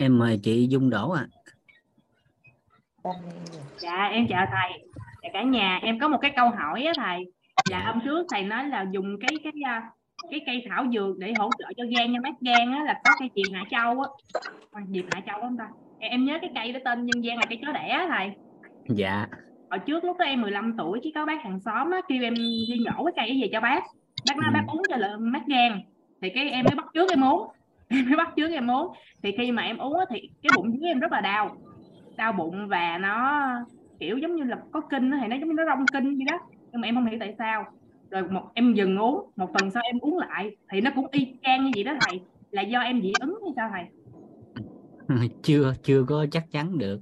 em mời chị Dung Đỗ ạ Dạ em chào thầy. Dạ cả nhà, em có một cái câu hỏi á thầy. Dạ Dạ. hôm trước thầy nói là dùng cái cái à, cái cây thảo dược để hỗ trợ cho gan cho mát gan á là có cây chì Hạ Châu á. À, Diệp Hạ Châu không ta? Em, nhớ cái cây đó tên nhân gian là cây chó đẻ á thầy. dạ Hồi trước lúc đó em 15 tuổi chứ có bác hàng xóm á kêu em đi nhổ cái cây về cho bác. Bác nói Ừ. bác uống cho lợn mát gan. Thì cái em mới bắt trước em uống. Em mới bắt trước em uống. Thì khi mà em uống thì cái bụng dưới em rất là đau. Đau bụng và nó kiểu giống như là có kinh thì nó giống như nó rong kinh vậy đó. Nhưng mà em không hiểu tại sao. Rồi một em dừng uống, một tuần sau em uống lại thì nó cũng y chang như vậy đó thầy. Là do em dị ứng hay sao thầy? chưa chưa có chắc chắn được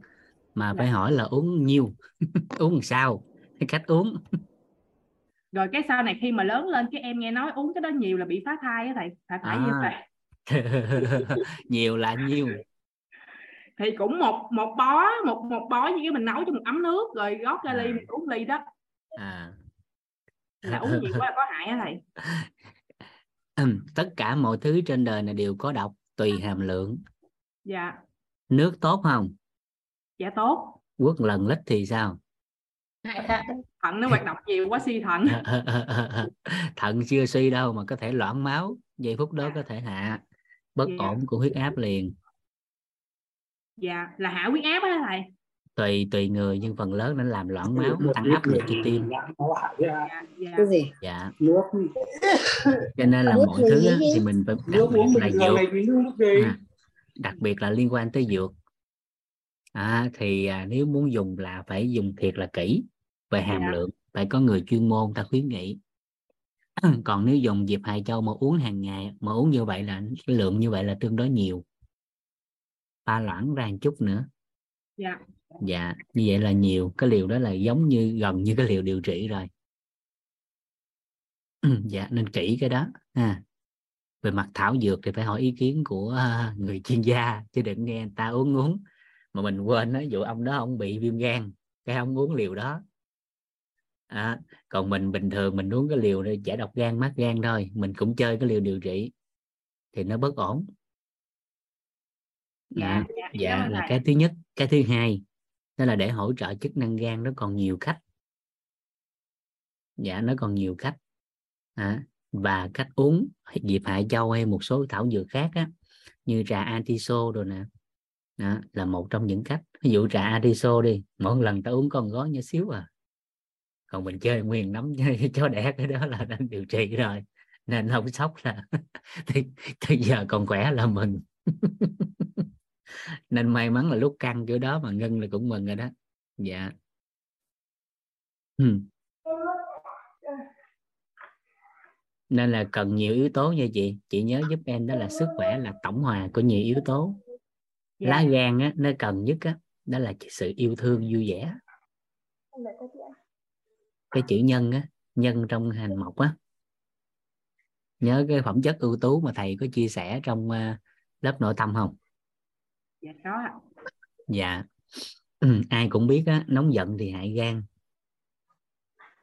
mà phải hỏi là uống nhiêu uống làm sao cái cách uống Rồi cái sau này khi mà lớn lên cái em nghe nói uống cái đó nhiều là bị phá thai á thầy. Phải phải như À. vậy. nhiều là nhiêu thì cũng một một bó một một bó như cái mình nấu trong một ấm nước rồi rót ra ly À. mình uống ly đó. À. Là uống nhiều quá là có hại á thầy. Tất cả mọi thứ trên đời này đều có độc tùy hàm lượng. Dạ. Nước tốt không? Dạ tốt. Quất lần lít thì sao? Thận nó hoạt động nhiều quá suy thận. Thận chưa suy đâu mà có thể loãng máu giây phút đó có thể hạ bất Dạ. ổn của huyết áp liền. Dạ là hạ huyết áp á thầy. Tùy tùy người nhưng phần lớn nó làm loãng máu tăng áp lực cho tim. Dạ dạ cái gì? Dạ. Nước. Cho nên là Nước mọi thứ á, thì mình phải đặc biệt là dược. à, đặc biệt là liên quan tới dược. À, thì à, nếu muốn dùng là phải dùng thiệt là kỹ về hàm lượng phải có người chuyên môn ta khuyến nghị còn nếu dùng diệp hài châu mà uống hàng ngày mà uống như vậy là cái lượng như vậy là tương đối nhiều. Pha loãng ra một chút nữa. Dạ. Dạ như vậy là nhiều. Cái liều đó là giống như gần như cái liều điều trị rồi. Dạ nên kỹ cái đó. Ha về mặt thảo dược thì phải hỏi ý kiến của à, người chuyên gia chứ đừng nghe người ta uống uống. Mà mình quên đó dụ ông đó ông bị viêm gan cái ông uống liều đó à, còn mình bình thường mình uống cái liều để giải độc gan mát gan thôi mình cũng chơi cái liều điều trị thì nó bất ổn. Dạ dạ, dạ, là cái thứ nhất. Cái thứ hai đó là để hỗ trợ chức năng gan nó còn nhiều cách. Dạ nó còn nhiều cách. À, và cách uống diệp hạ châu hay một số thảo dược khác á, như trà atiso rồi nè. Đó, là một trong những cách. Ví dụ trà atiso đi mỗi lần ta uống con gói nhỏ xíu à còn mình chơi nguyên nắm cho đẻ cái đó là đang điều trị rồi nên không sốc là thì, thì giờ còn khỏe là mừng. Nên may mắn là lúc căng kiểu đó mà ngưng là cũng mừng rồi đó. Dạ. Ừ. nên là cần nhiều yếu tố nha chị. Chị nhớ giúp em đó là sức khỏe là tổng hòa của nhiều yếu tố. Dạ. lá gan á nó cần nhất á đó là sự yêu thương vui vẻ cái chữ nhân á nhân trong hành mộc á. Nhớ cái phẩm chất ưu tú mà thầy có chia sẻ trong à, lớp nội tâm không? Dạ có ạ. dạ. Ai cũng biết á nóng giận thì hại gan.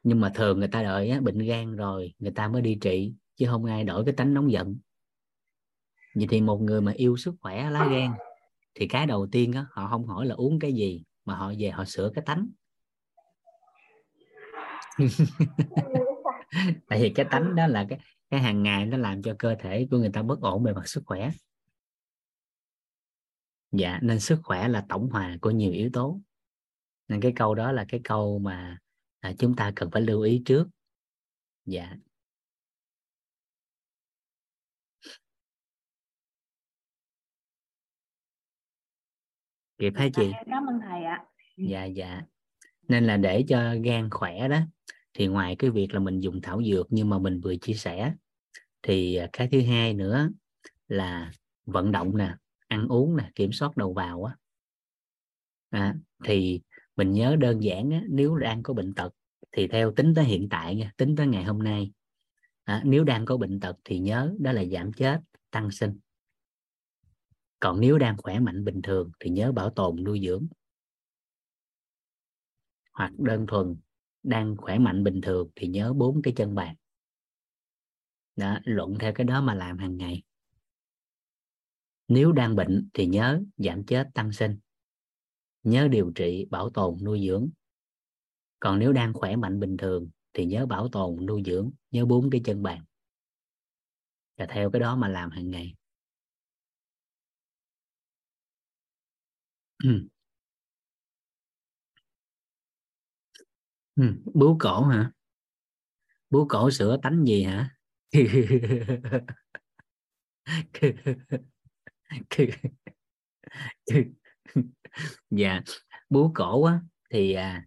Nhưng mà thường người ta đợi á, bệnh gan rồi người ta mới đi trị chứ không ai đổi cái tánh nóng giận. Vậy thì một người mà yêu sức khỏe lá gan thì cái đầu tiên á họ không hỏi là uống cái gì mà họ về họ sửa cái tánh tại vì cái tánh đó là cái cái hàng ngày nó làm cho cơ thể của người ta bất ổn về mặt sức khỏe. Dạ nên sức khỏe là tổng hòa của nhiều yếu tố. Nên cái câu đó là cái câu mà à, chúng ta cần phải lưu ý trước. Dạ. Kịp hả chị? Em cảm ơn thầy ạ. Dạ dạ. Nên là để cho gan khỏe đó thì ngoài cái việc là mình dùng thảo dược nhưng mà mình vừa chia sẻ thì à, cái thứ hai nữa là vận động nè ăn uống nè kiểm soát đầu vào á. À, thì mình nhớ đơn giản á, nếu đang có bệnh tật thì theo tính tới hiện tại nha tính tới ngày hôm nay à, nếu đang có bệnh tật thì nhớ đó là giảm chết tăng sinh. Còn nếu đang khỏe mạnh bình thường thì nhớ bảo tồn nuôi dưỡng. Hoặc đơn thuần đang khỏe mạnh bình thường thì nhớ bốn cái chân bàn. Đó, luận theo cái đó mà làm hàng ngày. Nếu đang bệnh thì nhớ giảm chết tăng sinh. Nhớ điều trị bảo tồn nuôi dưỡng. Còn nếu đang khỏe mạnh bình thường thì nhớ bảo tồn nuôi dưỡng, nhớ bốn cái chân bàn. Và theo cái đó mà làm hàng ngày. Ừ, bú cổ hả? Bú cổ sữa tánh gì hả? Dạ bú cổ á thì à,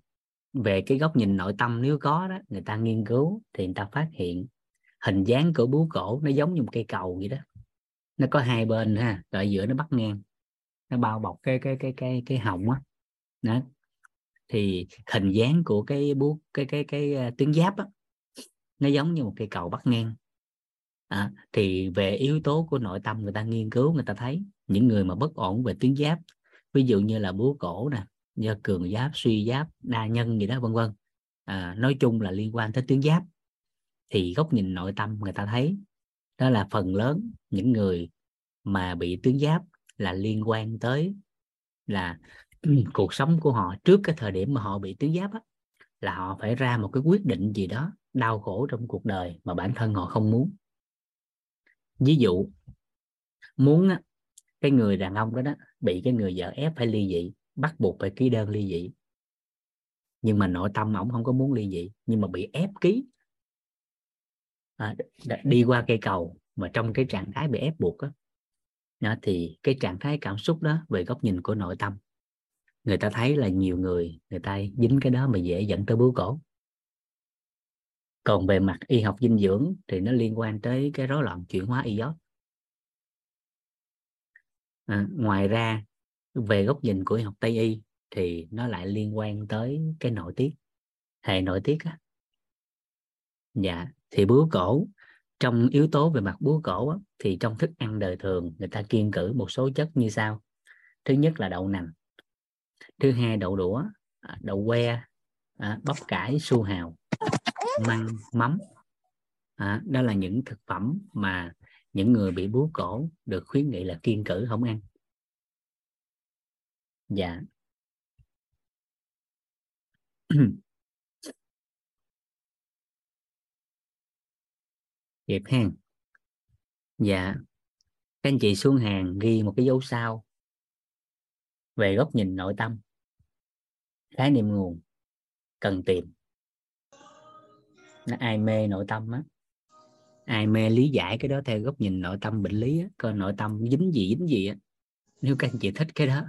về cái góc nhìn nội tâm nếu có đó người ta nghiên cứu thì người ta phát hiện hình dáng của bú cổ nó giống như một cây cầu vậy đó. Nó có hai bên ha rồi giữa nó bắt ngang nó bao bọc cái cái cái cái cái họng á. Đó thì hình dáng của cái bú cái cái cái, cái tuyến giáp á nó giống như một cây cầu bắt ngang. À, thì về yếu tố của nội tâm người ta nghiên cứu người ta thấy những người mà bất ổn về tuyến giáp ví dụ như là búa cổ nè do cường giáp suy giáp đa nhân gì đó vân vân à, nói chung là liên quan tới tuyến giáp. Thì góc nhìn nội tâm người ta thấy đó là phần lớn những người mà bị tuyến giáp là liên quan tới là cuộc sống của họ trước cái thời điểm mà họ bị tuyến giáp á, là họ phải ra một cái quyết định gì đó đau khổ trong cuộc đời mà bản thân họ không muốn. Ví dụ muốn á, cái người đàn ông đó đó bị cái người vợ ép phải ly dị bắt buộc phải ký đơn ly dị. Nhưng mà nội tâm ổng không có muốn ly dị nhưng mà bị ép ký. À, đi qua cây cầu mà trong cái trạng thái bị ép buộc đó, đó thì cái trạng thái cảm xúc đó về góc nhìn của nội tâm người ta thấy là nhiều người người ta dính cái đó mà dễ dẫn tới bướu cổ. Còn về mặt y học dinh dưỡng thì nó liên quan tới cái rối loạn chuyển hóa iốt à, ngoài ra về góc nhìn của y học tây y thì nó lại liên quan tới cái nội tiết hệ nội tiết á. Dạ thì bướu cổ trong yếu tố về mặt bướu cổ á, thì trong thức ăn đời thường người ta kiên cử một số chất như sau. Thứ nhất là đậu nành thứ hai đậu đũa à, đậu que à, bắp cải su hào măng mắm. À, đó là những thực phẩm mà những người bị bú cổ được khuyến nghị là kiên cử không ăn. Dạ. Kịp hen dạ. Các anh chị xuống hàng ghi một cái dấu sao về góc nhìn nội tâm. Khái niệm nguồn. Cần tìm. Ai mê nội tâm á. Ai mê lý giải cái đó theo góc nhìn nội tâm bệnh lý á. Coi nội tâm dính gì dính gì á. Nếu các anh chị thích cái đó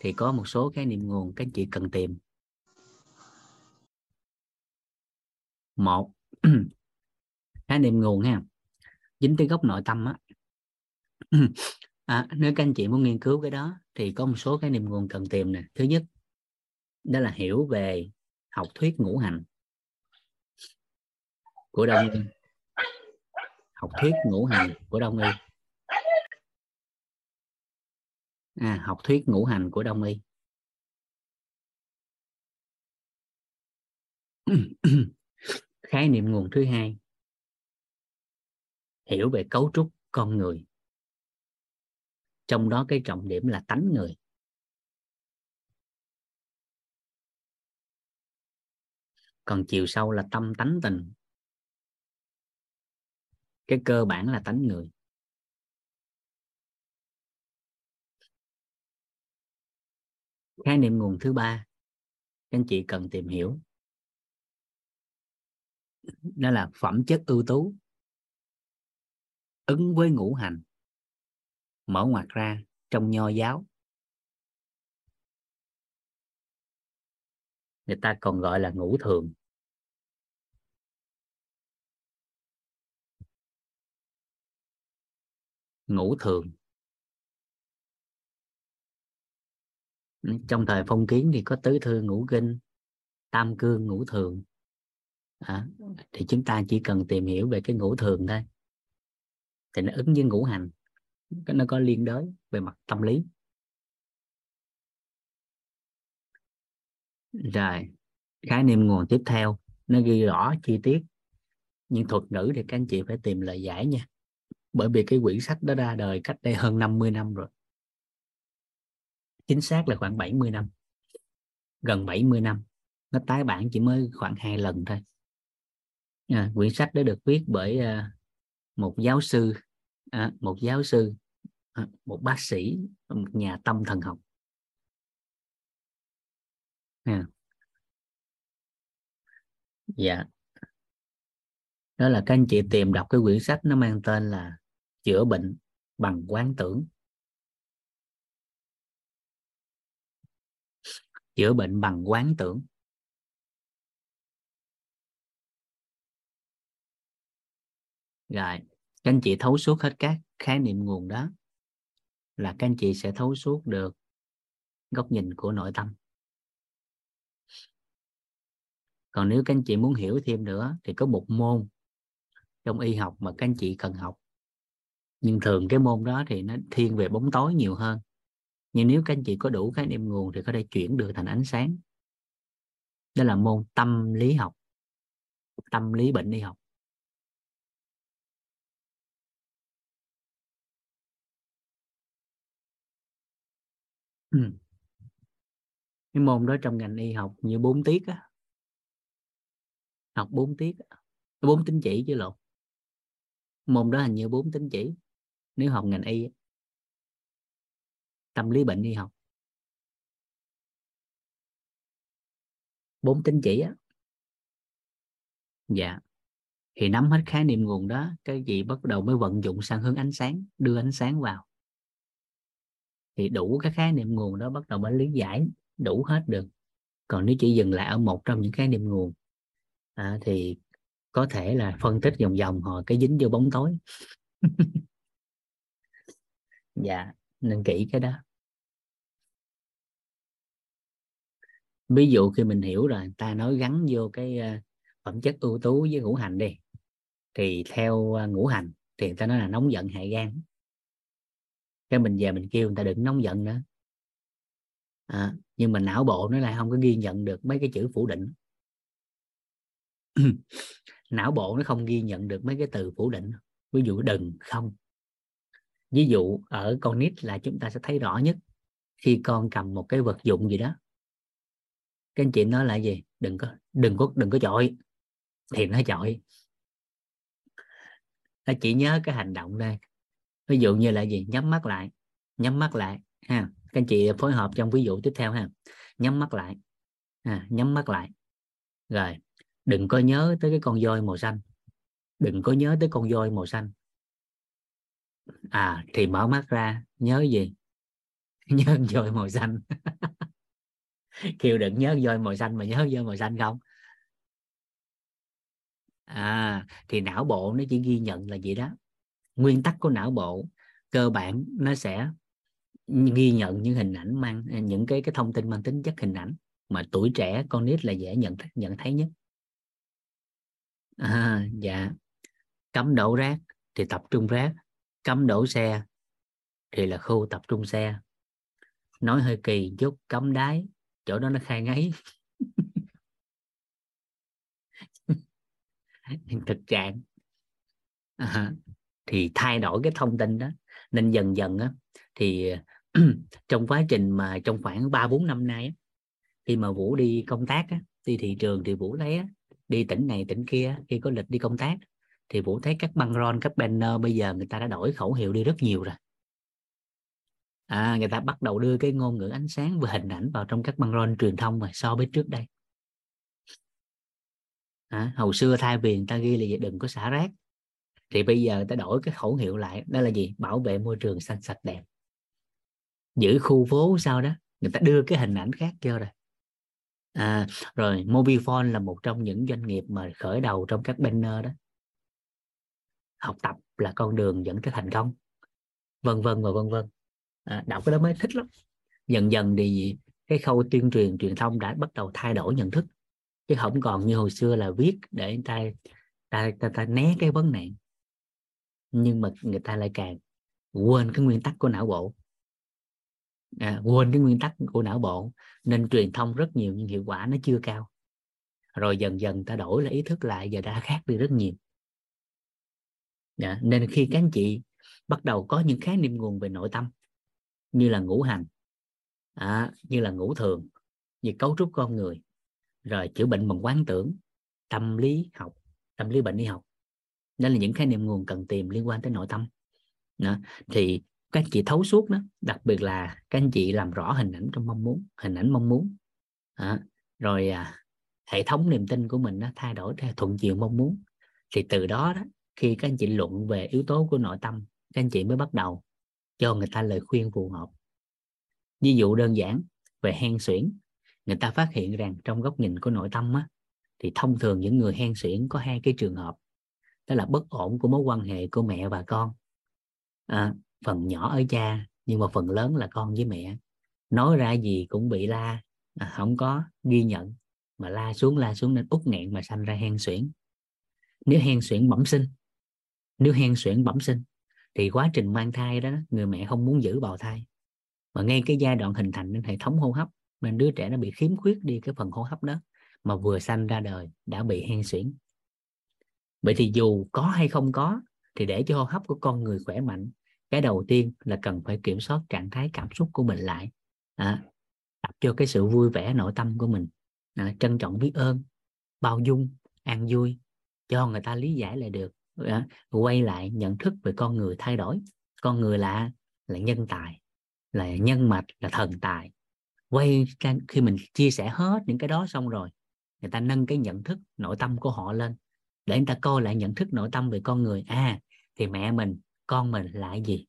thì có một số cái niệm nguồn các anh chị cần tìm. Một khái niệm nguồn ha. Dính tới gốc nội tâm á. À, nếu các anh chị muốn nghiên cứu cái đó thì có một số cái niềm nguồn cần tìm nè. Thứ nhất đó là hiểu về học thuyết ngũ hành. Của đông y học thuyết ngũ hành của đông y. À, học thuyết ngũ hành của đông y. Khái niệm nguồn thứ hai. Hiểu về cấu trúc con người trong đó cái trọng điểm là tánh người. Còn chiều sâu là tâm tánh tình. Cái cơ bản là tánh người. Khái niệm nguồn thứ ba, các anh chị cần tìm hiểu. Đó là phẩm chất ưu tú, ứng với ngũ hành mở ngoặt ra trong nho giáo. Người ta còn gọi là ngũ thường. Ngũ thường. Trong thời phong kiến thì có tứ thư ngũ kinh tam cương ngũ thường. À, thì chúng ta chỉ cần tìm hiểu về cái ngũ thường thôi. Thì nó ứng với ngũ hành nó có liên đới về mặt tâm lý. Rồi khái niệm nguồn tiếp theo nó ghi rõ chi tiết. Nhưng thuật ngữ thì các anh chị phải tìm lời giải nha. Bởi vì cái quyển sách đó ra đời cách đây hơn 50 năm rồi. Chính xác là khoảng 70 năm. Gần 70 năm. Nó tái bản chỉ mới khoảng hai lần thôi. À, quyển sách đó được viết bởi uh, một giáo sư à, một giáo sư à, một bác sĩ một nhà tâm thần học. À. dạ. Đó là các anh chị tìm đọc cái quyển sách nó mang tên là chữa bệnh bằng quán tưởng. Chữa bệnh bằng quán tưởng. Rồi các anh chị thấu suốt hết các khái niệm nguồn đó là các anh chị sẽ thấu suốt được góc nhìn của nội tâm. Còn nếu các anh chị muốn hiểu thêm nữa thì có một môn trong y học mà các anh chị cần học. Nhưng thường cái môn đó thì nó thiên về bóng tối nhiều hơn. Nhưng nếu các anh chị có đủ khái niệm nguồn thì có thể chuyển được thành ánh sáng. Đó là môn tâm lý học, tâm lý bệnh y học. Ừ. cái môn đó trong ngành y học như bốn tiết á. Học bốn tiết bốn tín chỉ chứ lộn môn đó hình như bốn tín chỉ, nếu học ngành y tâm lý bệnh y học. Bốn tín chỉ á. Dạ. Thì nắm hết khái niệm nguồn đó, cái gì bắt đầu mới vận dụng sang hướng ánh sáng, đưa ánh sáng vào thì đủ các khái niệm nguồn đó bắt đầu mới lý giải đủ hết được. Còn nếu chỉ dừng lại ở một trong những khái niệm nguồn à, thì có thể là phân tích vòng vòng họ cái dính vô bóng tối. Dạ nên kỹ cái đó. Ví dụ khi mình hiểu rồi ta nói gắn vô cái ờ, phẩm chất ưu tú với ngũ hành đi thì theo ờ, ngũ hành thì người ta nói là nóng giận hại gan cái mình về mình kêu người ta đừng nóng giận nữa. À, nhưng mà não bộ nó lại không có ghi nhận được mấy cái chữ phủ định. Não bộ nó không ghi nhận được mấy cái từ phủ định. Ví dụ đừng không. Ví dụ ở con nít là chúng ta sẽ thấy rõ nhất khi con cầm một cái vật dụng gì đó. Cái anh chị nói là gì? Đừng có đừng có đừng có chọi. Thì nó chọi. Nó chỉ nhớ cái hành động đây ví dụ như là gì? Nhắm mắt lại. Nhắm mắt lại ha. Các anh chị phối hợp trong ví dụ tiếp theo ha. Nhắm mắt lại. À, nhắm mắt lại. Rồi đừng có nhớ tới cái con voi màu xanh. Đừng có nhớ tới con voi màu xanh. À thì mở mắt ra nhớ gì? Nhớ voi màu xanh. Kêu đừng nhớ voi màu xanh mà nhớ voi màu xanh không? À thì não bộ nó chỉ ghi nhận là vậy đó nguyên tắc của não bộ cơ bản nó sẽ ghi nhận những hình ảnh mang những cái cái thông tin mang tính chất hình ảnh mà tuổi trẻ con nít là dễ nhận nhận thấy nhất. À, dạ. Cấm đổ rác thì tập trung rác cấm đổ xe thì là khu tập trung xe. Nói hơi kỳ chút cấm đáy chỗ đó nó khai ngáy thực trạng. À, thì thay đổi cái thông tin đó. Nên dần dần á thì trong quá trình mà trong khoảng 3 4 năm nay á, khi mà Vũ đi công tác á, đi thị trường thì Vũ thấy á, đi tỉnh này tỉnh kia khi có lịch đi công tác thì Vũ thấy các băng ron các banner bây giờ người ta đã đổi khẩu hiệu đi rất nhiều rồi. À, người ta bắt đầu đưa cái ngôn ngữ ánh sáng và hình ảnh vào trong các băng rôn truyền thông mà so với trước đây. À, hồi xưa thay vì người ta ghi là gì đừng có xả rác thì bây giờ ta đổi cái khẩu hiệu lại đó là gì? Bảo vệ môi trường xanh sạch đẹp. Giữ khu phố sao đó người ta đưa cái hình ảnh khác cho rồi. À, rồi Mobifone là một trong những doanh nghiệp mà khởi đầu trong các banner đó. Học tập là con đường dẫn tới thành công. Vân vân và vân vân. À, đọc cái đó mới thích lắm. Dần dần thì cái khâu tuyên truyền truyền thông đã bắt đầu thay đổi nhận thức. Chứ không còn như hồi xưa là viết để người ta ta, ta, ta né cái vấn nạn nhưng mà người ta lại càng quên cái nguyên tắc của não bộ. À, quên cái nguyên tắc của não bộ nên truyền thông rất nhiều nhưng hiệu quả nó chưa cao. Rồi dần dần ta đổi lại ý thức lại giờ đã khác đi rất nhiều. À, nên khi các anh chị bắt đầu có những khái niệm nguồn về nội tâm như là ngũ hành à, như là ngũ thường như cấu trúc con người rồi chữa bệnh bằng quán tưởng tâm lý học tâm lý bệnh y học đó là những khái niệm nguồn cần tìm liên quan tới nội tâm đó. thì các anh chị thấu suốt đó đặc biệt là các anh chị làm rõ hình ảnh trong mong muốn hình ảnh mong muốn đó. rồi à, hệ thống niềm tin của mình nó thay đổi theo thuận chiều mong muốn thì từ đó đó khi các anh chị luận về yếu tố của nội tâm các anh chị mới bắt đầu cho người ta lời khuyên phù hợp ví dụ đơn giản về hen suyễn người ta phát hiện rằng trong góc nhìn của nội tâm á, thì thông thường những người hen suyễn có hai cái trường hợp đó là bất ổn của mối quan hệ của mẹ và con. À, phần nhỏ ở cha nhưng mà phần lớn là con với mẹ. Nói ra gì cũng bị la à, không có ghi nhận mà la xuống la xuống nên út nghẹn mà sanh ra hen suyễn. Nếu hen suyễn bẩm sinh nếu hen suyễn bẩm sinh thì quá trình mang thai đó người mẹ không muốn giữ bào thai. Mà ngay cái giai đoạn hình thành nên hệ thống hô hấp nên đứa trẻ nó bị khiếm khuyết đi cái phần hô hấp đó mà vừa sanh ra đời đã bị hen suyễn vậy thì dù có hay không có thì để cho hô hấp của con người khỏe mạnh cái đầu tiên là cần phải kiểm soát trạng thái cảm xúc của mình lại. À, tập cho cái sự vui vẻ nội tâm của mình. À, trân trọng biết ơn bao dung an vui cho người ta lý giải lại được. À, quay lại nhận thức về con người thay đổi. Con người là là nhân tài là nhân mạch là thần tài. Quay khi mình chia sẻ hết những cái đó xong rồi người ta nâng cái nhận thức nội tâm của họ lên để người ta coi lại nhận thức nội tâm về con người. À thì mẹ mình, con mình là gì?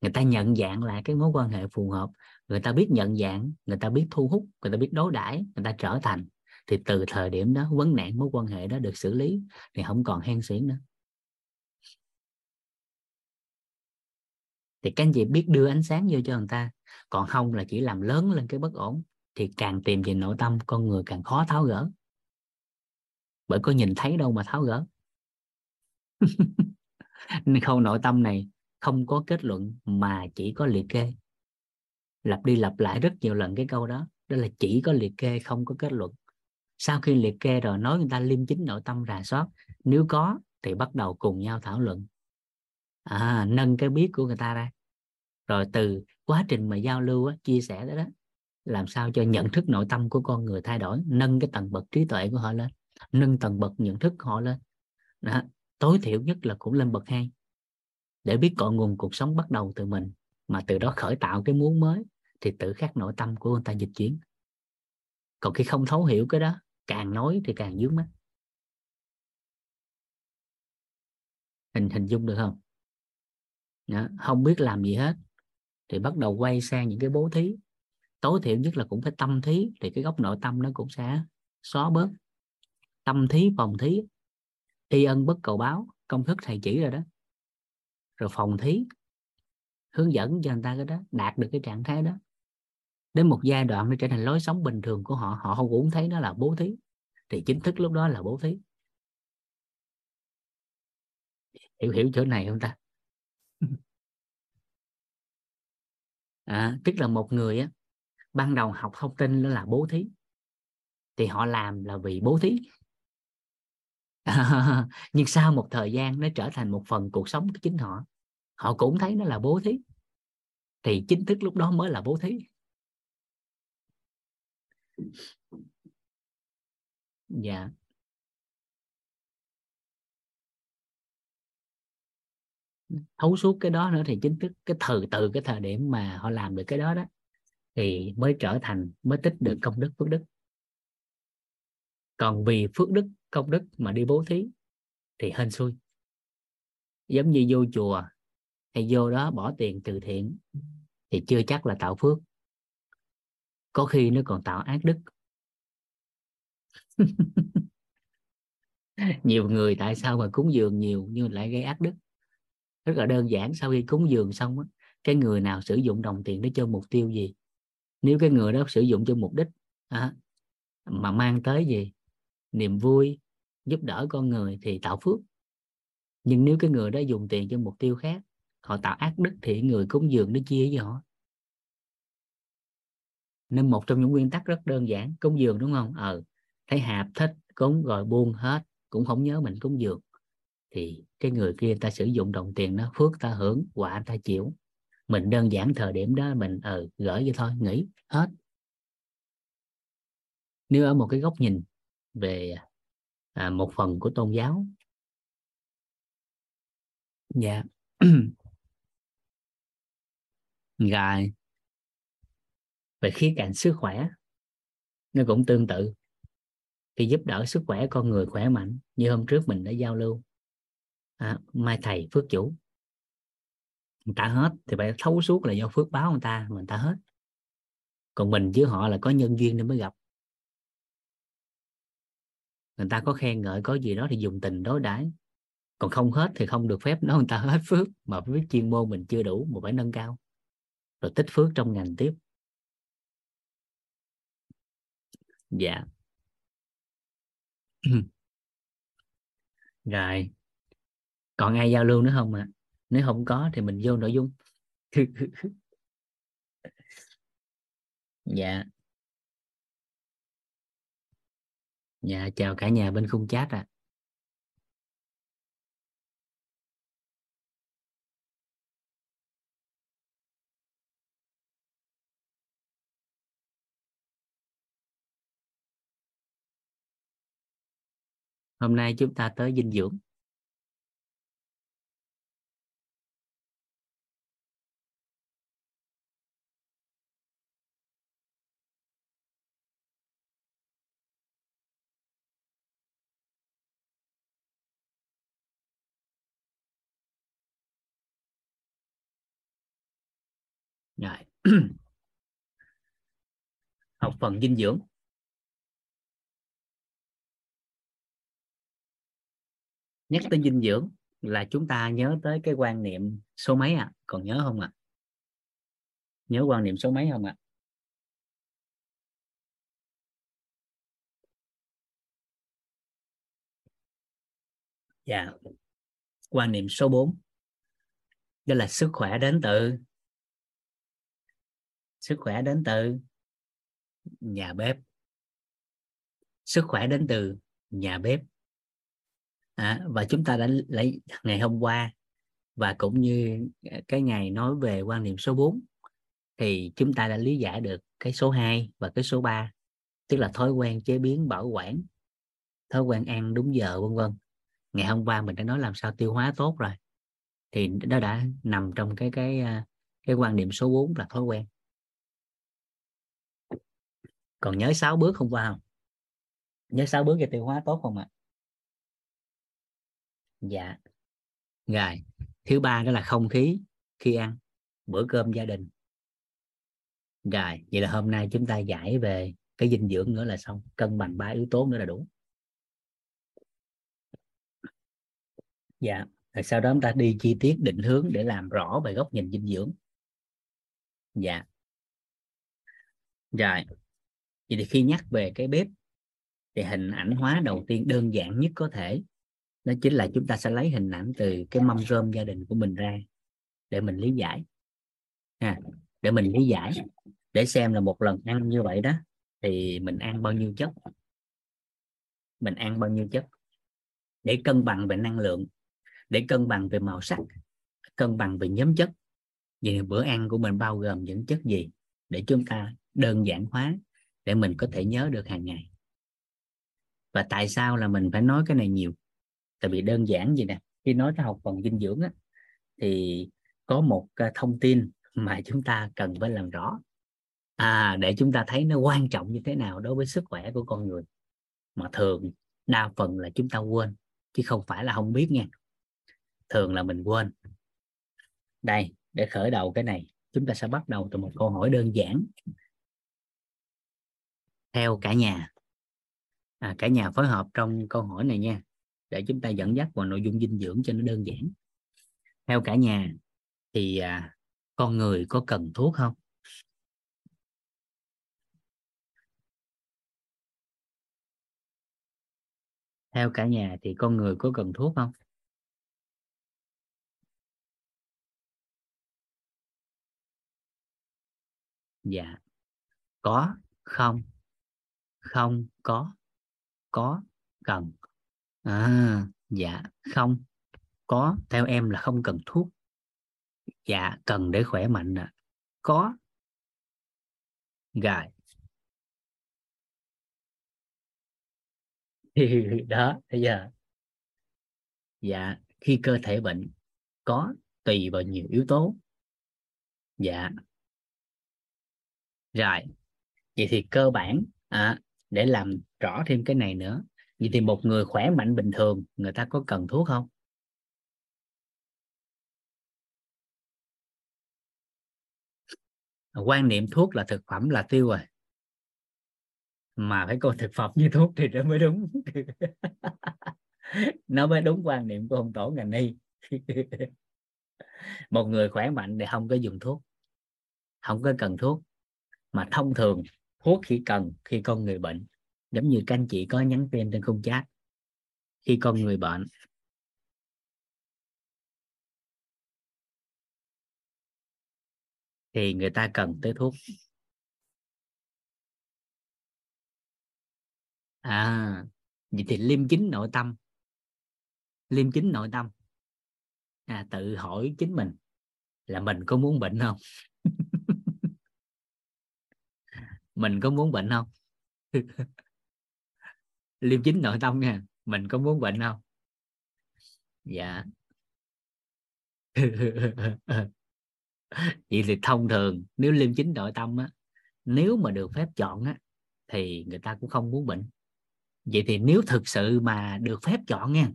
Người ta nhận dạng lại cái mối quan hệ phù hợp. Người ta biết nhận dạng, người ta biết thu hút, người ta biết đối đãi, người ta trở thành. Thì từ thời điểm đó, vấn nạn mối quan hệ đó được xử lý. Thì không còn hen xuyến nữa. Thì các anh chị biết đưa ánh sáng vô cho người ta. Còn không là chỉ làm lớn lên cái bất ổn. Thì càng tìm về nội tâm, con người càng khó tháo gỡ bởi có nhìn thấy đâu mà tháo gỡ. Nên khâu nội tâm này không có kết luận mà chỉ có liệt kê. Lặp đi lặp lại rất nhiều lần cái câu đó đó là chỉ có liệt kê không có kết luận. Sau khi liệt kê rồi nói người ta liêm chính nội tâm rà soát nếu có thì bắt đầu cùng nhau thảo luận. À, nâng cái biết của người ta ra. Rồi từ quá trình mà giao lưu á, chia sẻ đó, đó làm sao cho nhận thức nội tâm của con người thay đổi nâng cái tầng bậc trí tuệ của họ lên nâng tầng bậc nhận thức họ lên. Đó. tối thiểu nhất là cũng lên bậc hai để biết cội nguồn cuộc sống bắt đầu từ mình mà từ đó khởi tạo cái muốn mới thì tự khắc nội tâm của người ta dịch chuyển. Còn khi không thấu hiểu cái đó càng nói thì càng dướng mắt. Hình hình dung được không? Đó, không biết làm gì hết thì bắt đầu quay sang những cái bố thí. Tối thiểu nhất là cũng phải tâm thí thì cái góc nội tâm nó cũng sẽ xóa bớt tâm thí phòng thí y ân bất cầu báo công thức thầy chỉ rồi đó. Rồi phòng thí hướng dẫn cho người ta cái đó đạt được cái trạng thái đó. Đến một giai đoạn nó trở thành lối sống bình thường của họ họ không cũng thấy nó là bố thí. Thì chính thức lúc đó là bố thí. Hiểu hiểu chỗ này không ta? À, tức là một người á ban đầu học thông tin đó là bố thí. Thì họ làm là vì bố thí nhưng sau một thời gian nó trở thành một phần cuộc sống của chính họ họ cũng thấy nó là bố thí. Thì chính thức lúc đó mới là bố thí. Dạ. Thấu suốt cái đó nữa thì chính thức, cái từ từ cái thời điểm mà họ làm được cái đó đó, thì mới trở thành, mới tích được công đức phước đức còn vì phước đức công đức mà đi bố thí thì hên xui. Giống như vô chùa hay vô đó bỏ tiền từ thiện thì chưa chắc là tạo phước. Có khi nó còn tạo ác đức. Nhiều người tại sao mà cúng dường nhiều nhưng lại gây ác đức? Rất là đơn giản sau khi cúng dường xong á cái người nào sử dụng đồng tiền để cho mục tiêu gì? Nếu cái người đó sử dụng cho mục đích à, mà mang tới gì? Niềm vui, giúp đỡ con người thì tạo phước. Nhưng nếu cái người đó dùng tiền cho mục tiêu khác, họ tạo ác đức thì người cúng dường nó chia với họ. Nên một trong những nguyên tắc rất đơn giản, cúng dường đúng không? Ờ thấy hạp thích, cúng rồi buông hết, cũng không nhớ mình cúng dường, thì cái người kia ta sử dụng đồng tiền đó, phước ta hưởng, quả ta chịu. Mình đơn giản thời điểm đó mình ờ gửi vậy thôi, nghỉ, hết. Nếu ở một cái góc nhìn về à, một phần của tôn giáo. Dạ. Rồi. Về khía cạnh sức khỏe nó cũng tương tự. Thì giúp đỡ sức khỏe con người khỏe mạnh như hôm trước mình đã giao lưu. À, mai thầy phước chủ. Người ta hết thì phải thấu suốt là do phước báo người ta mà người ta hết. Còn mình với họ là có nhân duyên nên mới gặp người ta có khen ngợi, có gì đó thì dùng tình đối đãi. Còn không hết thì không được phép nói người ta hết phước, mà với chuyên môn mình chưa đủ mà phải nâng cao. Rồi tích phước trong ngành tiếp. Dạ. Rồi. Còn ai giao lưu nữa không ạ? À? nếu không có thì mình vô nội dung. Dạ. Dạ chào cả nhà bên khung chat ạ à. hôm nay chúng ta tới dinh dưỡng rồi. Học phần dinh dưỡng. Nhắc tới dinh dưỡng là chúng ta nhớ tới cái quan niệm số mấy à còn nhớ không ạ? À? nhớ quan niệm số mấy không ạ? À? dạ. Quan niệm số 4 đó là sức khỏe đến từ sức khỏe đến từ nhà bếp. Sức khỏe đến từ nhà bếp. À, và chúng ta đã lấy ngày hôm qua và cũng như cái ngày nói về quan niệm số 4 thì chúng ta đã lý giải được cái số 2 và cái số 3 tức là thói quen chế biến bảo quản thói quen ăn đúng giờ vân vân. Ngày hôm qua mình đã nói làm sao tiêu hóa tốt rồi thì nó đã nằm trong cái cái à, cái quan niệm số 4 là thói quen còn nhớ sáu bước không qua không? Nhớ sáu bước cho tiêu hóa tốt không ạ? À? dạ. Rồi, thứ ba đó là không khí khi ăn, bữa cơm gia đình. Rồi, vậy là hôm nay chúng ta giải về cái dinh dưỡng nữa là xong, cân bằng ba yếu tố nữa là đủ. Dạ rồi sau đó chúng ta đi chi tiết định hướng để làm rõ về góc nhìn dinh dưỡng. Dạ. Rồi vậy thì khi nhắc về cái bếp thì hình ảnh hóa đầu tiên đơn giản nhất có thể, đó chính là chúng ta sẽ lấy hình ảnh từ cái mâm rơm gia đình của mình ra để mình lý giải. Ha để mình lý giải, để xem là một lần ăn như vậy đó thì mình ăn bao nhiêu chất? Mình ăn bao nhiêu chất? Để cân bằng về năng lượng, để cân bằng về màu sắc, cân bằng về nhóm chất. Vậy bữa ăn của mình bao gồm những chất gì? Để chúng ta đơn giản hóa để mình có thể nhớ được hàng ngày. Và tại sao là mình phải nói cái này nhiều? Tại vì đơn giản gì nè khi nói tới học phần dinh dưỡng á, thì có một à, thông tin mà chúng ta cần phải làm rõ. À, để chúng ta thấy nó quan trọng như thế nào đối với sức khỏe của con người. Mà thường đa phần là chúng ta quên chứ không phải là không biết nha. Thường là mình quên. Đây để khởi đầu cái này chúng ta sẽ bắt đầu từ một câu hỏi đơn giản theo cả nhà. À, cả nhà phối hợp trong câu hỏi này nha để chúng ta dẫn dắt vào nội dung dinh dưỡng cho nó đơn giản. Theo cả nhà thì à, con người có cần thuốc không? Theo cả nhà thì con người có cần thuốc không? Dạ. Có không không có có cần. À dạ không có theo em là không cần thuốc. Dạ cần để khỏe mạnh à. có. Rồi. Đó bây giờ. Dạ khi cơ thể bệnh có tùy vào nhiều yếu tố. Dạ. Rồi vậy thì cơ bản à, để làm rõ thêm cái này nữa. Vậy thì một người khỏe mạnh bình thường, người ta có cần thuốc không? Quan niệm thuốc là thực phẩm là tiêu rồi. Mà phải coi thực phẩm như thuốc thì nó mới đúng. Nó mới đúng quan niệm của ông tổ ngành y. Một người khỏe mạnh thì không có dùng thuốc, không có cần thuốc. Mà thông thường thuốc chỉ cần khi con người bệnh. Giống như các anh chị có nhắn tin trên khung chat. Khi con người bệnh. Thì người ta cần tới thuốc. À vậy thì liêm chính nội tâm. Liêm chính nội tâm. À, tự hỏi chính mình là mình có muốn bệnh không? Mình có muốn bệnh không? Liêm chính nội tâm nha, mình có muốn bệnh không? Dạ. Vậy thì thông thường, nếu liêm chính nội tâm á, nếu mà được phép chọn á, thì người ta cũng không muốn bệnh. Vậy thì nếu thực sự mà được phép chọn nha,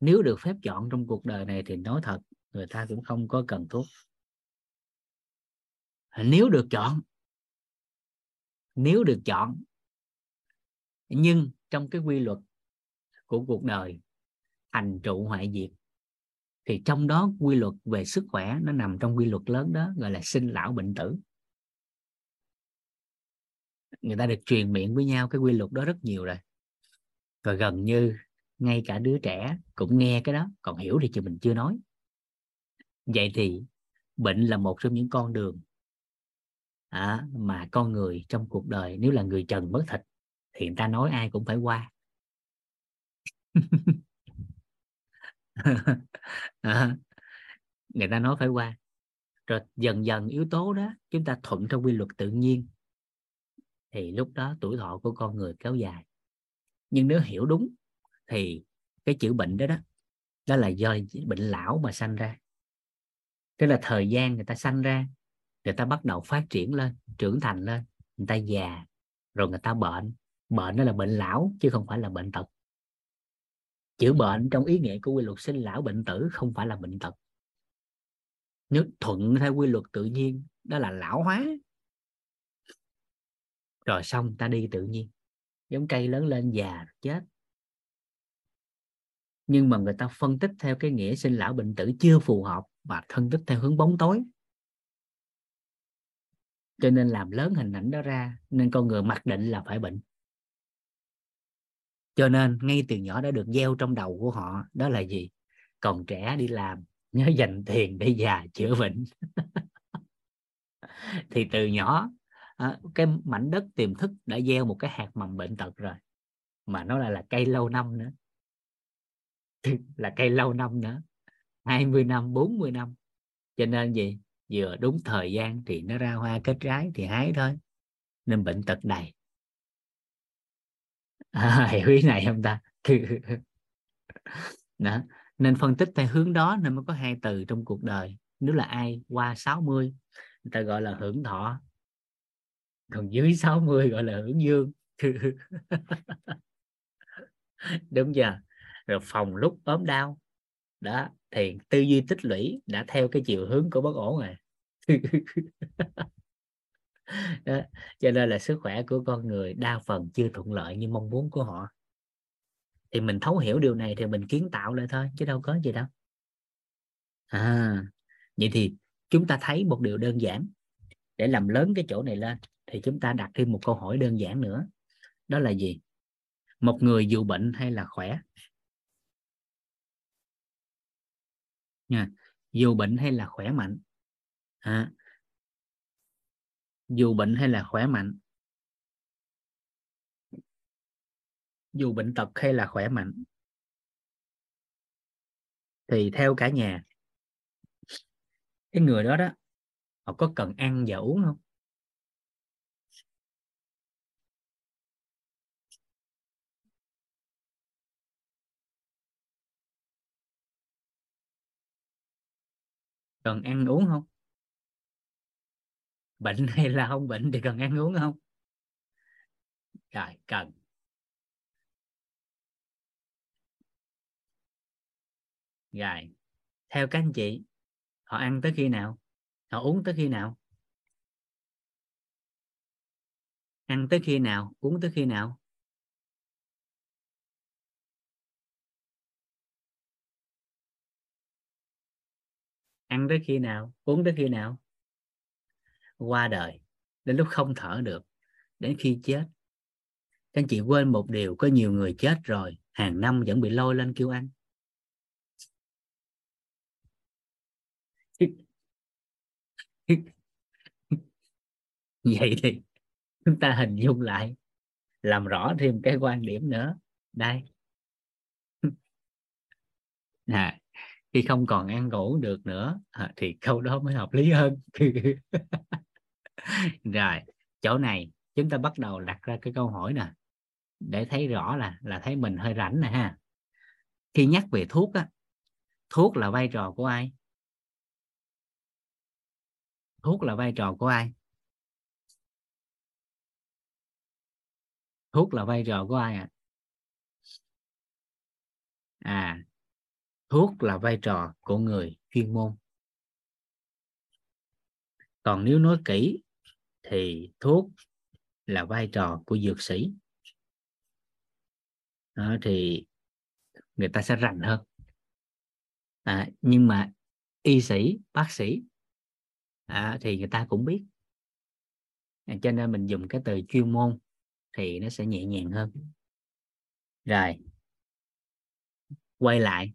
nếu được phép chọn trong cuộc đời này thì nói thật, người ta cũng không có cần thuốc. Nếu được chọn nếu được chọn. Nhưng trong cái quy luật của cuộc đời, thành trụ hoại diệt, thì trong đó quy luật về sức khỏe nó nằm trong quy luật lớn đó, gọi là sinh lão bệnh tử. Người ta được truyền miệng với nhau cái quy luật đó rất nhiều rồi. Và gần như ngay cả đứa trẻ cũng nghe cái đó, còn hiểu thì chứ mình chưa nói. Vậy thì bệnh là một trong những con đường à, mà con người trong cuộc đời nếu là người trần mất thịt thì người ta nói ai cũng phải qua. À, người ta nói phải qua. Rồi dần dần yếu tố đó chúng ta thuận theo quy luật tự nhiên thì lúc đó tuổi thọ của con người kéo dài. Nhưng nếu hiểu đúng thì cái chữ bệnh đó đó đó là do bệnh lão mà sanh ra. Tức là thời gian người ta sanh ra người ta bắt đầu phát triển lên, trưởng thành lên. Người ta già, rồi người ta bệnh. Bệnh đó là bệnh lão, chứ không phải là bệnh tật. Chữ bệnh trong ý nghĩa của quy luật sinh lão bệnh tử không phải là bệnh tật. Nếu thuận theo quy luật tự nhiên, đó là lão hóa. Rồi xong ta đi tự nhiên. Giống cây lớn lên già chết. Nhưng mà người ta phân tích theo cái nghĩa sinh lão bệnh tử chưa phù hợp và phân tích theo hướng bóng tối cho nên làm lớn hình ảnh đó ra, nên con người mặc định là phải bệnh. Cho nên ngay từ nhỏ đã được gieo trong đầu của họ, đó là gì? Còn trẻ đi làm, nhớ dành tiền để già chữa bệnh. Thì từ nhỏ cái mảnh đất tiềm thức đã gieo một cái hạt mầm bệnh tật rồi. Mà nó lại là cây lâu năm nữa. Là cây lâu năm nữa. 20 năm 40 năm. Cho nên gì? Vừa đúng thời gian thì nó ra hoa kết trái thì hái thôi. Nên bệnh tật đầy à, hiểu ý này không ta? Đó. Nên phân tích theo hướng đó nên mới có hai từ trong cuộc đời. Nếu là ai qua 60 người ta gọi là hưởng thọ. Còn dưới 60 gọi là hưởng dương. Đúng giờ rồi phòng lúc ốm đau. Đó thì tư duy tích lũy đã theo cái chiều hướng của bất ổn rồi. đó. cho nên là sức khỏe của con người đa phần chưa thuận lợi như mong muốn của họ. Thì mình thấu hiểu điều này thì mình kiến tạo lại thôi, chứ đâu có gì đâu. À vậy thì chúng ta thấy một điều đơn giản. Để làm lớn cái chỗ này lên, thì chúng ta đặt thêm một câu hỏi đơn giản nữa. Đó là gì? Một người dù bệnh hay là khỏe? Nha, dù bệnh hay là khỏe mạnh? À, dù bệnh hay là khỏe mạnh dù bệnh tật hay là khỏe mạnh thì theo cả nhà cái người đó đó họ có cần ăn và uống không? Cần ăn uống không? Bệnh hay là không bệnh thì cần ăn uống không? Rồi cần. Rồi, theo các anh chị, họ ăn tới khi nào? Họ uống tới khi nào? Ăn tới khi nào? Uống tới khi nào? Ăn tới khi nào? Uống tới khi nào? Qua đời đến lúc không thở được đến khi chết. Các anh chị quên một điều có nhiều người chết rồi hàng năm vẫn bị lôi lên kêu ăn. Vậy thì chúng ta hình dung lại làm rõ thêm cái quan điểm nữa. Đây. À, khi không còn ăn ngủ được nữa à, thì câu đó mới hợp lý hơn. rồi, chỗ này chúng ta bắt đầu đặt ra cái câu hỏi nè, để thấy rõ là là thấy mình hơi rảnh nè ha. Khi nhắc về thuốc á, thuốc là vai trò của ai? Thuốc là vai trò của ai? Thuốc là vai trò của ai ạ? À? à thuốc là vai trò của người chuyên môn còn nếu nói kỹ thì thuốc là vai trò của dược sĩ. Đó, thì người ta sẽ rành hơn. À, nhưng mà y sĩ bác sĩ à, thì người ta cũng biết. À, cho nên mình dùng cái từ chuyên môn thì nó sẽ nhẹ nhàng hơn. Rồi quay lại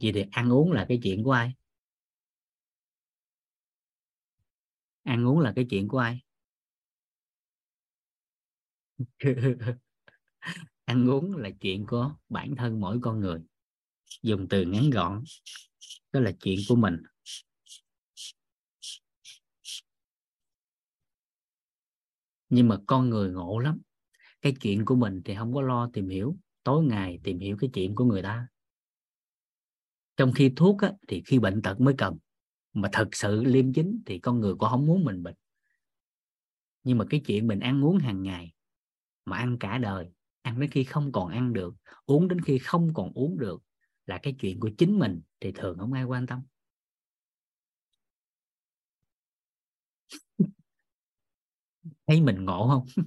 vậy thì ăn uống là cái chuyện của ai? Ăn uống là cái chuyện của ai? Ăn uống là chuyện của bản thân mỗi con người. Dùng từ ngắn gọn đó là chuyện của mình. Nhưng mà con người ngộ lắm. Cái chuyện của mình thì không có lo tìm hiểu. Tối ngày tìm hiểu cái chuyện của người ta. Trong khi thuốc á, thì khi bệnh tật mới cần mà thật sự liêm chính thì con người cũng không muốn mình bệnh. Nhưng mà cái chuyện mình ăn uống hàng ngày, mà ăn cả đời, ăn đến khi không còn ăn được, uống đến khi không còn uống được là cái chuyện của chính mình thì thường không ai quan tâm. Thấy mình ngộ không?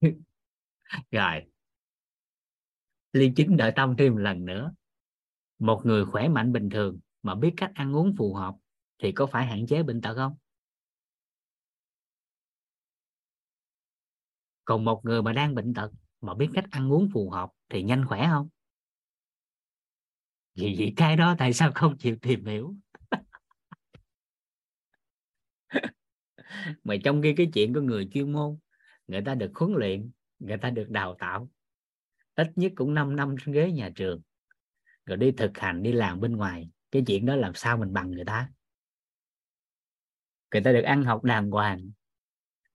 Rồi. Liên chính đợi tâm thêm một lần nữa một người khỏe mạnh bình thường mà biết cách ăn uống phù hợp thì có phải hạn chế bệnh tật không? Còn một người mà đang bệnh tật mà biết cách ăn uống phù hợp thì nhanh khỏe không? Vì vậy cái đó tại sao không chịu tìm hiểu? Mà trong khi cái chuyện của người chuyên môn, người ta được huấn luyện, người ta được đào tạo, ít nhất cũng 5 năm trên ghế nhà trường rồi đi thực hành, đi làm bên ngoài. Cái chuyện đó làm sao mình bằng người ta? Người ta được ăn học đàng hoàng.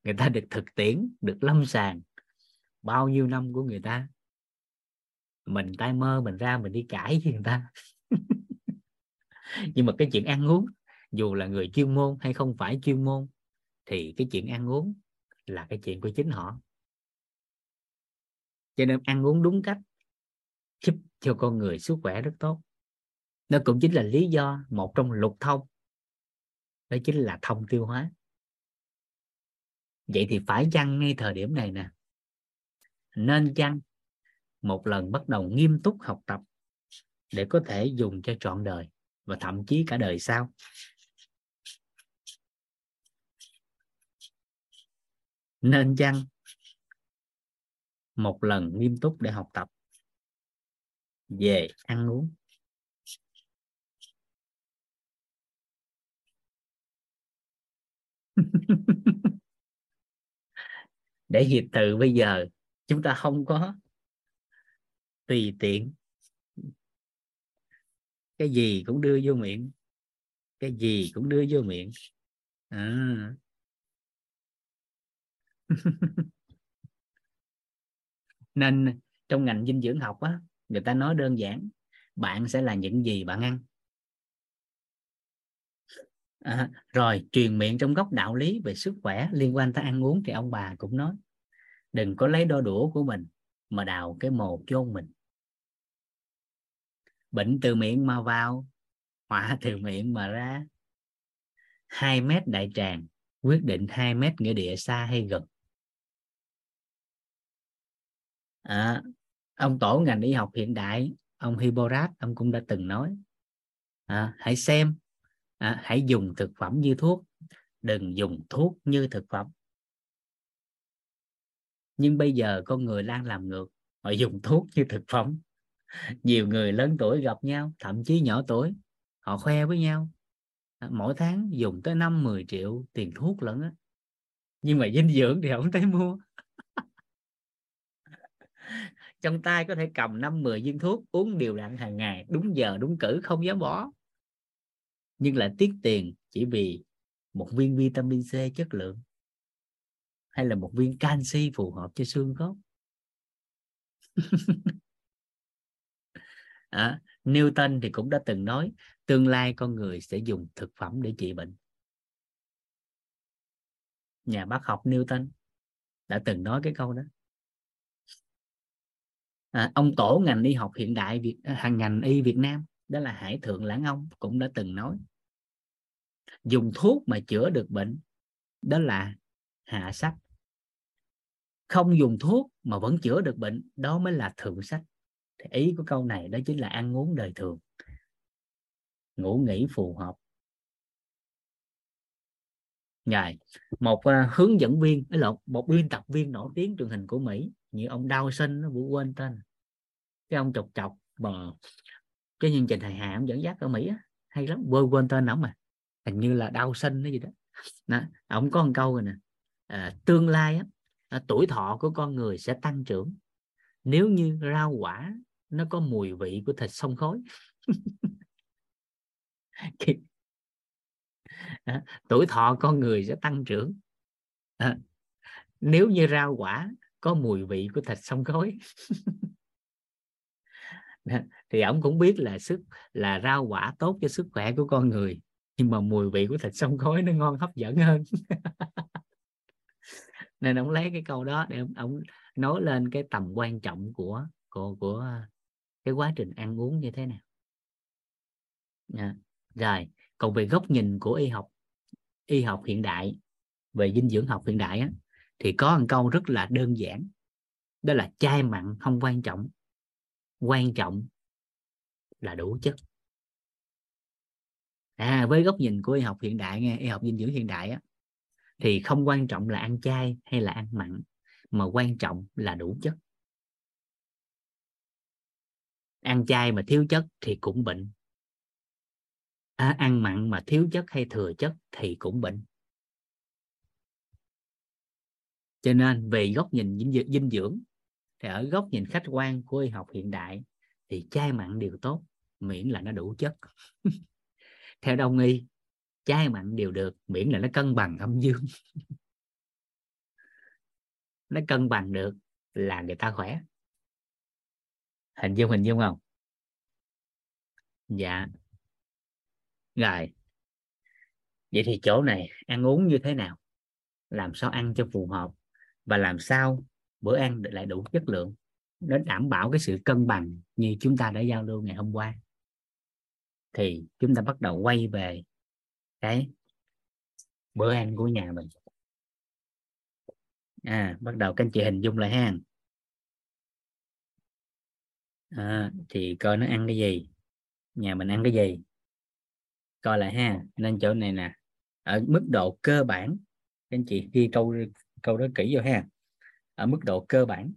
Người ta được thực tiễn, được lâm sàng. Bao nhiêu năm của người ta? Mình tay mơ, mình ra, mình đi cãi với người ta. Nhưng mà cái chuyện ăn uống, dù là người chuyên môn hay không phải chuyên môn, thì cái chuyện ăn uống là cái chuyện của chính họ. Cho nên ăn uống đúng cách giúp cho con người sức khỏe rất tốt. Nó cũng chính là lý do một trong lục thông. Đó chính là thông tiêu hóa. Vậy thì phải chăng ngay thời điểm này nè, nên chăng một lần bắt đầu nghiêm túc học tập để có thể dùng cho trọn đời và thậm chí cả đời sau? Nên chăng một lần nghiêm túc để học tập về, ăn uống. Để hiệp từ bây giờ, chúng ta không có tùy tiện. Cái gì cũng đưa vô miệng. Cái gì cũng đưa vô miệng. À. nên trong ngành dinh dưỡng học á người ta nói đơn giản bạn sẽ là những gì bạn ăn. À, rồi truyền miệng trong góc đạo lý về sức khỏe liên quan tới ăn uống thì ông bà cũng nói đừng có lấy đo đũa của mình mà đào cái mồ chôn mình. Bệnh từ miệng mà vào họa từ miệng mà ra. 2 mét đại tràng quyết định 2 mét nghĩa địa xa hay gần. À, ông tổ ngành y học hiện đại ông Hippocrates ông cũng đã từng nói. À, hãy xem à, hãy dùng thực phẩm như thuốc đừng dùng thuốc như thực phẩm. Nhưng bây giờ con người đang làm ngược họ dùng thuốc như thực phẩm. Nhiều người lớn tuổi gặp nhau thậm chí nhỏ tuổi họ khoe với nhau. À, mỗi tháng dùng tới năm 10 triệu tiền thuốc lẫn á. Nhưng mà dinh dưỡng thì không thấy mua trong tay có thể cầm năm 10 viên thuốc uống đều đặn hàng ngày đúng giờ đúng cử không dám bỏ. Nhưng lại tiếc tiền chỉ vì một viên vitamin C chất lượng hay là một viên canxi phù hợp cho xương khớp. À, Newton thì cũng đã từng nói tương lai con người sẽ dùng thực phẩm để trị bệnh. Nhà bác học Newton đã từng nói cái câu đó à, ông tổ ngành y học hiện đại Việt à, hàng ngành y Việt Nam đó là Hải Thượng Lãng Ông cũng đã từng nói. Dùng thuốc mà chữa được bệnh đó là hạ sách. Không dùng thuốc mà vẫn chữa được bệnh đó mới là thượng sách. Thì ý của câu này đó chính là ăn uống đời thường. Ngủ nghỉ phù hợp. Ngài, một uh, hướng dẫn viên ấy lộn một biên tập viên nổi tiếng truyền hình của Mỹ như ông Dawson nó vừa quên tên. Cái ông chọc chọc mà cái chương trình hài hà ông dẫn dắt ở Mỹ á, hay lắm quên quên tên ổng mà. Hình như là đau sinh cái gì đó, đó ông có một câu rồi nè à, tương lai á, à, tuổi thọ của con người sẽ tăng trưởng. Nếu như rau quả nó có mùi vị của thịt sông khói. à, tuổi thọ con người sẽ tăng trưởng. À, nếu như rau quả có mùi vị của thịt sông khói. Thì ông cũng biết là sức là rau quả tốt cho sức khỏe của con người nhưng mà mùi vị của thịt sông khói nó ngon hấp dẫn hơn. Nên ông lấy cái câu đó để ông, ông nói lên cái tầm quan trọng của của của cái quá trình ăn uống như thế nào. À, rồi còn về góc nhìn của y học y học hiện đại về dinh dưỡng học hiện đại á, thì có một câu rất là đơn giản đó là chai mặn không quan trọng quan trọng là đủ chất. À với góc nhìn của y học hiện đại nghe y học dinh dưỡng hiện đại á, thì không quan trọng là ăn chay hay là ăn mặn mà quan trọng là đủ chất. Ăn chay mà thiếu chất thì cũng bệnh à, ăn mặn mà thiếu chất hay thừa chất thì cũng bệnh. Cho nên về góc nhìn dinh dưỡng thì ở góc nhìn khách quan của y học hiện đại thì chai mặn đều tốt miễn là nó đủ chất. Theo đông y chai mặn đều được miễn là nó cân bằng âm dương. Nó cân bằng được là người ta khỏe. Hình dung hình dung không? Dạ rồi. Vậy thì chỗ này ăn uống như thế nào? Làm sao ăn cho phù hợp? Và làm sao bữa ăn lại đủ chất lượng? Nó đảm bảo cái sự cân bằng như chúng ta đã giao lưu ngày hôm qua. Thì chúng ta bắt đầu quay về cái bữa ăn của nhà mình. À bắt đầu các anh chị hình dung lại ha. À, thì coi nó ăn cái gì? Nhà mình ăn cái gì? Coi lại ha. Nên chỗ này nè. Ở mức độ cơ bản. Các anh chị ghi câu câu đó kỹ vô ha. Ở mức độ cơ bản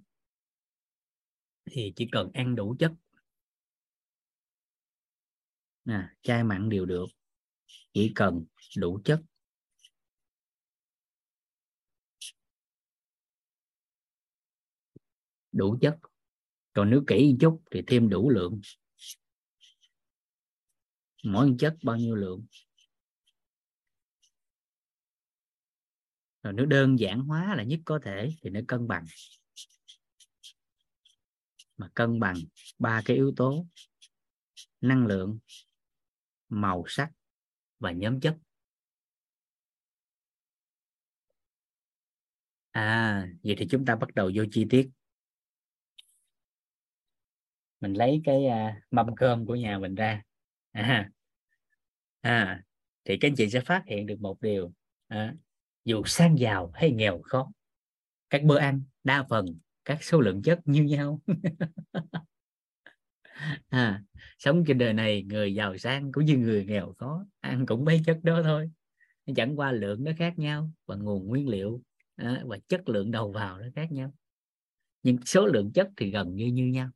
thì chỉ cần ăn đủ chất. Nè, chai mặn đều được. Chỉ cần đủ chất. Đủ chất. Còn nếu kỹ một chút thì thêm đủ lượng mỗi chất bao nhiêu lượng. Rồi nếu đơn giản hóa là nhất có thể thì nó cân bằng. Mà cân bằng ba cái yếu tố năng lượng màu sắc và nhóm chất. À vậy thì chúng ta bắt đầu vô chi tiết. Mình lấy cái uh, mâm cơm của nhà mình ra à, à thì các anh chị sẽ phát hiện được một điều. À, dù sang giàu hay nghèo khó các bữa ăn đa phần các số lượng chất như nhau. À, sống trên đời này người giàu sang cũng như người nghèo khó ăn cũng mấy chất đó thôi. Chẳng qua lượng nó khác nhau và nguồn nguyên liệu à, và chất lượng đầu vào nó khác nhau. Nhưng số lượng chất thì gần như như nhau.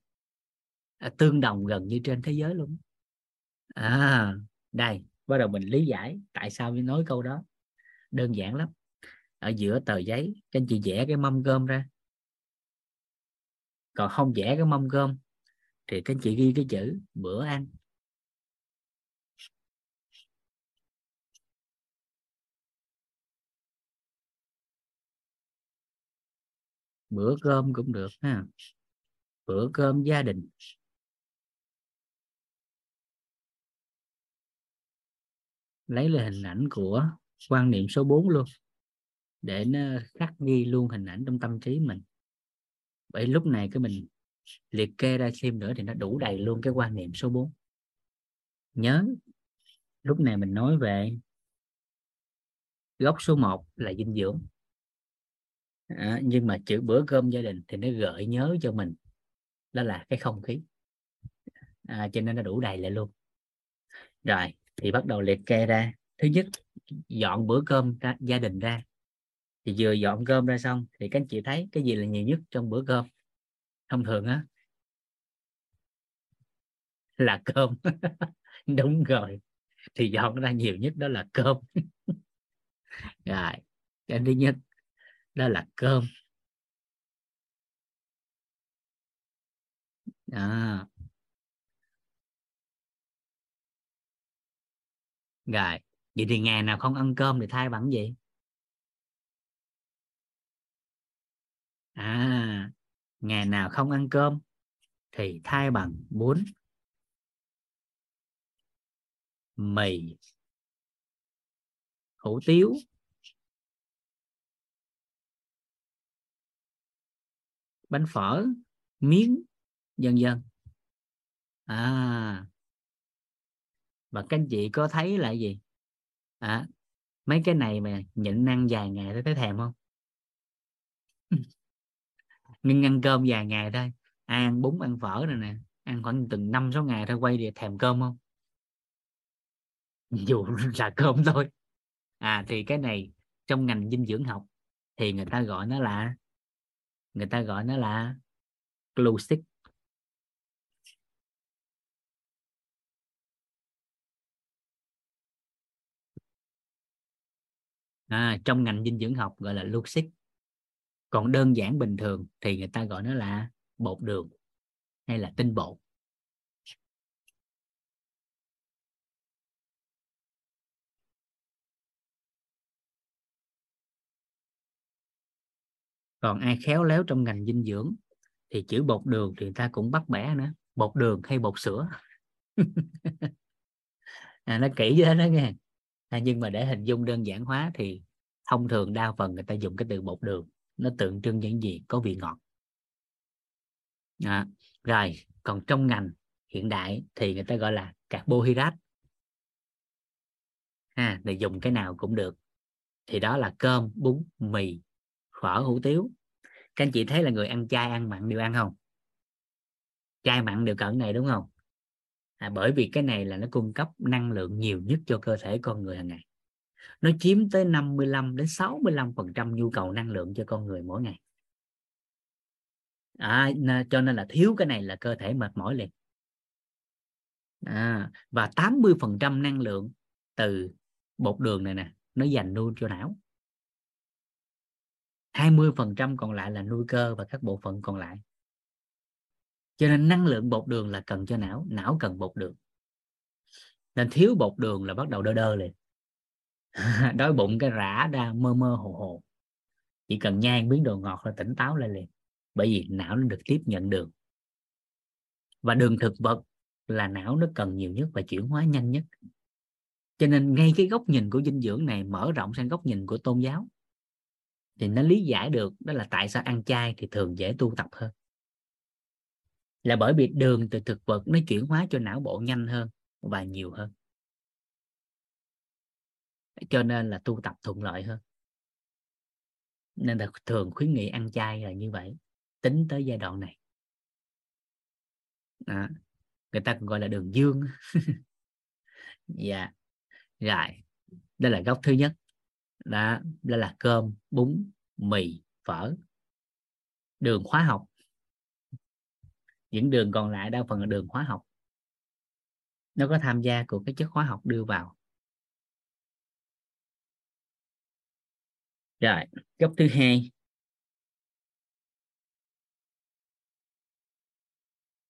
À, tương đồng gần như trên thế giới luôn à đây, bắt đầu mình lý giải tại sao mình nói câu đó. Đơn giản lắm. Ở giữa tờ giấy, các anh chị vẽ cái mâm cơm ra. Còn không vẽ cái mâm cơm thì các anh chị ghi cái chữ bữa ăn. Bữa cơm cũng được ha. Bữa cơm gia đình. Lấy lên hình ảnh của quan niệm số 4 luôn để nó khắc ghi luôn hình ảnh trong tâm trí mình. Bởi lúc này cái mình liệt kê ra thêm nữa thì nó đủ đầy luôn cái quan niệm số 4 nhớ lúc này mình nói về gốc số 1 là dinh dưỡng. À, nhưng mà chữ bữa cơm gia đình thì nó gợi nhớ cho mình đó là cái không khí. À, cho nên nó đủ đầy lại luôn. Rồi thì bắt đầu liệt kê ra. Thứ nhất dọn bữa cơm ra, gia đình ra. Thì vừa dọn cơm ra xong thì các anh chị thấy cái gì là nhiều nhất trong bữa cơm? Thông thường á là cơm. Đúng rồi. Thì dọn ra nhiều nhất đó là cơm. Rồi cái thứ nhất đó là cơm. À. rồi, vậy thì ngày nào không ăn cơm thì thay bằng gì? À ngày nào không ăn cơm thì thay bằng bún, mì, hủ tiếu, bánh phở, miếng dần dần à và các anh chị có thấy là gì? À, mấy cái này mà nhịn ăn vài ngày tôi thấy thèm không? Nhưng ăn cơm vài ngày thôi. Ăn bún ăn phở này nè ăn khoảng từng năm sáu ngày thôi quay thì thèm cơm không? Dù là cơm thôi. À thì cái này trong ngành dinh dưỡng học thì người ta gọi nó là người ta gọi nó là glucid à, trong ngành dinh dưỡng học gọi là glucid còn đơn giản bình thường thì người ta gọi nó là bột đường hay là tinh bột. Còn ai khéo léo trong ngành dinh dưỡng thì chữ bột đường thì người ta cũng bắt bẻ nữa. Bột đường hay bột sữa. À, nó kỹ với đó nghe à, nhưng mà để hình dung đơn giản hóa thì thông thường đa phần người ta dùng cái từ bột đường nó tượng trưng những gì? Có vị ngọt. À, rồi còn trong ngành hiện đại thì người ta gọi là carbohydrate. À, ha thì dùng cái nào cũng được. Thì đó là cơm bún mì phở hủ tiếu. Các anh chị thấy là người ăn chay ăn mặn đều ăn không? Chay mặn đều cỡ này đúng không? À, bởi vì cái này là nó cung cấp năng lượng nhiều nhất cho cơ thể con người hàng ngày. Nó chiếm tới 55 đến 65 phần trăm nhu cầu năng lượng cho con người mỗi ngày. À, cho nên là thiếu cái này là cơ thể mệt mỏi liền. À, và 80 phần trăm năng lượng từ bột đường này nè nó dành nuôi cho não. 20 phần trăm còn lại là nuôi cơ và các bộ phận còn lại cho nên năng lượng bột đường là cần cho não não cần bột đường. Nên thiếu bột đường là bắt đầu đơ đơ liền. Đói bụng cái rã ra, mơ mơ hồ hồ. Chỉ cần nhai miếng đồ ngọt là tỉnh táo lên liền. Bởi vì não nó được tiếp nhận đường. Và đường thực vật là não nó cần nhiều nhất và chuyển hóa nhanh nhất. Cho nên ngay cái góc nhìn của dinh dưỡng này mở rộng sang góc nhìn của tôn giáo. Thì nó lý giải được đó là tại sao ăn chay thì thường dễ tu tập hơn là bởi vì đường từ thực vật nó chuyển hóa cho não bộ nhanh hơn và nhiều hơn. Cho nên là tu tập thuận lợi hơn. Nên là thường khuyến nghị ăn chay là như vậy, tính tới giai đoạn này. Đó. người ta còn gọi là đường dương. Dạ rồi đây là góc thứ nhất. Đó đây là cơm, bún, mì, phở. Đường hóa học những đường còn lại đa phần là đường hóa học. Nó có tham gia của cái chất hóa học đưa vào. Rồi, góc thứ hai.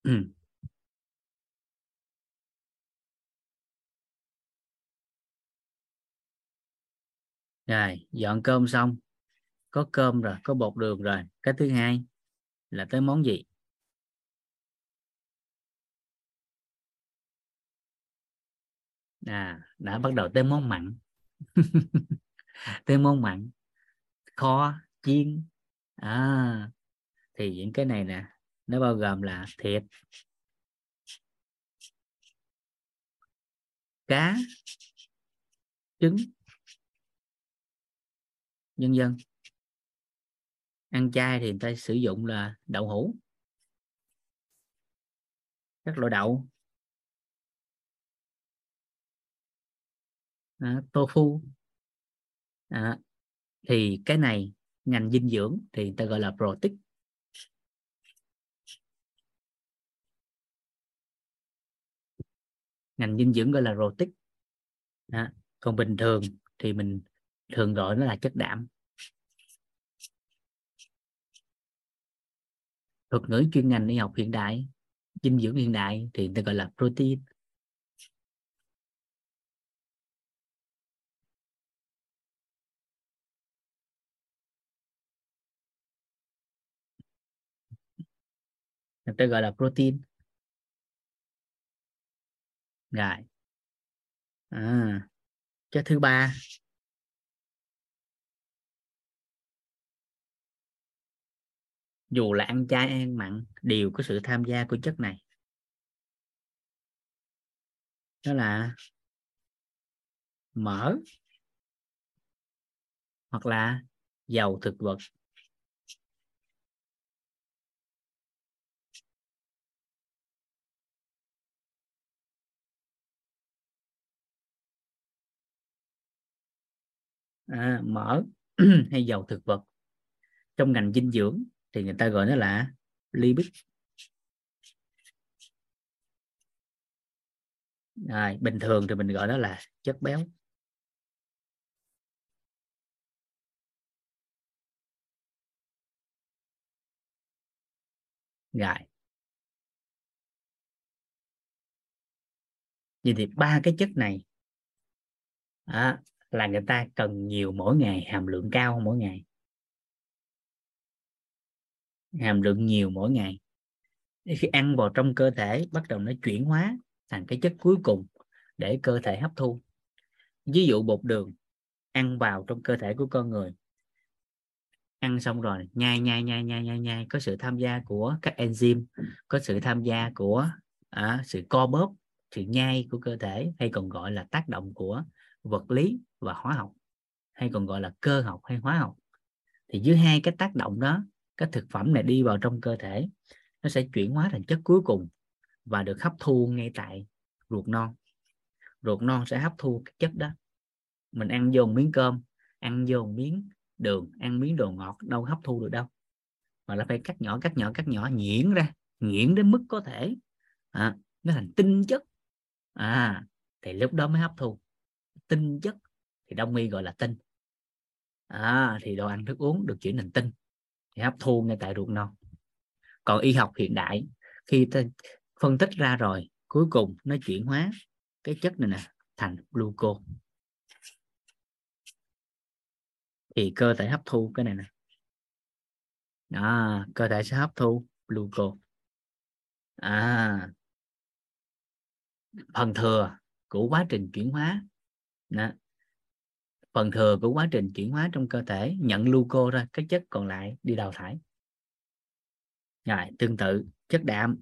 Ừ. Rồi, dọn cơm xong. Có cơm rồi, có bột đường rồi. Cái thứ hai là tới món gì? À đã bắt đầu tới món mặn. Tới món mặn. Kho chiên. À thì những cái này nè nó bao gồm là thịt cá trứng nhân dân ăn chay thì người ta sử dụng là đậu hũ. Các loại đậu à, tofu. À, thì cái này ngành dinh dưỡng thì người ta gọi là protein. Ngành dinh dưỡng gọi là protein. À, còn bình thường thì mình thường gọi nó là chất đạm. Thuật ngữ chuyên ngành y học hiện đại dinh dưỡng hiện đại thì người ta gọi là protein. Người ta gọi là protein. Rồi. À, cái thứ ba. Dù là ăn chay ăn mặn đều có sự tham gia của chất này. Đó là mỡ hoặc là dầu thực vật. À, mỡ hay dầu thực vật. Trong ngành dinh dưỡng thì người ta gọi nó là lipid à, bình thường thì mình gọi nó là chất béo. Rồi. Vậy thì ba cái chất này à, là người ta cần nhiều mỗi ngày hàm lượng cao mỗi ngày. Hàm lượng nhiều mỗi ngày. Khi ăn vào trong cơ thể bắt đầu nó chuyển hóa thành cái chất cuối cùng để cơ thể hấp thu. Ví dụ bột đường ăn vào trong cơ thể của con người. Ăn xong rồi nhai nhai nhai nhai nhai nhai có sự tham gia của các enzyme có sự tham gia của à, sự co bóp sự nhai của cơ thể hay còn gọi là tác động của vật lý và hóa học hay còn gọi là cơ học hay hóa học thì dưới hai cái tác động đó cái thực phẩm này đi vào trong cơ thể nó sẽ chuyển hóa thành chất cuối cùng và được hấp thu ngay tại ruột non. Ruột non sẽ hấp thu cái chất đó. Mình ăn vô một miếng cơm ăn vô một miếng đường ăn miếng đồ ngọt đâu hấp thu được đâu. Mà là phải cắt nhỏ cắt nhỏ cắt nhỏ nhuyễn ra nhuyễn đến mức có thể à, nó thành tinh chất. À thì lúc đó mới hấp thu tinh chất thì đông y gọi là tinh. À, thì đồ ăn thức uống được chuyển thành tinh thì hấp thu ngay tại ruột non. Còn y học hiện đại khi ta phân tích ra rồi cuối cùng nó chuyển hóa cái chất này nè thành gluco. Thì cơ thể hấp thu cái này nè. Đó cơ thể sẽ hấp thu gluco. À phần thừa của quá trình chuyển hóa đó. phần thừa của quá trình chuyển hóa trong cơ thể nhận gluco ra cái chất còn lại đi đào thải. Rồi tương tự chất đạm.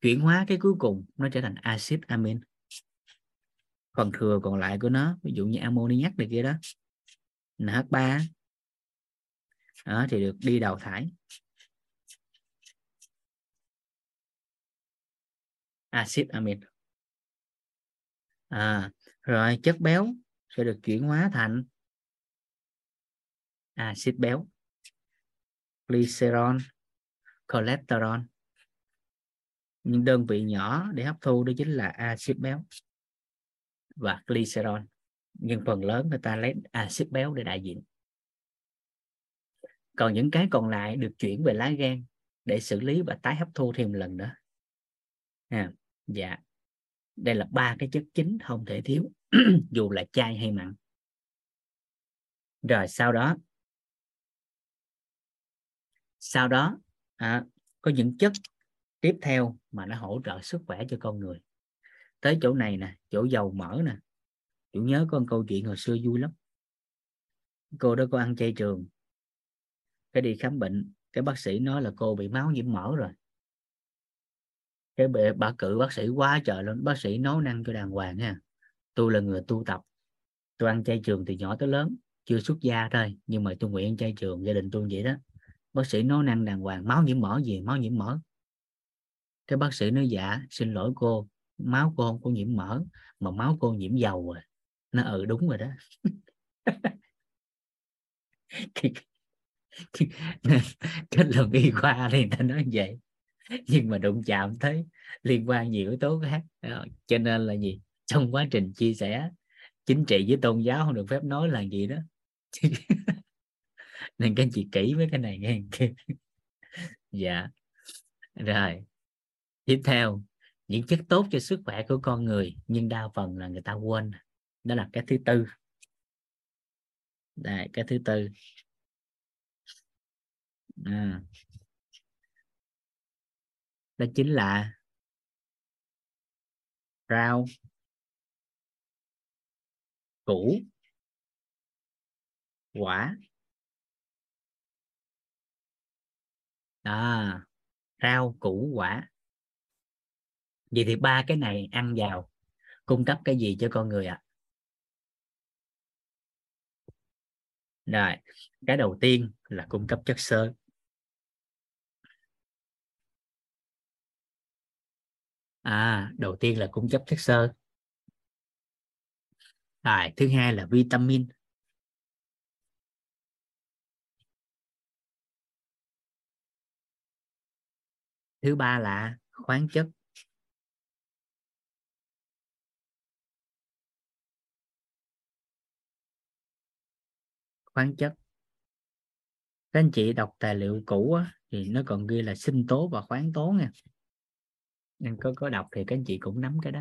Chuyển hóa cái cuối cùng nó trở thành axit amin. Phần thừa còn lại của nó ví dụ như ammoniac này kia đó NH3 đó, thì được đi đào thải. Axit amin à, rồi chất béo sẽ được chuyển hóa thành axit béo glycerol cholesterol. Những đơn vị nhỏ để hấp thu đó chính là axit béo và glycerol nhưng phần lớn người ta lấy axit béo để đại diện. Còn những cái còn lại được chuyển về lá gan để xử lý và tái hấp thu thêm một lần nữa. À, dạ đây là ba cái chất chính không thể thiếu dù là chay hay mặn. Rồi sau đó. Sau đó à, có những chất tiếp theo mà nó hỗ trợ sức khỏe cho con người. Tới chỗ này nè chỗ dầu mỡ nè. Chủ nhớ có một câu chuyện hồi xưa vui lắm. Cô đó có ăn chay trường. Cái đi khám bệnh cái bác sĩ nói là cô bị máu nhiễm mỡ rồi cái bà cử bác sĩ quá trời luôn bác sĩ nấu năng cho đàng hoàng nha tôi là người tu tập tôi ăn chay trường từ nhỏ tới lớn chưa xuất gia thôi nhưng mà tôi nguyện chay trường gia đình tôi vậy đó bác sĩ nấu năng đàng hoàng máu nhiễm mỡ gì máu nhiễm mỡ cái bác sĩ nói dạ xin lỗi cô máu cô không có nhiễm mỡ mà máu cô nhiễm dầu rồi nó ừ đúng rồi đó kết luận y khoa thì ta nói vậy nhưng mà đụng chạm thấy liên quan nhiều yếu tố khác. Ờ, cho nên là gì? Trong quá trình chia sẻ, chính trị với tôn giáo không được phép nói là gì đó. Nên các anh chị kỹ với cái này nghe dạ. Rồi. Tiếp theo, những chất tốt cho sức khỏe của con người, nhưng đa phần là người ta quên. Đó là cái thứ tư. Đây, cái thứ tư. À đó chính là rau củ quả. À, rau củ quả. Vậy thì ba cái này ăn vào cung cấp cái gì cho con người ạ? À? rồi cái đầu tiên là cung cấp chất xơ. À đầu tiên là cung cấp chất xơ. Rồi thứ hai là vitamin. Thứ ba là khoáng chất. Khoáng chất. Các anh chị đọc tài liệu cũ á, thì nó còn ghi là sinh tố và khoáng tố nha nên có có đọc thì các anh chị cũng nắm cái đó.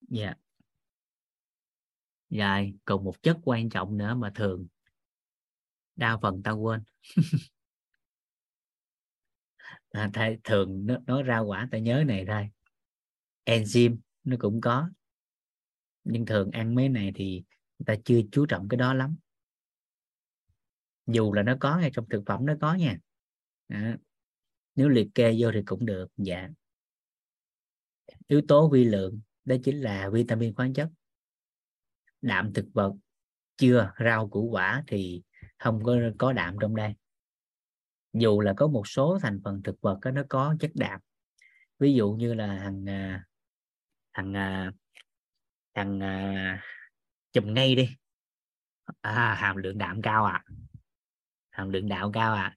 Dạ. Yeah. rồi còn một chất quan trọng nữa mà thường. Đa phần ta quên. À, thay, thường nó, nó ra quả ta nhớ này thôi. Enzyme nó cũng có. Nhưng thường ăn mấy này thì người ta chưa chú trọng cái đó lắm. Dù là nó có ngay trong thực phẩm nó có nha nếu liệt kê vô thì cũng được dạ. Yếu tố vi lượng đó chính là vitamin khoáng chất. Đạm thực vật chưa rau củ quả thì không có có đạm trong đây. Dù là có một số thành phần thực vật đó, nó có chất đạm. Ví dụ như là thằng à, thằng à, thằng à, chùm ngay đi. À, hàm lượng đạm cao à hàm lượng đạm cao à,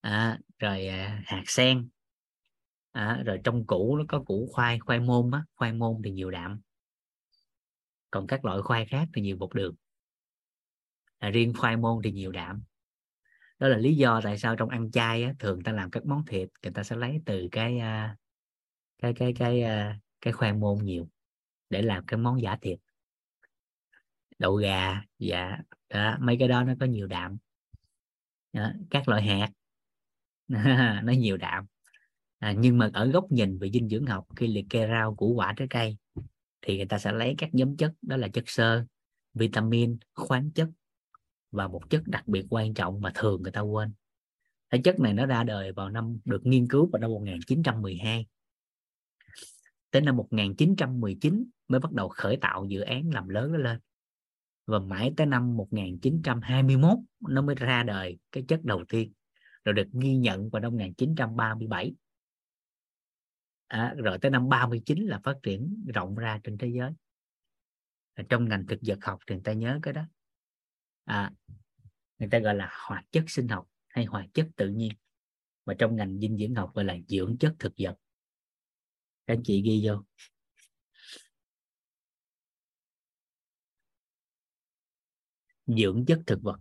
à rồi à, hạt sen. À, rồi trong củ nó có củ khoai khoai môn á khoai môn thì nhiều đạm. Còn các loại khoai khác thì nhiều bột đường. À, riêng khoai môn thì nhiều đạm. Đó là lý do tại sao trong ăn chay á, thường ta làm các món thịt người ta sẽ lấy từ cái à, cái cái cái à, cái khoai môn nhiều để làm cái món giả thịt, đậu gà dạ đó, mấy cái đó nó có nhiều đạm. Đó, các loại hạt. nó nhiều đạm. À, nhưng mà ở góc nhìn về dinh dưỡng học khi liệt kê rau củ quả trái cây thì người ta sẽ lấy các nhóm chất đó là chất xơ vitamin khoáng chất và một chất đặc biệt quan trọng mà thường người ta quên. Cái chất này nó ra đời vào năm được nghiên cứu vào năm 1912 tới năm 1919 mới bắt đầu khởi tạo dự án làm lớn nó lên. Và mãi tới năm 1921 nó mới ra đời cái chất đầu tiên rồi được ghi nhận vào năm 1937 à, rồi tới năm 39 là phát triển rộng ra trên thế giới. À, trong ngành thực vật học thì người ta nhớ cái đó. À, người ta gọi là hoạt chất sinh học hay hoạt chất tự nhiên. Mà trong ngành dinh dưỡng học gọi là dưỡng chất thực vật. Các anh chị ghi vô. Dưỡng chất thực vật.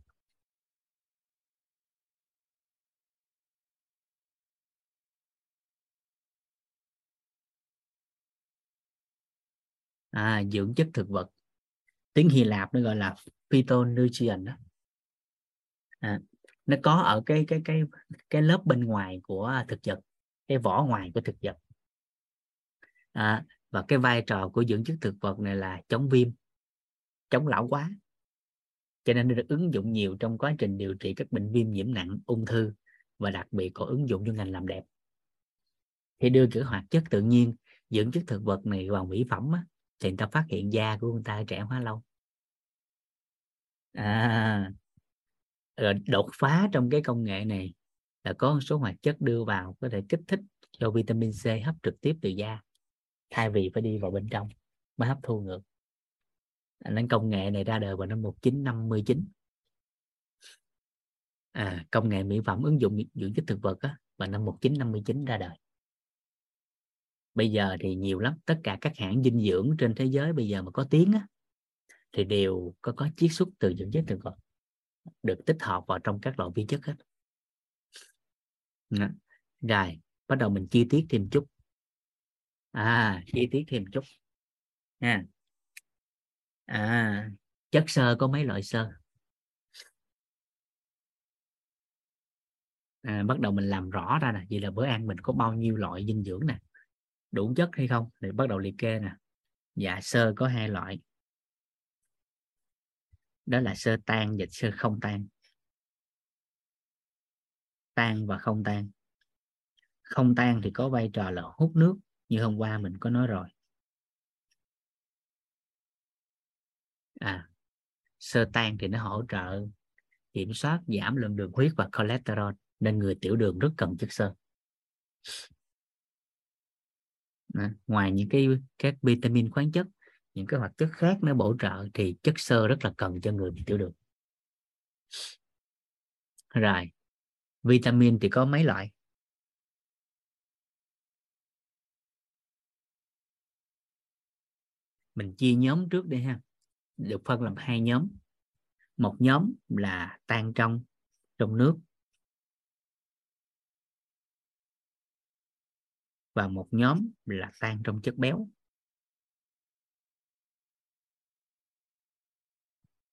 À, dưỡng chất thực vật. Tiếng Hy Lạp nó gọi là phytonutrient đó. À, nó có ở cái cái cái cái lớp bên ngoài của thực vật cái vỏ ngoài của thực vật. À, và cái vai trò của dưỡng chất thực vật này là chống viêm chống lão hóa. Cho nên nó được ứng dụng nhiều trong quá trình điều trị các bệnh viêm nhiễm nặng ung thư và đặc biệt có ứng dụng cho ngành làm đẹp. Thì đưa cái hoạt chất tự nhiên dưỡng chất thực vật này vào mỹ phẩm á, thì người ta phát hiện da của người ta trẻ hóa lâu. À rồi đột phá trong cái công nghệ này là có một số hoạt chất đưa vào có thể kích thích cho vitamin C hấp trực tiếp từ da. Thay vì phải đi vào bên trong mới hấp thu ngược. À, nên công nghệ này ra đời vào năm 1959 à, công nghệ mỹ phẩm ứng dụng dưỡng chất thực vật á, vào năm 1959 ra đời bây giờ thì nhiều lắm tất cả các hãng dinh dưỡng trên thế giới bây giờ mà có tiếng á, thì đều có có chiết xuất từ dưỡng chất thực vật được tích hợp vào trong các loại vi chất hết. Rồi bắt đầu mình chi tiết thêm chút. À chi tiết thêm chút. Nha à chất xơ có mấy loại xơ? À, bắt đầu mình làm rõ ra nè vậy là bữa ăn mình có bao nhiêu loại dinh dưỡng nè đủ chất hay không? Thì bắt đầu liệt kê nè. Dạ sơ có hai loại. Đó là sơ tan và sơ không tan. Tan và không tan. Không tan thì có vai trò là hút nước, như hôm qua mình có nói rồi. À sơ tan thì nó hỗ trợ kiểm soát, giảm lượng đường huyết và cholesterol, nên người tiểu đường rất cần chất xơ à, ngoài những cái các vitamin khoáng chất những cái hoạt chất khác nó bổ trợ thì chất xơ rất là cần cho người bị tiểu đường rồi vitamin thì có mấy loại? Mình chia nhóm trước đi ha. Được phân làm hai nhóm. Một nhóm là tan trong trong nước và một nhóm là tan trong chất béo.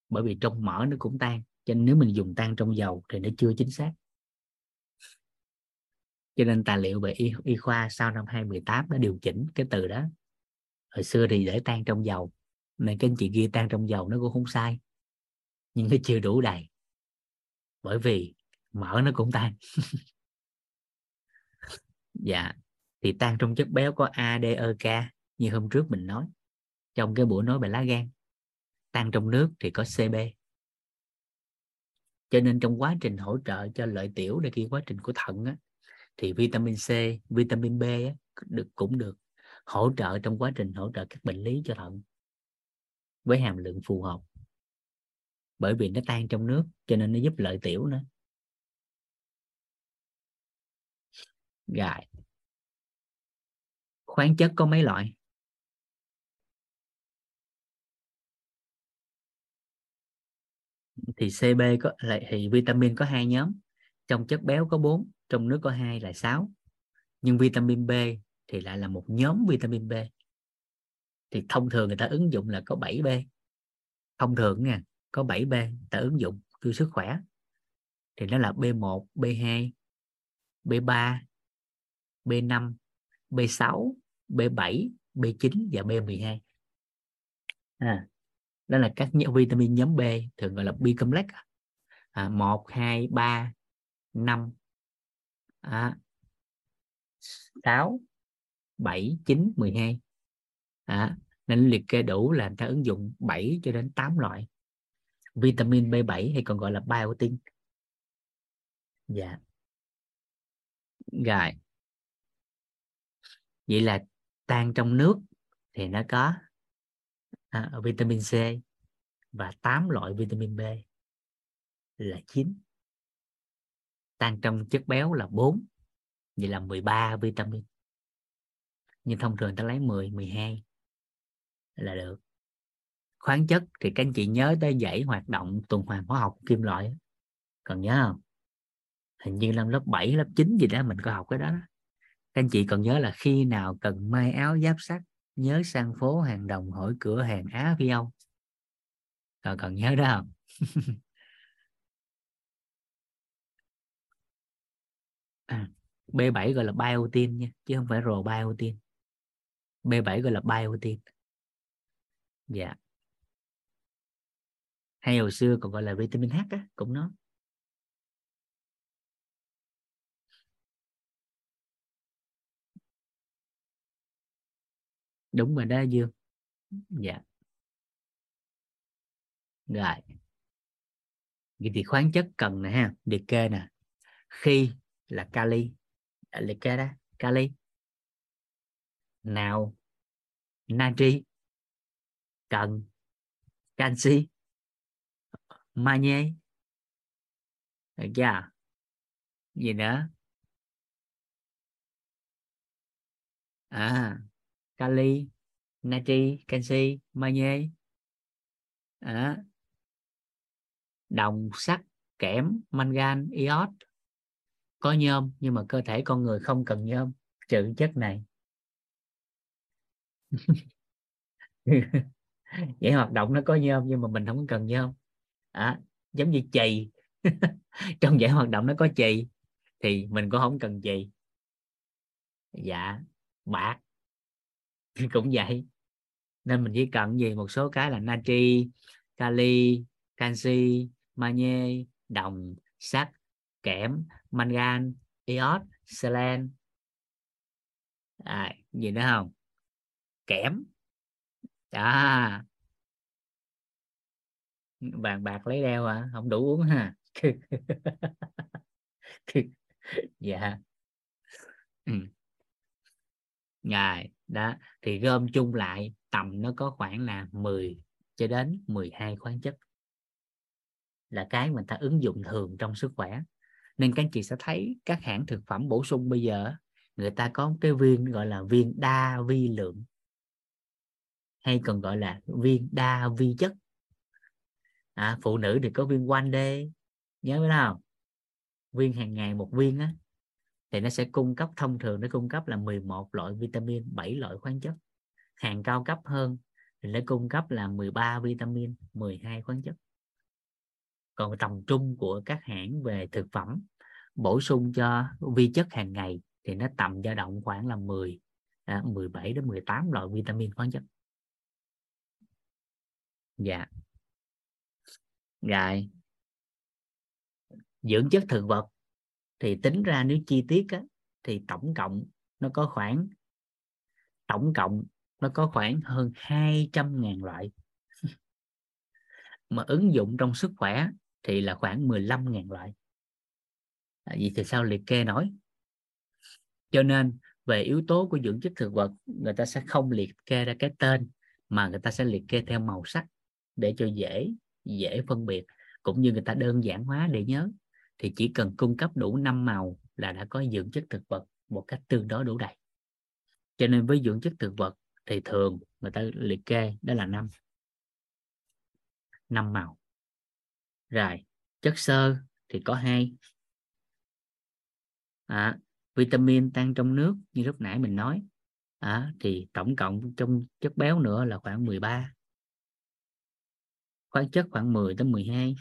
Bởi vì trong mỡ nó cũng tan cho nên nếu mình dùng tan trong dầu thì nó chưa chính xác. Cho nên tài liệu về y, y khoa sau năm 2018 đã điều chỉnh cái từ đó. Hồi xưa thì để tan trong dầu nên cái anh chị ghi tan trong dầu nó cũng không sai nhưng nó chưa đủ đầy. Bởi vì mỡ nó cũng tan. Dạ thì tan trong chất béo có ADEK như hôm trước mình nói. Trong cái buổi nói về lá gan. Tan trong nước thì có CB cho nên trong quá trình hỗ trợ cho lợi tiểu để khi quá trình của thận á, thì vitamin C vitamin B á, được cũng được hỗ trợ trong quá trình hỗ trợ các bệnh lý cho thận với hàm lượng phù hợp. Bởi vì nó tan trong nước cho nên nó giúp lợi tiểu nữa. Rồi khoáng chất có mấy loại? Thì CB có, lại, thì vitamin có hai nhóm. Trong chất béo có 4 trong nước có hai là 6 nhưng vitamin B thì lại là một nhóm vitamin B. Thì thông thường người ta ứng dụng là có 7B thông thường nha, có 7B người ta ứng dụng cho sức khỏe. Thì nó là B1 B2 B3 B5 B6 B7 B9 và B12 à, đó là các vitamin nhóm B thường gọi là B complex. À, 1 2 3 5 à, 6 7 9 12 à, nên liệt kê đủ là người ta ứng dụng 7 cho đến 8 loại. Vitamin B7 hay còn gọi là biotin. Dạ. Rồi. Vậy là tan trong nước thì nó có à, vitamin C và 8 loại vitamin B là 9 tan trong chất béo là 4 vậy là 13 vitamin. Nhưng thông thường ta lấy 10 12 là được. Khoáng chất thì các anh chị nhớ tới dãy hoạt động tuần hoàn hóa học kim loại còn nhớ không? Hình như năm lớp 7 lớp 9 gì đó mình có học cái đó đó các anh chị còn nhớ là khi nào cần may áo giáp sắt nhớ sang phố hàng đồng hỏi cửa hàng Á Phi Âu còn còn nhớ đó không? À, B7 gọi là biotin nha chứ không phải rồ biotin. B7 gọi là biotin. Dạ. Hay hồi xưa còn gọi là vitamin H á, cũng nó đúng rồi đó dương. Dạ. Rồi. Vậy thì khoáng chất cần nè ha liệt kê nè. Khi là kali. À, liệt kê đó kali. Nào natri. Cần canxi. Magie. Được chưa gì nữa? À kali natri canxi magie à, đồng sắt kẽm mangan iốt có nhôm nhưng mà cơ thể con người không cần nhôm. Trừ chất này. Vậy hoạt động nó có nhôm nhưng mà mình không cần nhôm. À, giống như chì. Trong giải hoạt động nó có chì thì mình cũng không cần chì. Dạ bạc. cũng vậy. Nên mình chỉ cần gì? Một số cái là natri kali canxi magie đồng sắt kẽm mangan iốt selen. À, gì nữa không? Kẽm. À. Vàng bạc lấy đeo à không đủ uống ha. Dạ. Ừ rồi đó. Thì gom chung lại tầm nó có khoảng là 10 cho đến 12 khoáng chất. Là cái mình ta ứng dụng thường trong sức khỏe. Nên các anh chị sẽ thấy các hãng thực phẩm bổ sung bây giờ người ta có cái viên gọi là viên đa vi lượng. Hay còn gọi là viên đa vi chất. À, phụ nữ thì có viên quanh d nhớ biết không? Viên hàng ngày một viên á thì nó sẽ cung cấp thông thường nó cung cấp là 11 loại vitamin 7 loại khoáng chất. Hàng cao cấp hơn thì nó cung cấp là 13 vitamin 12 khoáng chất. Còn tầm trung của các hãng về thực phẩm bổ sung cho vi chất hàng ngày thì nó tầm dao động khoảng là 10 à, 17 đến 18 loại vitamin khoáng chất. Dạ. Rồi. Dưỡng chất thực vật thì tính ra nếu chi tiết á, thì tổng cộng nó có khoảng tổng cộng nó có khoảng hơn 200.000 loại. Mà ứng dụng trong sức khỏe thì là khoảng 15.000 loại. À, vậy thì sao liệt kê nổi? Cho nên về yếu tố của dưỡng chất thực vật người ta sẽ không liệt kê ra cái tên mà người ta sẽ liệt kê theo màu sắc để cho dễ dễ phân biệt cũng như người ta đơn giản hóa để nhớ thì chỉ cần cung cấp đủ 5 màu là đã có dưỡng chất thực vật một cách tương đối đủ đầy. Cho nên với dưỡng chất thực vật thì thường người ta liệt kê đó là năm. Năm màu. Rồi chất xơ thì có hai. À, vitamin tan trong nước như lúc nãy mình nói. À, thì tổng cộng trong chất béo nữa là khoảng 13 khoáng chất khoảng 10 tới 12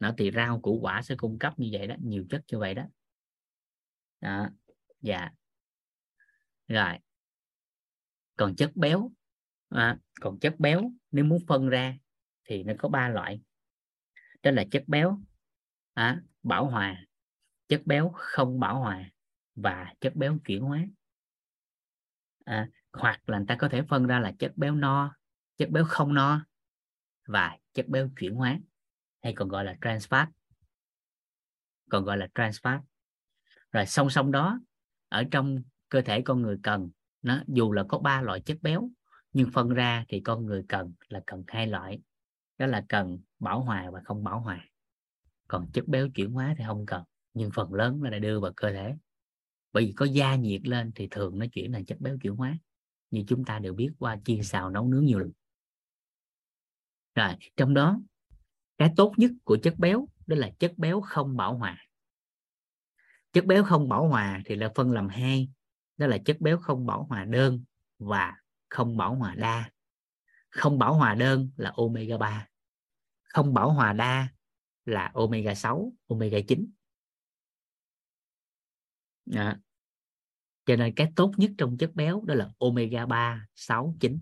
nó thì rau củ quả sẽ cung cấp như vậy đó nhiều chất như vậy đó. Đó dạ. Rồi. Còn chất béo à, còn chất béo nếu muốn phân ra thì nó có ba loại. Đó là chất béo à, bảo hòa chất béo không bảo hòa và chất béo chuyển hóa. À, hoặc là người ta có thể phân ra là chất béo no chất béo không no và chất béo chuyển hóa hay còn gọi là trans fat còn gọi là trans fat rồi song song đó, ở trong cơ thể con người cần, nó dù là có ba loại chất béo, nhưng phân ra thì con người cần là cần hai loại. Đó là cần bảo hòa và không bảo hòa. Còn chất béo chuyển hóa thì không cần, nhưng phần lớn là đưa vào cơ thể. Bởi vì có gia nhiệt lên thì thường nó chuyển thành chất béo chuyển hóa. Như chúng ta đều biết qua chiên xào nấu nướng nhiều lần. Rồi, trong đó cái tốt nhất của chất béo, đó là chất béo không bão hòa. Chất béo không bão hòa thì là phân làm hai, đó là chất béo không bão hòa đơn và không bão hòa đa. Không bão hòa đơn là omega 3 không bão hòa đa là omega 6 omega 9 đó. cho nên cái tốt nhất trong chất béo đó là omega 3 6 9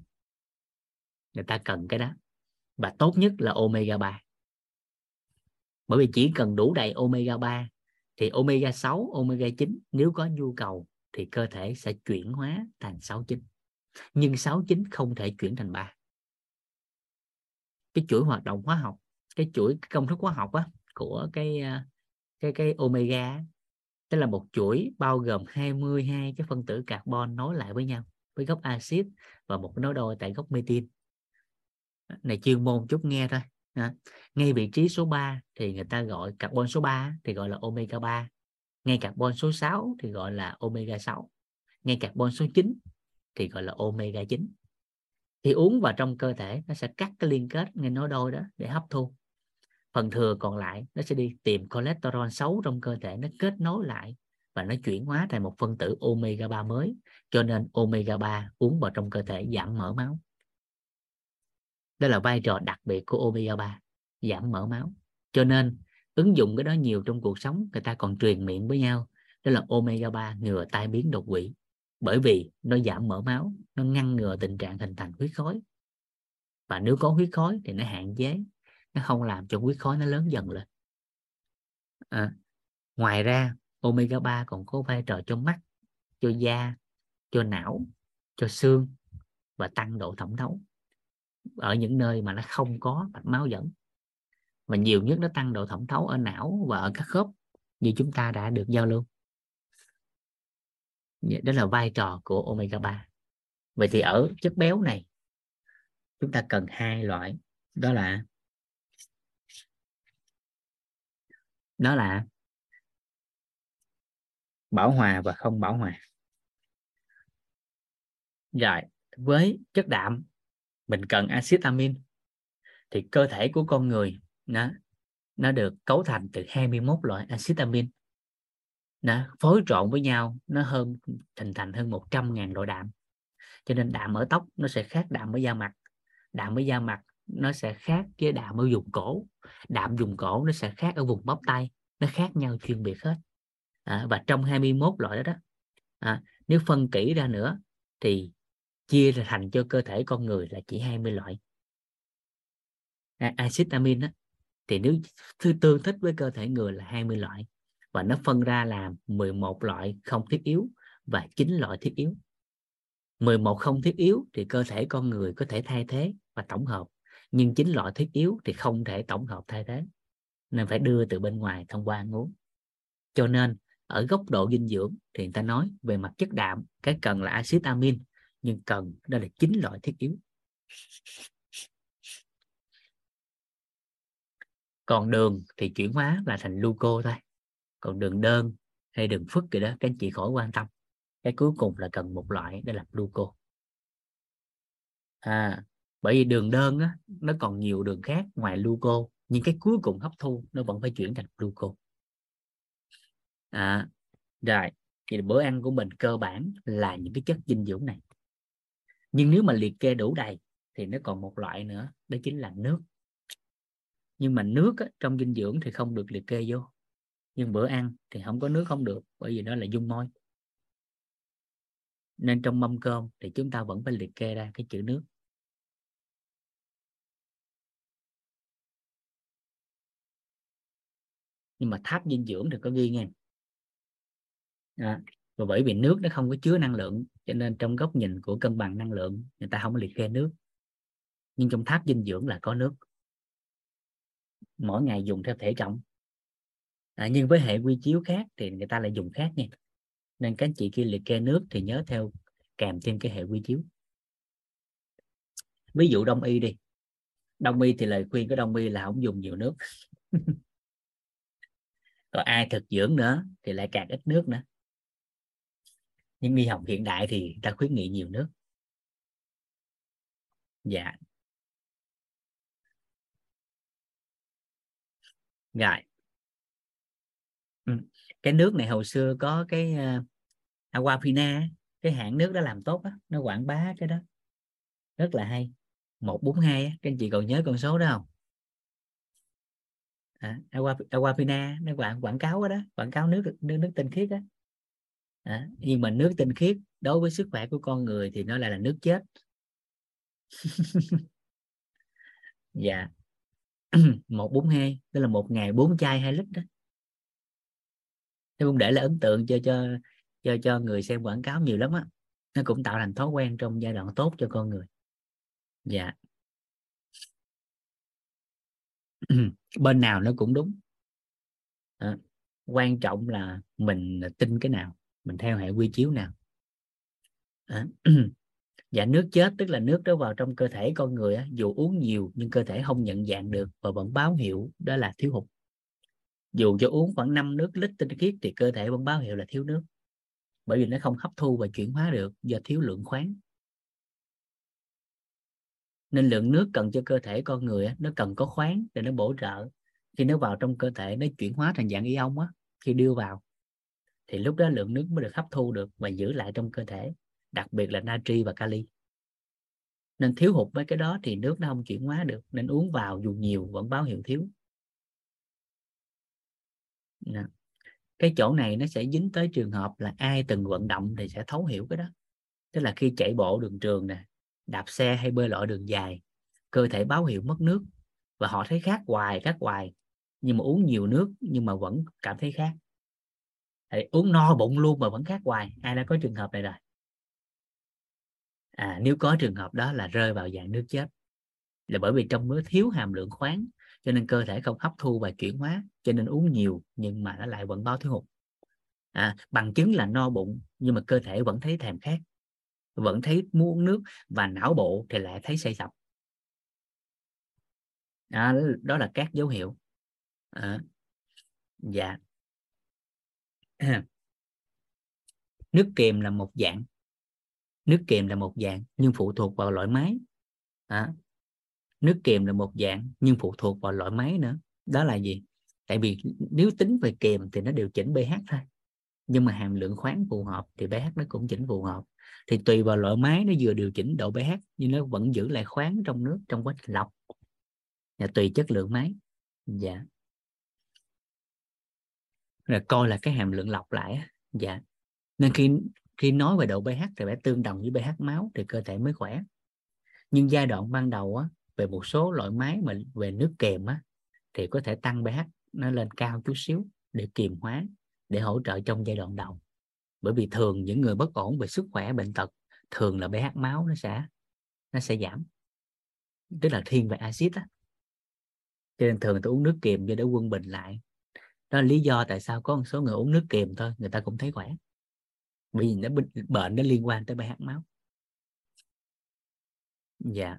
người ta cần cái đó. Và tốt nhất là omega 3 bởi vì chỉ cần đủ đầy omega 3 thì omega 6 omega 9 nếu có nhu cầu thì cơ thể sẽ chuyển hóa thành 69 nhưng 69 không thể chuyển thành 3 cái chuỗi hoạt động hóa học cái chuỗi cái công thức hóa học á, của cái à, cái cái omega tức là một chuỗi bao gồm 22 cái phân tử carbon nối lại với nhau với gốc axit và một nối đôi tại gốc metin này chuyên môn chút nghe thôi à, ngay vị trí số 3 thì người ta gọi carbon số 3 thì gọi là omega 3 ngay carbon số 6 thì gọi là omega 6 ngay carbon số 9 thì gọi là omega 9 thì uống vào trong cơ thể nó sẽ cắt cái liên kết ngay nối đôi đó để hấp thu. Phần thừa còn lại nó sẽ đi tìm cholesterol xấu trong cơ thể nó kết nối lại và nó chuyển hóa thành một phân tử omega 3 mới. Cho nên omega 3 uống vào trong cơ thể giảm mỡ máu đó là vai trò đặc biệt của omega 3 giảm mỡ máu. Cho nên ứng dụng cái đó nhiều trong cuộc sống người ta còn truyền miệng với nhau. Đó là omega 3 ngừa tai biến đột quỵ. Bởi vì nó giảm mỡ máu nó ngăn ngừa tình trạng hình thành huyết khối. Và nếu có huyết khối thì nó hạn chế nó không làm cho huyết khối nó lớn dần lên. À, ngoài ra omega 3 còn có vai trò cho mắt cho da cho não cho xương và tăng độ thẩm thấu ở những nơi mà nó không có mạch máu dẫn. Và nhiều nhất nó tăng độ thẩm thấu ở não và ở các khớp như chúng ta đã được giao lưu. Đó là vai trò của omega 3 vậy thì ở chất béo này, chúng ta cần hai loại. Đó là đó là bảo hòa và không bảo hòa. Rồi, với chất đạm mình cần axit amin. Thì cơ thể của con người nó nó được cấu thành từ 21 loại axit amin. Nó phối trộn với nhau nó hơn hình thành hơn 100 ngàn loại đạm. Cho nên đạm ở tóc nó sẽ khác đạm ở da mặt. Đạm ở da mặt nó sẽ khác với đạm ở vùng cổ. Đạm vùng cổ nó sẽ khác ở vùng bắp tay. Nó khác nhau chuyên biệt hết. À, và trong 21 loại đó đó à, nếu phân kỹ ra nữa thì chia thành cho cơ thể con người là chỉ 20 loại. À, axit amin đó, thì nếu thư tương thích với cơ thể người là 20 loại và nó phân ra làm 11 loại không thiết yếu và 9 loại thiết yếu. 11 không thiết yếu thì cơ thể con người có thể thay thế và tổng hợp nhưng 9 loại thiết yếu thì không thể tổng hợp thay thế nên phải đưa từ bên ngoài thông qua ăn uống. Cho nên ở góc độ dinh dưỡng thì người ta nói về mặt chất đạm cái cần là axit amin nhưng cần đó là chín loại thiết yếu. Còn đường thì chuyển hóa là thành gluco thôi. Còn đường đơn hay đường phức gì đó các anh chị khỏi quan tâm. Cái cuối cùng là cần một loại để là gluco à bởi vì đường đơn á, nó còn nhiều đường khác ngoài gluco nhưng cái cuối cùng hấp thu nó vẫn phải chuyển thành gluco à, rồi thì bữa ăn của mình cơ bản là những cái chất dinh dưỡng này nhưng nếu mà liệt kê đủ đầy thì nó còn một loại nữa đó chính là nước. Nhưng mà nước á, trong dinh dưỡng thì không được liệt kê vô. Nhưng bữa ăn thì không có nước không được bởi vì nó là dung môi. Nên trong mâm cơm thì chúng ta vẫn phải liệt kê ra cái chữ nước. Nhưng mà tháp dinh dưỡng thì có ghi nghe. À, và bởi vì nước nó không có chứa năng lượng cho nên trong góc nhìn của cân bằng năng lượng người ta không liệt kê nước. Nhưng trong tháp dinh dưỡng là có nước. Mỗi ngày dùng theo thể trọng. À, nhưng với hệ quy chiếu khác thì người ta lại dùng khác nha. Nên các chị khi liệt kê nước thì nhớ theo kèm thêm cái hệ quy chiếu. Ví dụ đông y đi. Đông y thì lời khuyên của đông y là không dùng nhiều nước. Còn ai thực dưỡng nữa thì lại càng ít nước nữa nhưng y học hiện đại thì ta khuyến nghị nhiều nước. Dạ. Rồi. Ừ. cái nước này hồi xưa có cái uh, Aquafina cái hãng nước đó làm tốt á nó quảng bá cái đó. Rất là hay. 142 á các anh chị còn nhớ con số đó không? À, Aquafina nó quảng quảng cáo đó, đó quảng cáo nước nước nước tinh khiết á à, nhưng mà nước tinh khiết đối với sức khỏe của con người thì nó lại là nước chết. Dạ. 142 tức là một ngày bốn chai hai lít đó. Tôi cũng để là ấn tượng cho cho cho cho người xem quảng cáo nhiều lắm á. Nó cũng tạo thành thói quen trong giai đoạn tốt cho con người. Dạ. Bên nào nó cũng đúng. À, quan trọng là mình tin cái nào mình theo hệ quy chiếu nào. À, dạ nước chết tức là nước đó vào trong cơ thể con người á, dù uống nhiều nhưng cơ thể không nhận dạng được và vẫn báo hiệu đó là thiếu hụt. Dù cho uống khoảng 5 nước lít tinh khiết thì cơ thể vẫn báo hiệu là thiếu nước bởi vì nó không hấp thu và chuyển hóa được do thiếu lượng khoáng. Nên lượng nước cần cho cơ thể con người nó cần có khoáng để nó bổ trợ. Khi nó vào trong cơ thể nó chuyển hóa thành dạng ion á khi đưa vào thì lúc đó lượng nước mới được hấp thu được và giữ lại trong cơ thể, đặc biệt là natri và kali. Nên thiếu hụt mấy cái đó thì nước nó không chuyển hóa được, nên uống vào dù nhiều vẫn báo hiệu thiếu. Nè. cái chỗ này nó sẽ dính tới trường hợp là ai từng vận động thì sẽ thấu hiểu cái đó. Tức là khi chạy bộ đường trường nè, đạp xe hay bơi lội đường dài, cơ thể báo hiệu mất nước và họ thấy khác hoài khác hoài. Nhưng mà uống nhiều nước nhưng mà vẫn cảm thấy khác thì uống no bụng luôn mà vẫn khác hoài. Ai đã có trường hợp này rồi? À, nếu có trường hợp đó là rơi vào dạng nước chết. Là bởi vì trong nước thiếu hàm lượng khoáng cho nên cơ thể không hấp thu và chuyển hóa cho nên uống nhiều nhưng mà nó lại vẫn báo thiếu hụt. À, bằng chứng là no bụng nhưng mà cơ thể vẫn thấy thèm khát vẫn thấy muốn uống nước và não bộ thì lại thấy say sập. À, đó là các dấu hiệu. À, dạ. nước kiềm là một dạng. Nước kiềm là một dạng nhưng phụ thuộc vào loại máy. À, nước kiềm là một dạng nhưng phụ thuộc vào loại máy nữa. Đó là gì? Tại vì nếu tính về kiềm thì nó điều chỉnh pH thôi. Nhưng mà hàm lượng khoáng phù hợp thì pH nó cũng chỉnh phù hợp. Thì tùy vào loại máy nó vừa điều chỉnh độ pH nhưng nó vẫn giữ lại khoáng trong nước trong quá trình lọc. Và tùy chất lượng máy. Dạ rồi coi là cái hàm lượng lọc lại dạ. Nên khi khi nói về độ pH thì phải tương đồng với pH máu thì cơ thể mới khỏe. Nhưng giai đoạn ban đầu á, về một số loại máy mà về nước kèm á, thì có thể tăng pH nó lên cao chút xíu để kiềm hóa để hỗ trợ trong giai đoạn đầu. Bởi vì thường những người bất ổn về sức khỏe bệnh tật thường là pH máu nó sẽ nó sẽ giảm. Tức là thiên về axit á. Cho nên thường tôi uống nước kiềm cho để quân bình lại đó là lý do tại sao có một số người uống nước kiềm thôi người ta cũng thấy khỏe. Bởi vì nó bệnh nó liên quan tới pH máu. Dạ.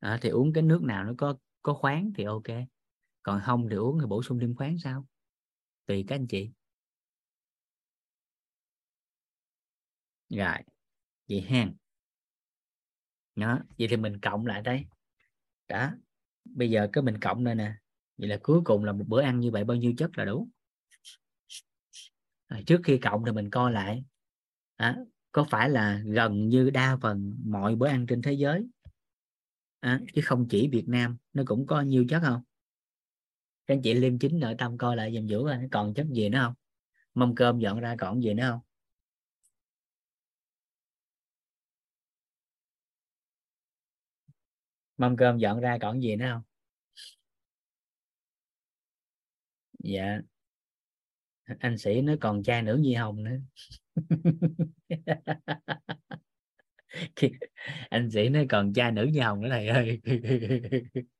À, thì uống cái nước nào nó có có khoáng thì ok. Còn không thì uống thì bổ sung thêm khoáng sao? Tùy các anh chị. Rồi vậy hen. đó vậy thì mình cộng lại đây. Đó bây giờ cái mình cộng đây nè vậy là cuối cùng là một bữa ăn như vậy bao nhiêu chất là đủ? À, trước khi cộng thì mình coi lại. À, có phải là gần như đa phần mọi bữa ăn trên thế giới? À, chứ không chỉ Việt Nam nó cũng có nhiều chất không? Các anh chị liêm chính nội tâm coi lại dùm vũ coi còn chất gì nữa không? Mâm cơm dọn ra còn gì nữa không? Mâm cơm dọn ra còn gì nữa không? Dạ. Anh sĩ nó còn trai nữ nhi hồng nữa. Anh sĩ nó còn cha nữ nhi hồng nữa thầy ơi.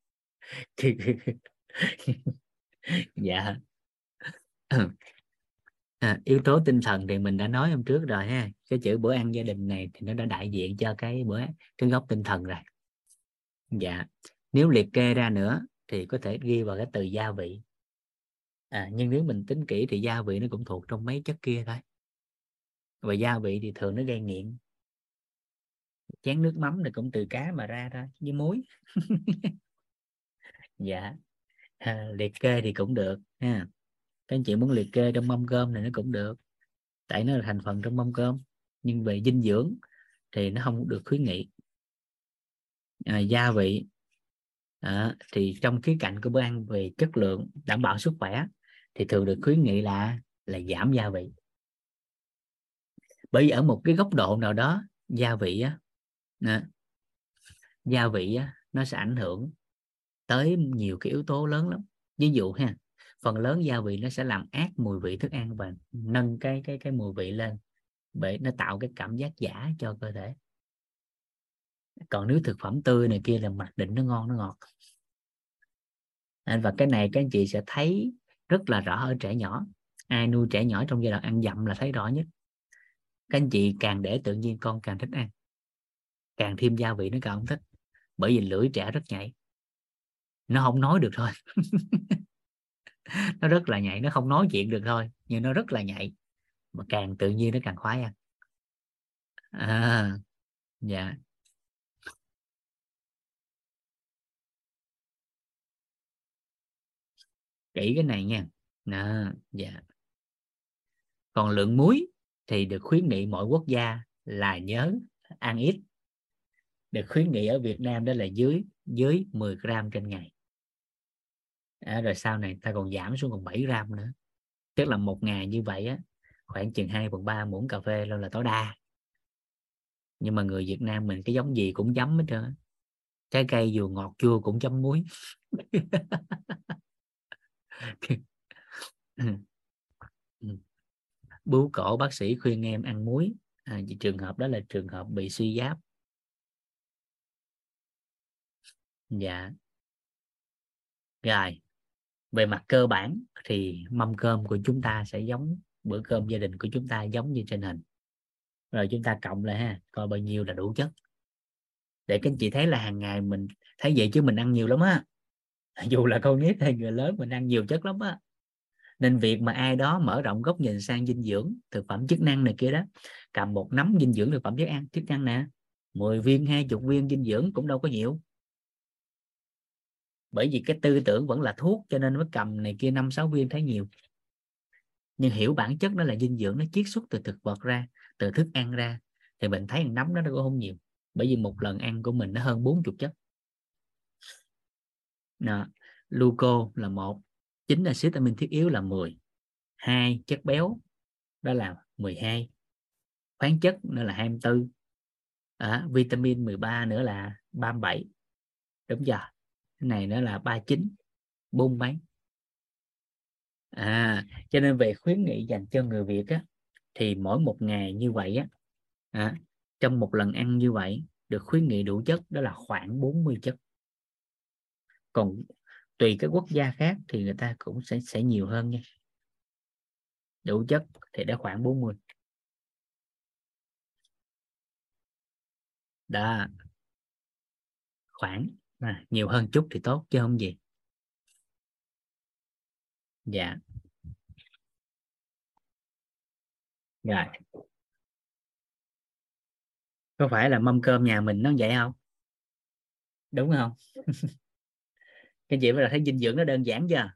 Dạ. À, yếu tố tinh thần thì mình đã nói hôm trước rồi ha. Cái chữ bữa ăn gia đình này thì nó đã đại diện cho cái bữa cái gốc tinh thần rồi. Dạ. Nếu liệt kê ra nữa thì có thể ghi vào cái từ gia vị à, nhưng nếu mình tính kỹ thì gia vị nó cũng thuộc trong mấy chất kia thôi. Và gia vị thì thường nó gây nghiện. Chén nước mắm thì cũng từ cá mà ra thôi với muối. Dạ. À, liệt kê thì cũng được ha. Các anh chị muốn liệt kê trong mâm cơm này nó cũng được. Tại nó là thành phần trong mâm cơm nhưng về dinh dưỡng thì nó không được khuyến nghị. À, gia vị à, thì trong khía cạnh của bữa ăn về chất lượng đảm bảo sức khỏe thì thường được khuyến nghị là là giảm gia vị. Bởi vì ở một cái góc độ nào đó gia vị á nè, gia vị á, nó sẽ ảnh hưởng tới nhiều cái yếu tố lớn lắm. Ví dụ ha phần lớn gia vị nó sẽ làm ác mùi vị thức ăn và nâng cái cái cái mùi vị lên bởi nó tạo cái cảm giác giả cho cơ thể. Còn nếu thực phẩm tươi này kia là mặc định nó ngon nó ngọt. Và cái này các anh chị sẽ thấy rất là rõ ở trẻ nhỏ. Ai nuôi trẻ nhỏ trong giai đoạn ăn dặm là thấy rõ nhất. Các anh chị càng để tự nhiên con càng thích ăn. Càng thêm gia vị nó càng không thích, bởi vì lưỡi trẻ rất nhạy. Nó không nói được thôi. Nó rất là nhạy, nó không nói chuyện được thôi, nhưng nó rất là nhạy. Mà càng tự nhiên nó càng khoái ăn. À dạ. Kỹ cái này nha. À, dạ. Còn lượng muối thì được khuyến nghị mỗi quốc gia là nhớ ăn ít. Được khuyến nghị ở Việt Nam đó là dưới dưới 10 gram trên ngày. À, rồi sau này ta còn giảm xuống còn 7 gram nữa. Tức là một ngày như vậy á khoảng chừng 2 phần 3 muỗng cà phê luôn là tối đa. Nhưng mà người Việt Nam mình cái giống gì cũng chấm hết trơn trái cây dù ngọt chua cũng chấm muối. bú cổ bác sĩ khuyên em ăn muối. À, trường hợp đó là trường hợp bị suy giáp. Dạ. Rồi về mặt cơ bản thì mâm cơm của chúng ta sẽ giống bữa cơm gia đình của chúng ta giống như trên hình. Rồi chúng ta cộng lại ha coi bao nhiêu là đủ chất. Để các anh chị thấy là hàng ngày mình thấy vậy chứ mình ăn nhiều lắm á. dù là con nít hay người lớn, mình ăn nhiều chất lắm á. Nên việc mà ai đó mở rộng góc nhìn sang dinh dưỡng, thực phẩm chức năng này kia đó, cầm một nắm dinh dưỡng thực phẩm chức ăn, chức năng nè 10 viên, hai chục viên dinh dưỡng cũng đâu có nhiều. Bởi vì cái tư tưởng vẫn là thuốc, cho nên mới cầm này kia năm, sáu viên thấy nhiều. Nhưng hiểu bản chất đó là dinh dưỡng nó chiết xuất từ thực vật ra, từ thức ăn ra, thì mình thấy nắm đó nó cũng không nhiều. Bởi vì một lần ăn của mình nó hơn 40 chất. Đó. gluco là một chính là amin thiết yếu là 10 hai chất béo đó là 12 khoáng chất nữa là 24 à, vitamin 13 nữa là 37 đúng giờ cái này nữa là 39 bốn mấy. À cho nên về khuyến nghị dành cho người Việt á thì mỗi một ngày như vậy á à, trong một lần ăn như vậy được khuyến nghị đủ chất đó là khoảng 40 chất còn tùy các quốc gia khác thì người ta cũng sẽ sẽ nhiều hơn nha. Đủ chất thì đã khoảng 40 đó khoảng à, nhiều hơn chút thì tốt chứ không gì. Dạ. Rồi. Có phải là mâm cơm nhà mình nó vậy không? Đúng không? cái chị mới là thấy dinh dưỡng nó đơn giản chưa?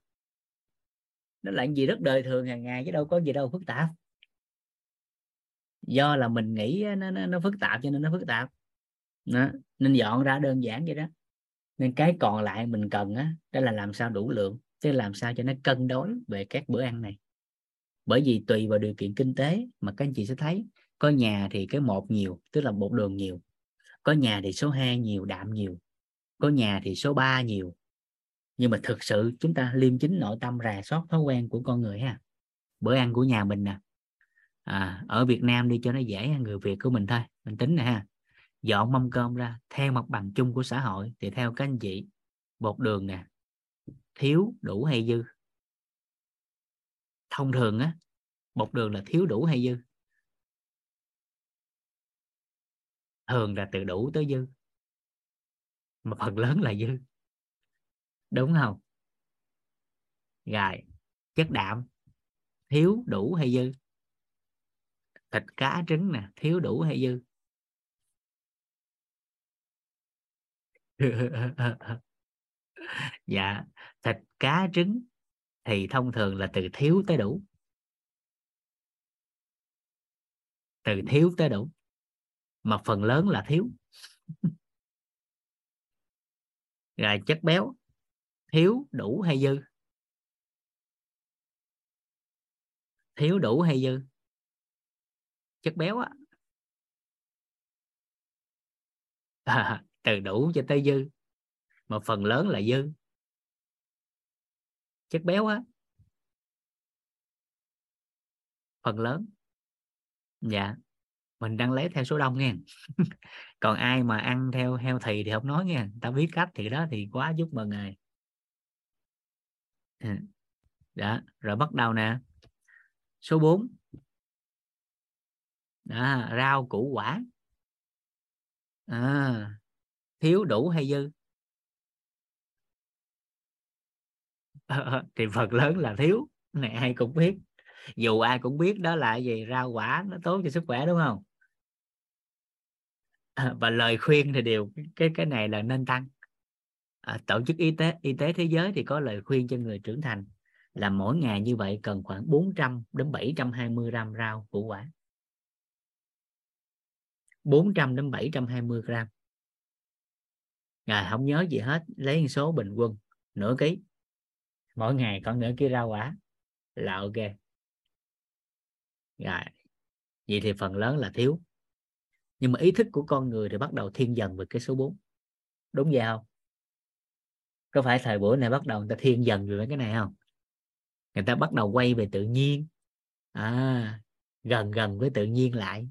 Nó là gì rất đời thường hàng ngày chứ đâu có gì đâu phức tạp. Do là mình nghĩ nó, nó, nó phức tạp cho nên nó phức tạp. Đó. nên dọn ra đơn giản vậy đó. Nên cái còn lại mình cần á đó là làm sao đủ lượng tức làm sao cho nó cân đối về các bữa ăn này. Bởi vì tùy vào điều kiện kinh tế mà các anh chị sẽ thấy có nhà thì cái một nhiều tức là bột đường nhiều. Có nhà thì số 2 nhiều đạm nhiều. Có nhà thì số 3 nhiều nhưng mà thực sự chúng ta liêm chính nội tâm rà soát thói quen của con người ha. Bữa ăn của nhà mình nè. À, ở Việt Nam đi cho nó dễ người Việt của mình thôi mình tính nè ha. Dọn mâm cơm ra theo mặt bằng chung của xã hội thì theo các anh chị bột đường nè thiếu đủ hay dư? Thông thường á bột đường là thiếu đủ hay dư? Thường là từ đủ tới dư mà phần lớn là dư đúng không? Rồi, chất đạm, thiếu, đủ hay dư? Thịt, cá, trứng nè, thiếu, đủ hay dư? Dạ thịt, cá, trứng thì thông thường là từ thiếu tới đủ. Từ thiếu tới đủ, mà phần lớn là thiếu. Rồi, chất béo thiếu đủ hay dư? Thiếu đủ hay dư? Chất béo á. À, từ đủ cho tới dư mà phần lớn là dư. Chất béo á. Phần lớn. Dạ mình đang lấy theo số đông nha còn ai mà ăn theo heo thì thì không nói nha ta biết cách thì đó thì quá chúc mừng ngài đó rồi bắt đầu nè. Số 4 đó, à, rau củ quả. À, thiếu đủ hay dư? Thì phần lớn là thiếu này ai cũng biết. Dù ai cũng biết đó là gì rau quả nó tốt cho sức khỏe đúng không? À, và lời khuyên thì đều cái cái này là nên tăng à, tổ chức y tế y tế thế giới thì có lời khuyên cho người trưởng thành là mỗi ngày như vậy cần khoảng 400 đến 720 gram rau củ quả. 400 đến 720 gram. Ngày không nhớ gì hết lấy số bình quân nửa ký. Mỗi ngày có nửa ký rau quả là ok. Rồi vậy thì phần lớn là thiếu. Nhưng mà ý thức của con người thì bắt đầu thiên dần về cái số 4 đúng vậy không? Có phải thời buổi này bắt đầu người ta thiên dần về cái này không? Người ta bắt đầu quay về tự nhiên. À, gần gần với tự nhiên lại.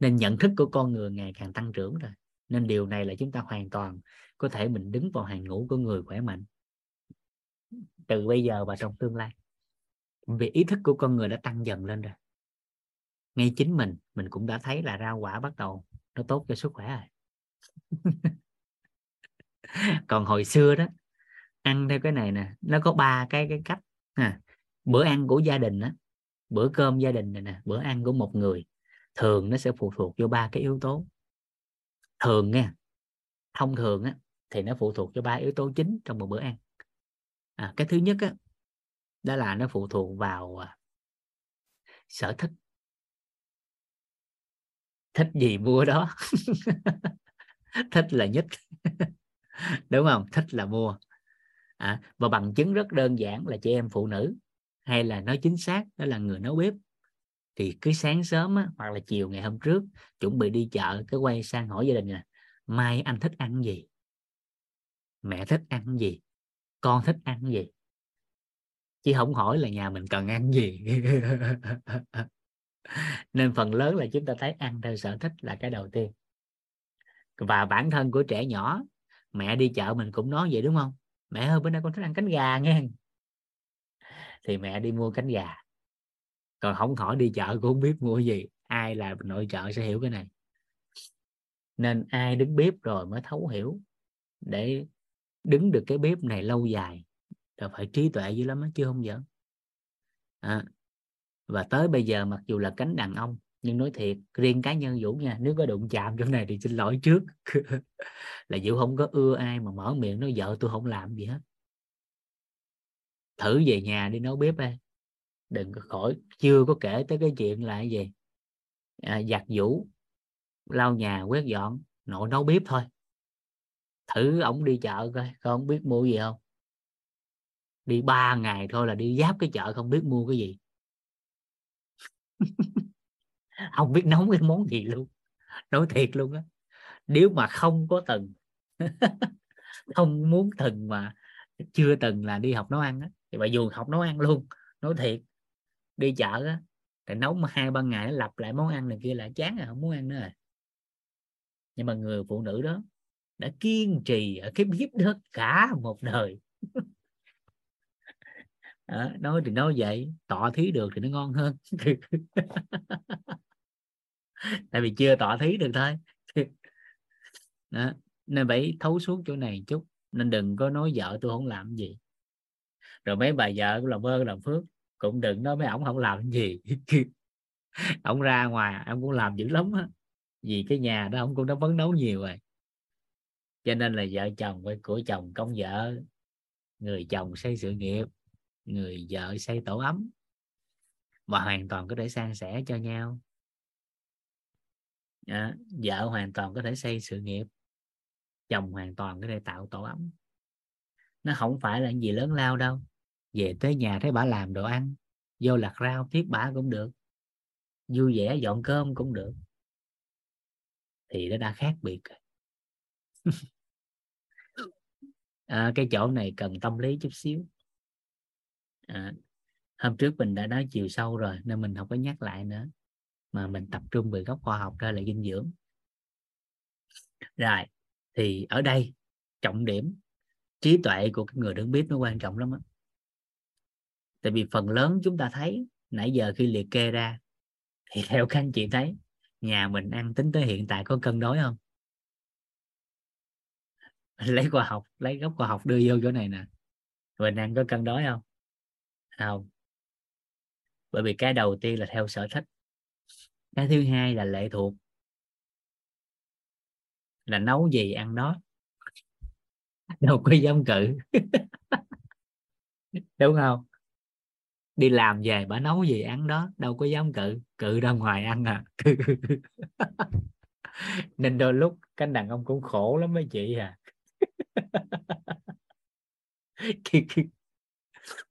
Nên nhận thức của con người ngày càng tăng trưởng rồi. Nên điều này là chúng ta hoàn toàn có thể mình đứng vào hàng ngũ của người khỏe mạnh. Từ bây giờ và trong tương lai. Vì ý thức của con người đã tăng dần lên rồi. Ngay chính mình mình cũng đã thấy là rau quả bắt đầu nó tốt cho sức khỏe rồi. Còn hồi xưa đó ăn theo cái này nè nó có ba cái cái cách. À, bữa ăn của gia đình á bữa cơm gia đình này nè bữa ăn của một người thường nó sẽ phụ thuộc vô ba cái yếu tố. Thường nha thông thường á thì nó phụ thuộc cho ba yếu tố chính trong một bữa ăn. À, cái thứ nhất á đó là nó phụ thuộc vào à, sở thích. Thích gì mua đó? Thích là nhất. Đúng không? Thích là mua à, và bằng chứng rất đơn giản là chị em phụ nữ hay là nói chính xác đó là người nấu bếp. Thì cứ sáng sớm á, hoặc là chiều ngày hôm trước chuẩn bị đi chợ cái quay sang hỏi gia đình là mai anh thích ăn gì? Mẹ thích ăn gì? Con thích ăn gì? Chứ không hỏi là nhà mình cần ăn gì. Nên phần lớn là chúng ta thấy ăn theo sở thích là cái đầu tiên. Và bản thân của trẻ nhỏ mẹ đi chợ mình cũng nói vậy đúng không? Mẹ ơi bữa nay con thích ăn cánh gà nghe. Thì mẹ đi mua cánh gà. Còn không hỏi đi chợ cũng không biết mua gì. Ai là nội trợ sẽ hiểu cái này. Nên ai đứng bếp rồi mới thấu hiểu. Để đứng được cái bếp này lâu dài là phải trí tuệ dữ lắm chứ không giỡn. À, và tới bây giờ mặc dù là cánh đàn ông nhưng nói thiệt riêng cá nhân vũ nha nếu có đụng chạm chỗ này thì xin lỗi trước. Là vũ không có ưa ai mà mở miệng nói vợ tôi không làm gì hết. Thử về nhà đi nấu bếp đi đừng có khỏi chưa có kể tới cái chuyện là cái gì? À, giặt Vũ lau nhà quét dọn nội nấu bếp thôi. Thử ổng đi chợ coi không biết mua gì không? Đi ba ngày thôi là đi giáp cái chợ không biết mua cái gì. không biết nấu cái món gì luôn. Nói thiệt luôn á. Nếu mà không có từng không muốn từng mà chưa từng là đi học nấu ăn á, thì bà dù học nấu ăn luôn nói thiệt. Đi chợ á, thì nấu hai ba ngày nó lặp lại món ăn này kia là chán rồi không muốn ăn nữa rồi. Nhưng mà người phụ nữ đó đã kiên trì ở cái bếp đó cả một đời à, nói thì nói vậy tọa thí được thì nó ngon hơn. Tại vì chưa tọa thí được thôi. Đó. nên phải thấu suốt chỗ này chút. Nên đừng có nói vợ tôi không làm gì. Rồi mấy bà vợ cũng làm ơn làm phước cũng đừng nói mấy ổng không làm gì. Ổng ra ngoài ông cũng làm dữ lắm á. Vì cái nhà đó ông cũng đã phấn đấu nhiều rồi. Cho nên là vợ chồng phải của chồng công vợ người chồng xây sự nghiệp người vợ xây tổ ấm. Và hoàn toàn có thể san sẻ cho nhau. À, vợ hoàn toàn có thể xây sự nghiệp. Chồng hoàn toàn có thể tạo tổ ấm. Nó không phải là gì lớn lao đâu. Về tới nhà thấy bà làm đồ ăn. Vô lặt rau tiếp bà cũng được. Vui vẻ dọn cơm cũng được. Thì nó đã khác biệt rồi. À, cái chỗ này cần tâm lý chút xíu à, hôm trước mình đã nói chiều sâu rồi nên mình không có nhắc lại nữa. Mà mình tập trung về góc khoa học ra là dinh dưỡng. Rồi thì ở đây trọng điểm trí tuệ của cái người đứng biết nó quan trọng lắm á. Tại vì phần lớn chúng ta thấy nãy giờ khi liệt kê ra thì theo các anh chị thấy nhà mình ăn tính tới hiện tại có cân đối không? Lấy khoa học lấy góc khoa học đưa vô chỗ này nè. Mình ăn có cân đối không? Không. Bởi vì cái đầu tiên là theo sở thích. Cái thứ hai là lệ thuộc. Là nấu gì, ăn đó đâu có dám cự. Đúng không? Đi làm về bà nấu gì, ăn đó. Đâu có dám cự. Cự ra ngoài ăn à. Nên đôi lúc cánh đàn ông cũng khổ lắm mấy chị à.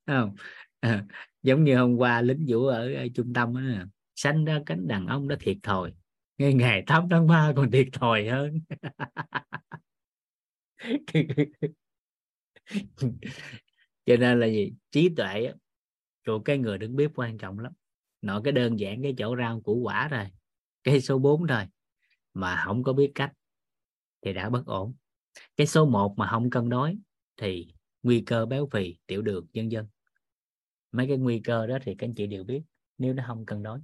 Không à, giống như hôm qua lính vũ ở, ở trung tâm á sanh ra cánh đàn ông đã thiệt thòi. Ngay ngày 8 tháng 3 còn thiệt thòi hơn. Cho nên là gì? Trí tuệ của cái người đứng bếp quan trọng lắm. Nội cái đơn giản cái chỗ rau củ quả rồi cái số 4 thôi mà không có biết cách thì đã bất ổn. Cái số 1 mà không cân đối thì nguy cơ béo phì tiểu đường vân vân mấy cái nguy cơ đó thì các anh chị đều biết nếu nó không cân đối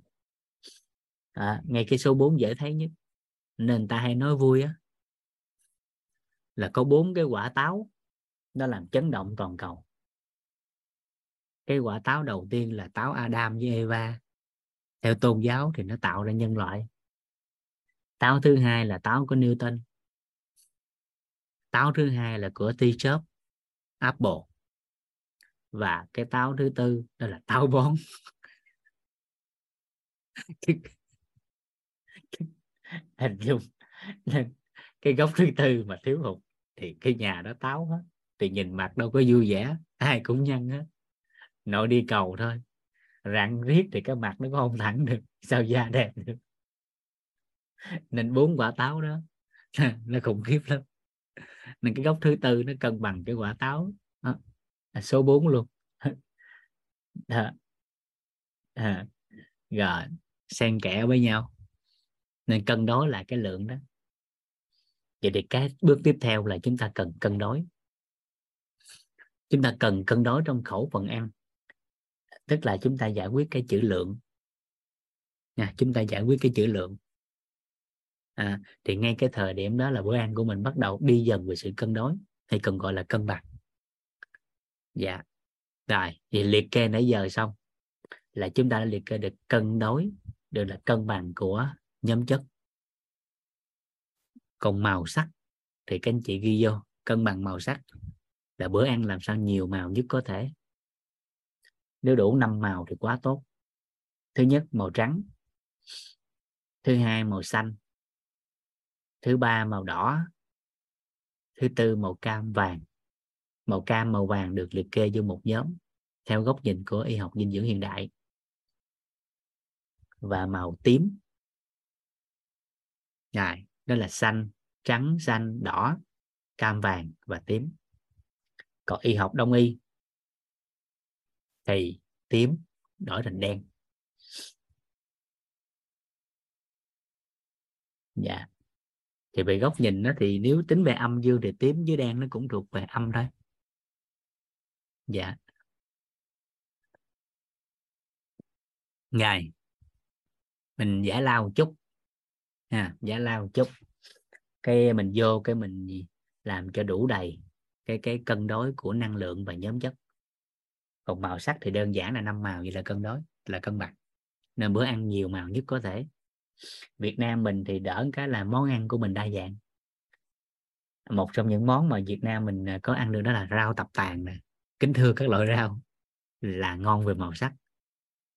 à, ngay cái số 4 dễ thấy nhất. Nên ta hay nói vui á là có bốn cái quả táo nó làm chấn động toàn cầu. Cái quả táo đầu tiên là táo Adam với Eva. Theo tôn giáo thì nó tạo ra nhân loại. Táo thứ hai là táo của Newton. Táo thứ hai là của Steve Jobs Apple và cái táo thứ tư, đó là táo bón. Hình dung cái gốc thứ tư mà thiếu hụt thì cái nhà đó táo hết. Thì nhìn mặt đâu có vui vẻ, ai cũng nhăn hết. Nội đi cầu thôi. Rạng riết thì cái mặt nó có không thẳng được, sao da đẹp được. Nên bốn quả táo đó, nó khủng khiếp lắm. Nên cái gốc thứ tư nó cân bằng cái quả táo. À, số 4 luôn. À, À. rồi xen kẽ với nhau. Nên cân đối lại cái lượng đó. Vậy thì cái bước tiếp theo là chúng ta cần cân đối. Chúng ta cần cân đối trong khẩu phần ăn. Tức là chúng ta giải quyết cái chữ lượng. Nha chúng ta giải quyết cái chữ lượng. À, thì ngay cái thời điểm đó là bữa ăn của mình bắt đầu đi dần về sự cân đối hay còn gọi là cân bằng dạ. Rồi, thì liệt kê nãy giờ xong. Là chúng ta đã liệt kê được cân đối, được là cân bằng của nhóm chất. Còn màu sắc, thì các anh chị ghi vô, cân bằng màu sắc. Là bữa ăn làm sao nhiều màu nhất có thể. Nếu đủ năm màu thì quá tốt. Thứ nhất, màu trắng. Thứ hai, màu xanh. Thứ ba, màu đỏ. Thứ tư, màu cam, vàng màu cam màu vàng được liệt kê vô một nhóm theo góc nhìn của y học dinh dưỡng hiện đại. Và màu tím. Rồi, đó là xanh trắng xanh đỏ cam vàng và tím. Còn y học đông y thì tím đổi thành đen. Dạ. Thì về góc nhìn nó thì nếu tính về âm dương thì tím với đen nó cũng thuộc về âm thôi dạ. Ngày mình giải lao một chút. Ha giải lao một chút. Cái mình vô, cái mình làm cho đủ đầy cái cái cân đối của năng lượng và nhóm chất. Còn màu sắc thì đơn giản là năm màu, vậy là cân đối, là cân bằng. Nên bữa ăn nhiều màu nhất có thể. Việt Nam mình thì đỡ cái là món ăn của mình đa dạng. Một trong những món mà Việt Nam mình à, có ăn được đó là rau tập tàn nè kính thưa các loại rau là ngon về màu sắc.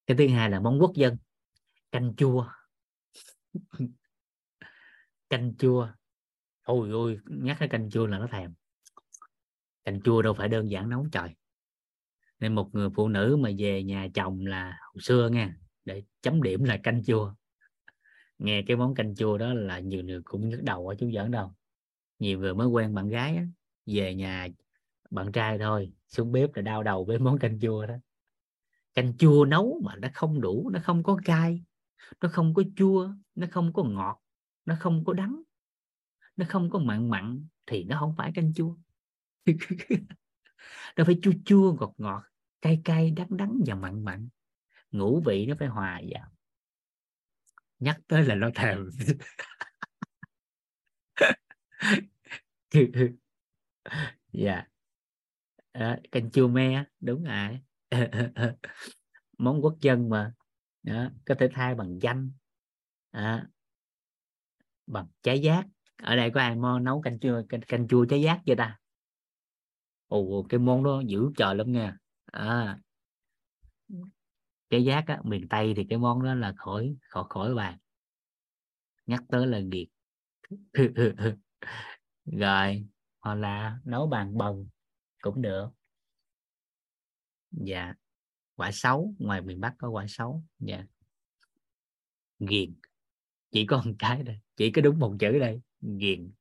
Cái thứ hai là món quốc dân canh chua. Canh chua. Ôi ôi nhắc cái canh chua là nó thèm. Canh chua đâu phải đơn giản nấu trời. Nên một người phụ nữ mà về nhà chồng là hồi xưa nha để chấm điểm là canh chua. Nghe cái món canh chua đó là nhiều người cũng nhức đầu ở chú giỡn đâu. Nhiều người mới quen bạn gái á, về nhà bạn trai thôi, xuống bếp là đau đầu với món canh chua đó. Canh chua nấu mà nó không đủ, nó không có cay, nó không có chua, nó không có ngọt, nó không có đắng, nó không có mặn mặn thì nó không phải canh chua. Nó phải chua chua, ngọt ngọt, cay cay, đắng đắng và mặn mặn. Ngũ vị nó phải hòa vào. Nhắc tới là nó thèm. Dạ à, canh chua me đúng rồi. Món quốc dân mà. Đó, có thể thay bằng danh à, bằng trái giác. Ở đây có ai mò nấu canh chua canh, canh chua trái giác chưa ta? Ồ cái món đó dữ trời lắm nha. À, trái giác á, miền tây thì cái món đó là khỏi khỏi khỏi bàn nhắc tới là nghiệt. Rồi hoặc là nấu bàn bần cũng được. Dạ. Quả xấu ngoài miền bắc có quả xấu. Dạ. Ghiền. Chỉ có một cái đây chỉ có đúng một chữ đây. Ghiền.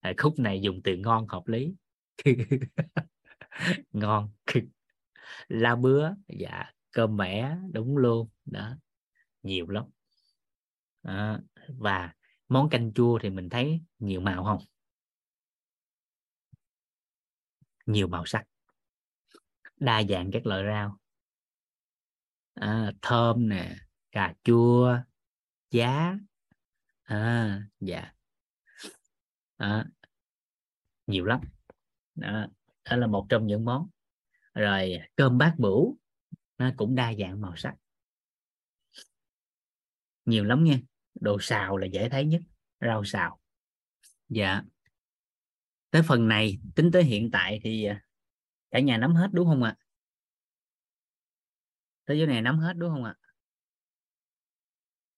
À, khúc này dùng từ ngon hợp lý. Ngon. La bứa. Dạ. Cơm mẻ. Đúng luôn. Đó. Nhiều lắm. À, và món canh chua thì mình thấy nhiều màu không? Nhiều màu sắc. Đa dạng các loại rau. À, thơm nè cà chua giá. À, dạ. À, nhiều lắm. Đó, đó là một trong những món. Rồi cơm bát bửu nó cũng đa dạng màu sắc. Nhiều lắm nha. Đồ xào là dễ thấy nhất rau xào. Dạ tới phần này tính tới hiện tại thì à, cả nhà nắm hết đúng không ạ? Tới chỗ này nắm hết đúng không ạ?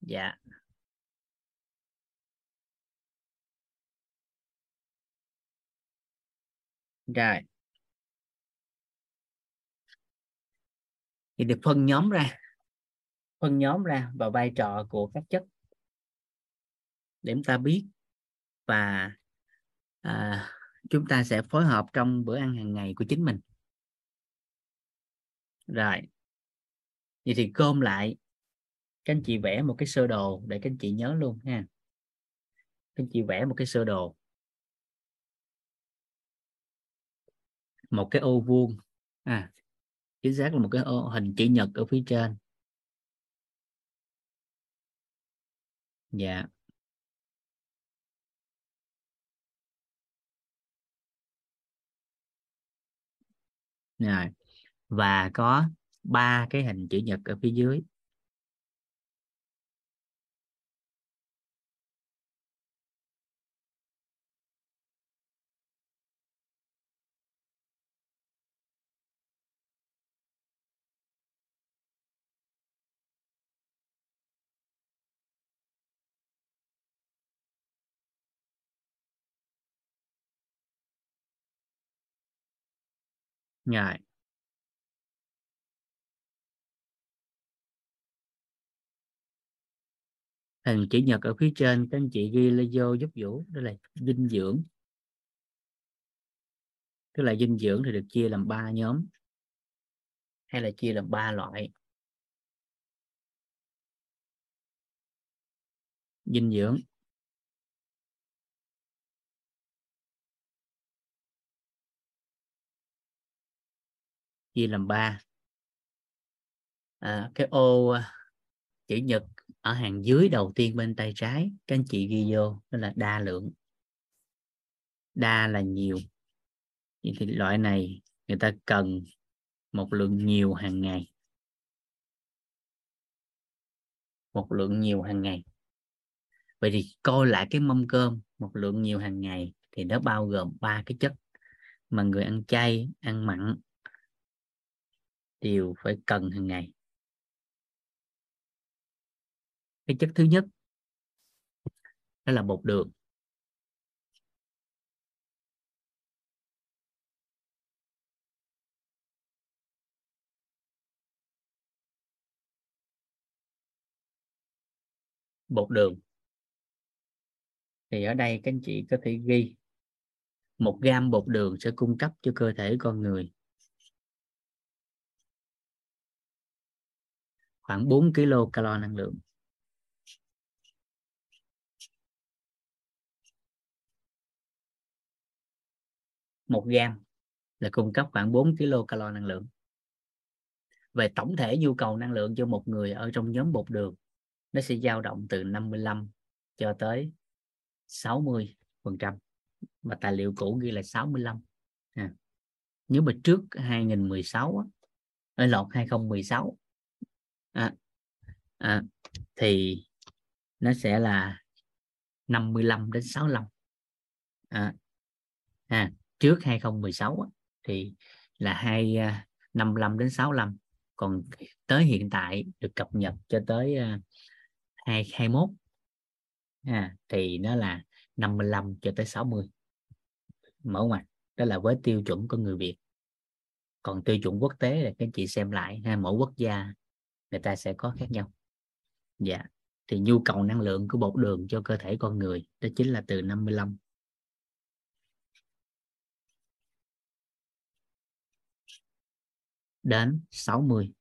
Dạ. Rồi. Thì được phân nhóm ra. Phân nhóm ra và vai trò của các chất để chúng ta biết và à, chúng ta sẽ phối hợp trong bữa ăn hàng ngày của chính mình. Rồi. Vậy thì gom lại. Các anh chị vẽ một cái sơ đồ để các anh chị nhớ luôn ha. Các anh chị vẽ một cái sơ đồ. Một cái ô vuông. À chính xác là một cái ô, hình chữ nhật ở phía trên. Dạ. Rồi. Và có ba cái hình chữ nhật ở phía dưới. Rồi hình chữ nhật ở phía trên, các anh chị ghi lên vô giúp vũ, đó là dinh dưỡng. Tức là dinh dưỡng thì được chia làm ba nhóm, hay là chia làm ba loại. Dinh dưỡng. Chia làm ba. À, cái ô à, chữ nhật ở hàng dưới đầu tiên bên tay trái các anh chị ghi vô đó là đa lượng. Đa là nhiều. Thì loại này người ta cần một lượng nhiều hàng ngày. Một lượng nhiều hàng ngày. Vậy thì coi lại cái mâm cơm một lượng nhiều hàng ngày thì nó bao gồm ba cái chất mà người ăn chay ăn mặn điều phải cần hàng ngày. Cái chất thứ nhất, đó là bột đường. Bột đường. Thì ở đây các anh chị có thể ghi, một gam bột đường sẽ cung cấp cho cơ thể con người. Khoảng 4 kilo calo năng lượng. Một gam là cung cấp khoảng 4 kilo calo năng lượng. Về tổng thể nhu cầu năng lượng cho một người ở trong nhóm bột đường, nó sẽ dao động từ 55 cho tới 60 phần trăm. Và tài liệu cũ ghi là 65 à. nếu mà trước 2016 ở lọt 2016 à, à, thì nó sẽ là 55 đến 65 à, à, trước 2016 thì là hai à, 55 đến 65 còn tới hiện tại được cập nhật cho tới à, 2021 à, thì nó là 55 cho tới 60 mở ngoặt đó là với tiêu chuẩn của người Việt. Còn tiêu chuẩn quốc tế là các chị xem lại ha, mỗi quốc gia người ta sẽ có khác nhau. Dạ. Thì nhu cầu năng lượng của bột đường cho cơ thể con người đó chính là từ 55 đến 60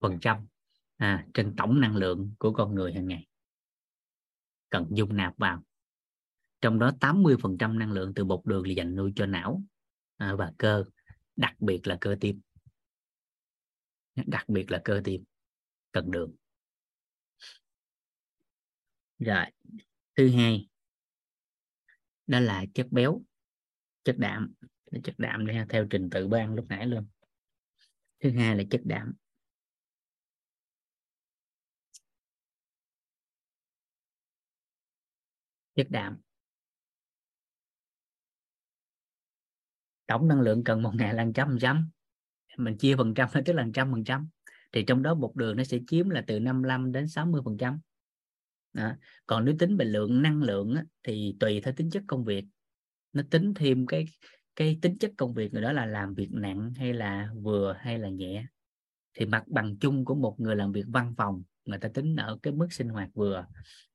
phần trăm. À, trên tổng năng lượng của con người hàng ngày. Cần dung nạp vào. Trong đó 80 phần trăm năng lượng từ bột đường là dành nuôi cho não. À, và cơ, đặc biệt là cơ tim. Đặc biệt là cơ tim cần đường. Rồi, thứ hai, đó là chất béo, chất đạm. Chất đạm đây theo trình tự ban lúc nãy luôn. Thứ hai là chất đạm. Chất đạm. Tổng năng lượng cần một ngày là trăm trăm. Mình chia phần trăm tức là trăm phần trăm. Thì trong đó bột đường nó sẽ chiếm là từ 55 đến 60 phần trăm. Còn nếu tính về lượng năng lượng á, thì tùy theo tính chất công việc. Nó tính thêm cái cái tính chất công việc người đó là làm việc nặng hay là vừa hay là nhẹ. Thì mặt bằng chung của một người làm việc văn phòng người ta tính ở cái mức sinh hoạt vừa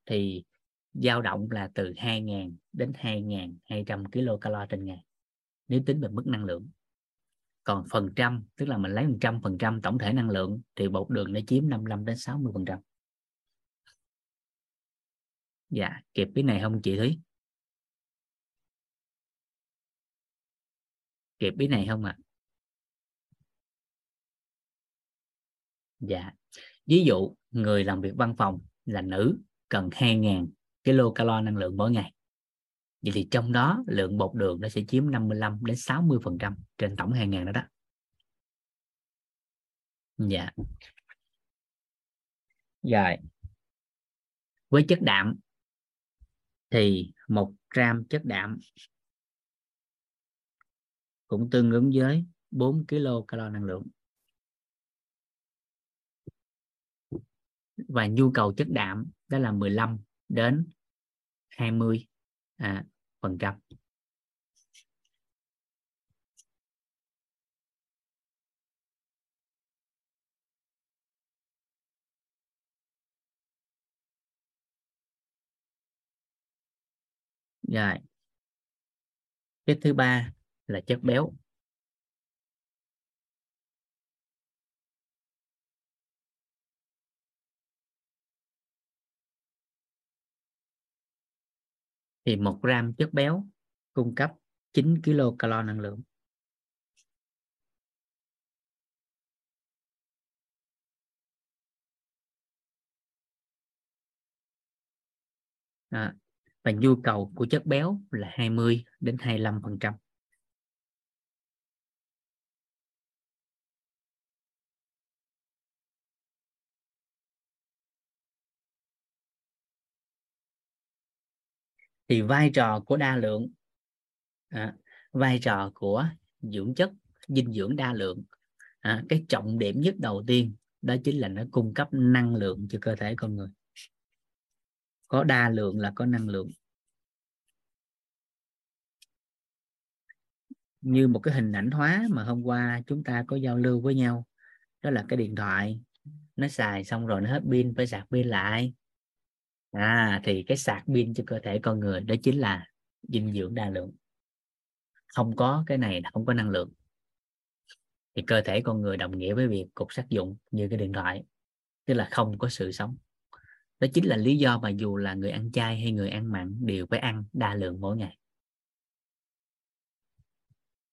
thì dao động là từ 2.000 đến 2.200 kcal trên ngày nếu tính về mức năng lượng. Còn phần trăm, tức là mình lấy 100 phần trăm tổng thể năng lượng thì bột đường nó chiếm 55 đến 60 phần trăm. Dạ kịp cái này không chị Thúy? Kịp cái này không ạ? À? dạ ví dụ người làm việc văn phòng là nữ cần 2.000 kilocalo năng lượng mỗi ngày vậy thì trong đó lượng bột đường nó sẽ chiếm 55 đến 60 phần trăm trên tổng 2.000 đó đó. Dạ. Rồi. Với chất đạm thì một gram chất đạm cũng tương ứng với 4 kcal năng lượng. Và nhu cầu chất đạm đó là 15 đến 20 à, phần trăm. Rồi. Cái thứ ba là chất béo. Thì một gram chất béo cung cấp 9 kcal năng lượng. À, và nhu cầu của chất béo là 20 đến 25 phần trăm. Thì vai trò của đa lượng à, vai trò của dưỡng chất dinh dưỡng đa lượng à, cái trọng điểm nhất đầu tiên đó chính là nó cung cấp năng lượng cho cơ thể con người. Có đa lượng là có năng lượng. Như một cái hình ảnh hóa mà hôm qua chúng ta có giao lưu với nhau đó là cái điện thoại. Nó xài xong rồi nó hết pin phải sạc pin lại à thì cái sạc pin cho cơ thể con người đó chính là dinh dưỡng đa lượng. Không có cái này là không có năng lượng. Thì cơ thể con người đồng nghĩa với việc cục sắt dụng như cái điện thoại, tức là không có sự sống. Đó chính là lý do mà dù là người ăn chay hay người ăn mặn đều phải ăn đa lượng mỗi ngày.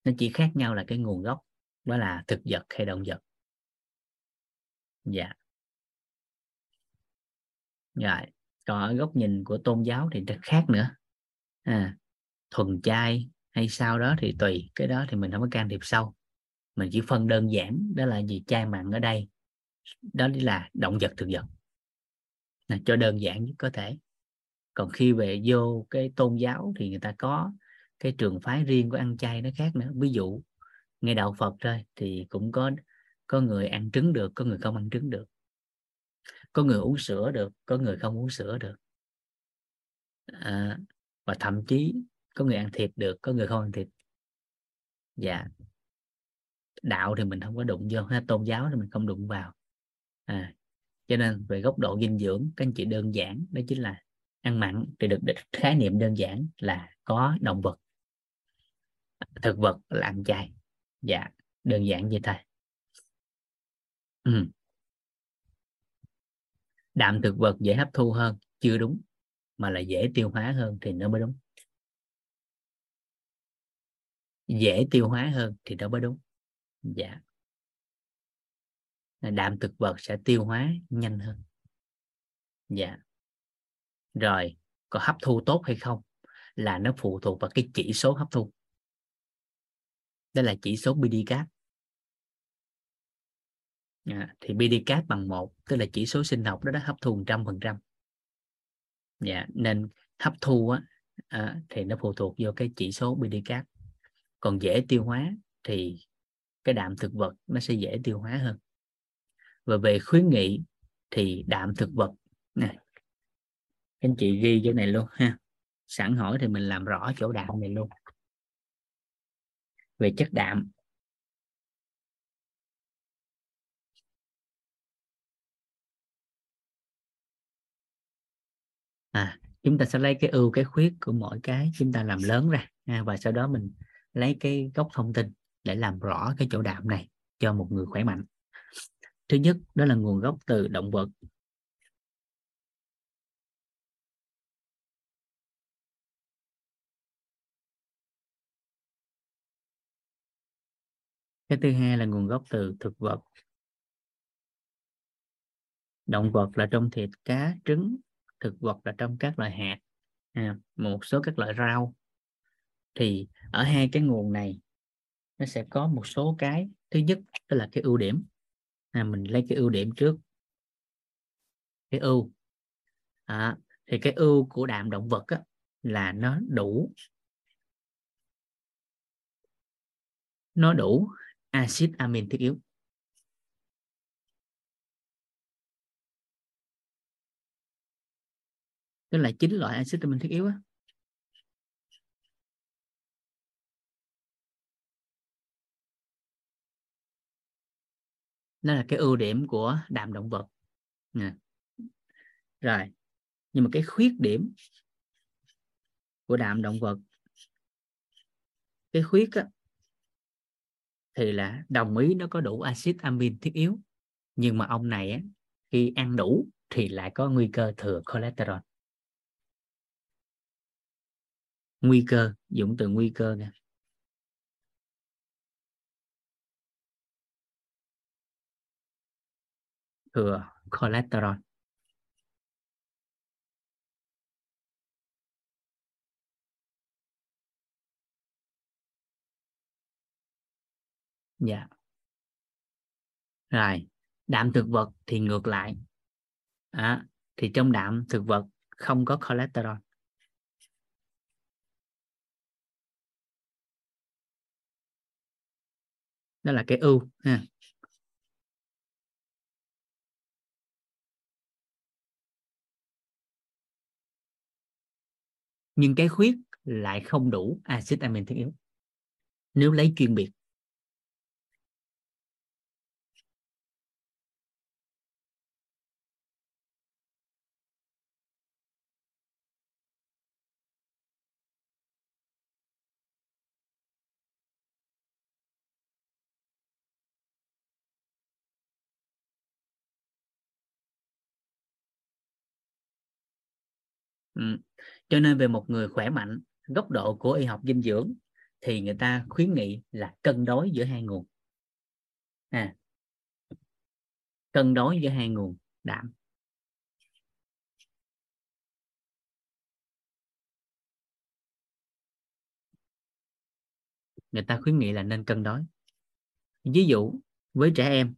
Nó chỉ khác nhau là cái nguồn gốc, đó là thực vật hay động vật. Dạ. Rồi còn ở góc nhìn của tôn giáo thì rất khác nữa. À, thuần chay hay sao đó thì tùy cái đó thì mình không có can thiệp sâu. Mình chỉ phân đơn giản đó là gì? Chay mặn ở đây đó là động vật thực vật. Là cho đơn giản nhất có thể. Còn khi về vô cái tôn giáo thì người ta có cái trường phái riêng của ăn chay nó khác nữa. Ví dụ ngay đạo Phật thôi thì cũng có có người ăn trứng được có người không ăn trứng được có người uống sữa được có người không uống sữa được. À, và thậm chí có người ăn thịt được có người không ăn thịt. Dạ. Đạo thì mình không có đụng vô ha tôn giáo thì mình không đụng vào. À, cho nên về góc độ dinh dưỡng các anh chị đơn giản đó chính là ăn mặn thì được khái niệm đơn giản là có động vật. Thực vật là ăn chay. Dạ đơn giản vậy thôi. Ừ đạm thực vật dễ hấp thu hơn, chưa đúng, mà là dễ tiêu hóa hơn thì nó mới đúng. Dễ tiêu hóa hơn thì nó mới đúng. Dạ. Đạm thực vật sẽ tiêu hóa nhanh hơn. Dạ. Rồi, có hấp thu tốt hay không là nó phụ thuộc vào cái chỉ số hấp thu. Đó là chỉ số BDCAT à, thì BDCAT bằng một tức là chỉ số sinh học đó đã hấp thu trăm phần trăm. Dạ nên hấp thu á, à, thì nó phụ thuộc vô cái chỉ số BDCAT còn dễ tiêu hóa thì cái đạm thực vật nó sẽ dễ tiêu hóa hơn. Và về khuyến nghị thì đạm thực vật này anh chị ghi chỗ này luôn ha. Sẵn hỏi thì mình làm rõ chỗ đạm này luôn. Về chất đạm à chúng ta sẽ lấy cái ưu cái khuyết của mỗi cái chúng ta làm lớn ra. À, và sau đó mình lấy cái gốc thông tin để làm rõ cái chỗ đạm này cho một người khỏe mạnh. Thứ nhất đó là nguồn gốc từ động vật. Cái thứ hai là nguồn gốc từ thực vật. Động vật là trong thịt cá trứng thực vật là trong các loại hạt à, một số các loại rau. Thì ở hai cái nguồn này nó sẽ có một số cái thứ nhất đó là cái ưu điểm. À, mình lấy cái ưu điểm trước. Cái ưu. À, thì cái ưu của đạm động vật á, là nó đủ. Nó đủ axit amin thiết yếu. tức là chín loại axit amin thiết yếu á. Đó là cái ưu điểm của đạm động vật. Nè. Rồi. Nhưng mà cái khuyết điểm của đạm động vật cái khuyết á, thì là đồng ý nó có đủ axit amin thiết yếu. Nhưng mà ông này á, khi ăn đủ thì lại có nguy cơ thừa cholesterol. Nguy cơ dùng từ nguy cơ nè. Thừa cholesterol. Dạ. Rồi đạm thực vật thì ngược lại. À, thì trong đạm thực vật không có cholesterol. Đó là cái ưu, ha. Nhưng cái khuyết lại không đủ axit amin thiết yếu. Nếu lấy chuyên biệt Ừ. cho nên về một người khỏe mạnh góc độ của y học dinh dưỡng thì người ta khuyến nghị là cân đối giữa hai nguồn. À, cân đối giữa hai nguồn đạm người ta khuyến nghị là nên cân đối. Ví dụ với trẻ em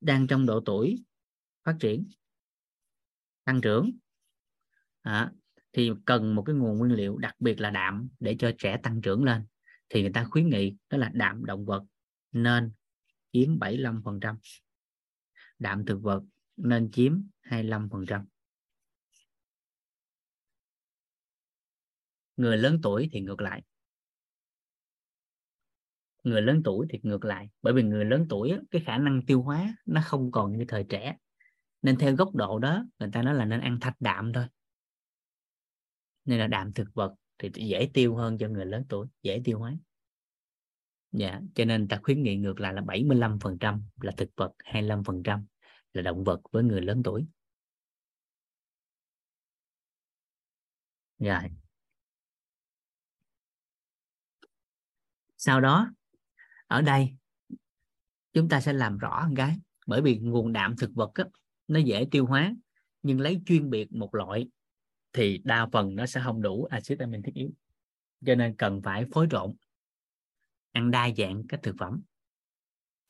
đang trong độ tuổi phát triển tăng trưởng. À, thì cần một cái nguồn nguyên liệu đặc biệt là đạm để cho trẻ tăng trưởng lên. Thì người ta khuyến nghị đó là đạm động vật nên chiếm 75% đạm thực vật nên chiếm 25% người lớn tuổi thì ngược lại. Người lớn tuổi thì ngược lại. Bởi vì người lớn tuổi cái khả năng tiêu hóa nó không còn như thời trẻ nên theo góc độ đó người ta nói là nên ăn thạch đạm thôi. Nên là đạm thực vật thì dễ tiêu hơn cho người lớn tuổi dễ tiêu hóa. Dạ cho nên ta khuyến nghị ngược lại là 75% là thực vật 25% là động vật với người lớn tuổi. Rồi sau đó ở đây chúng ta sẽ làm rõ một cái bởi vì nguồn đạm thực vật á, nó dễ tiêu hóa, nhưng lấy chuyên biệt một loại thì đa phần nó sẽ không đủ axit amin thiết yếu. Cho nên cần phải phối trộn, ăn đa dạng các thực phẩm,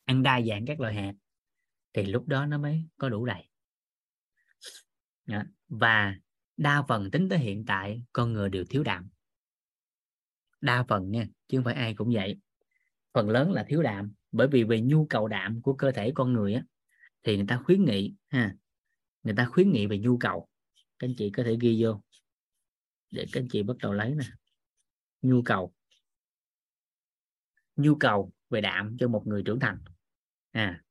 ăn đa dạng các loại hạt thì lúc đó nó mới có đủ đầy. Dạ, và đa phần tính tới hiện tại, con người đều thiếu đạm. Đa phần nha, chứ không phải ai cũng vậy. Phần lớn là thiếu đạm, bởi vì về nhu cầu đạm của cơ thể con người á thì người ta khuyến nghị ha người ta khuyến nghị về nhu cầu. Các anh chị có thể ghi vô để các anh chị bắt đầu lấy nè. Nhu cầu. Nhu cầu về đạm cho một người trưởng thành. À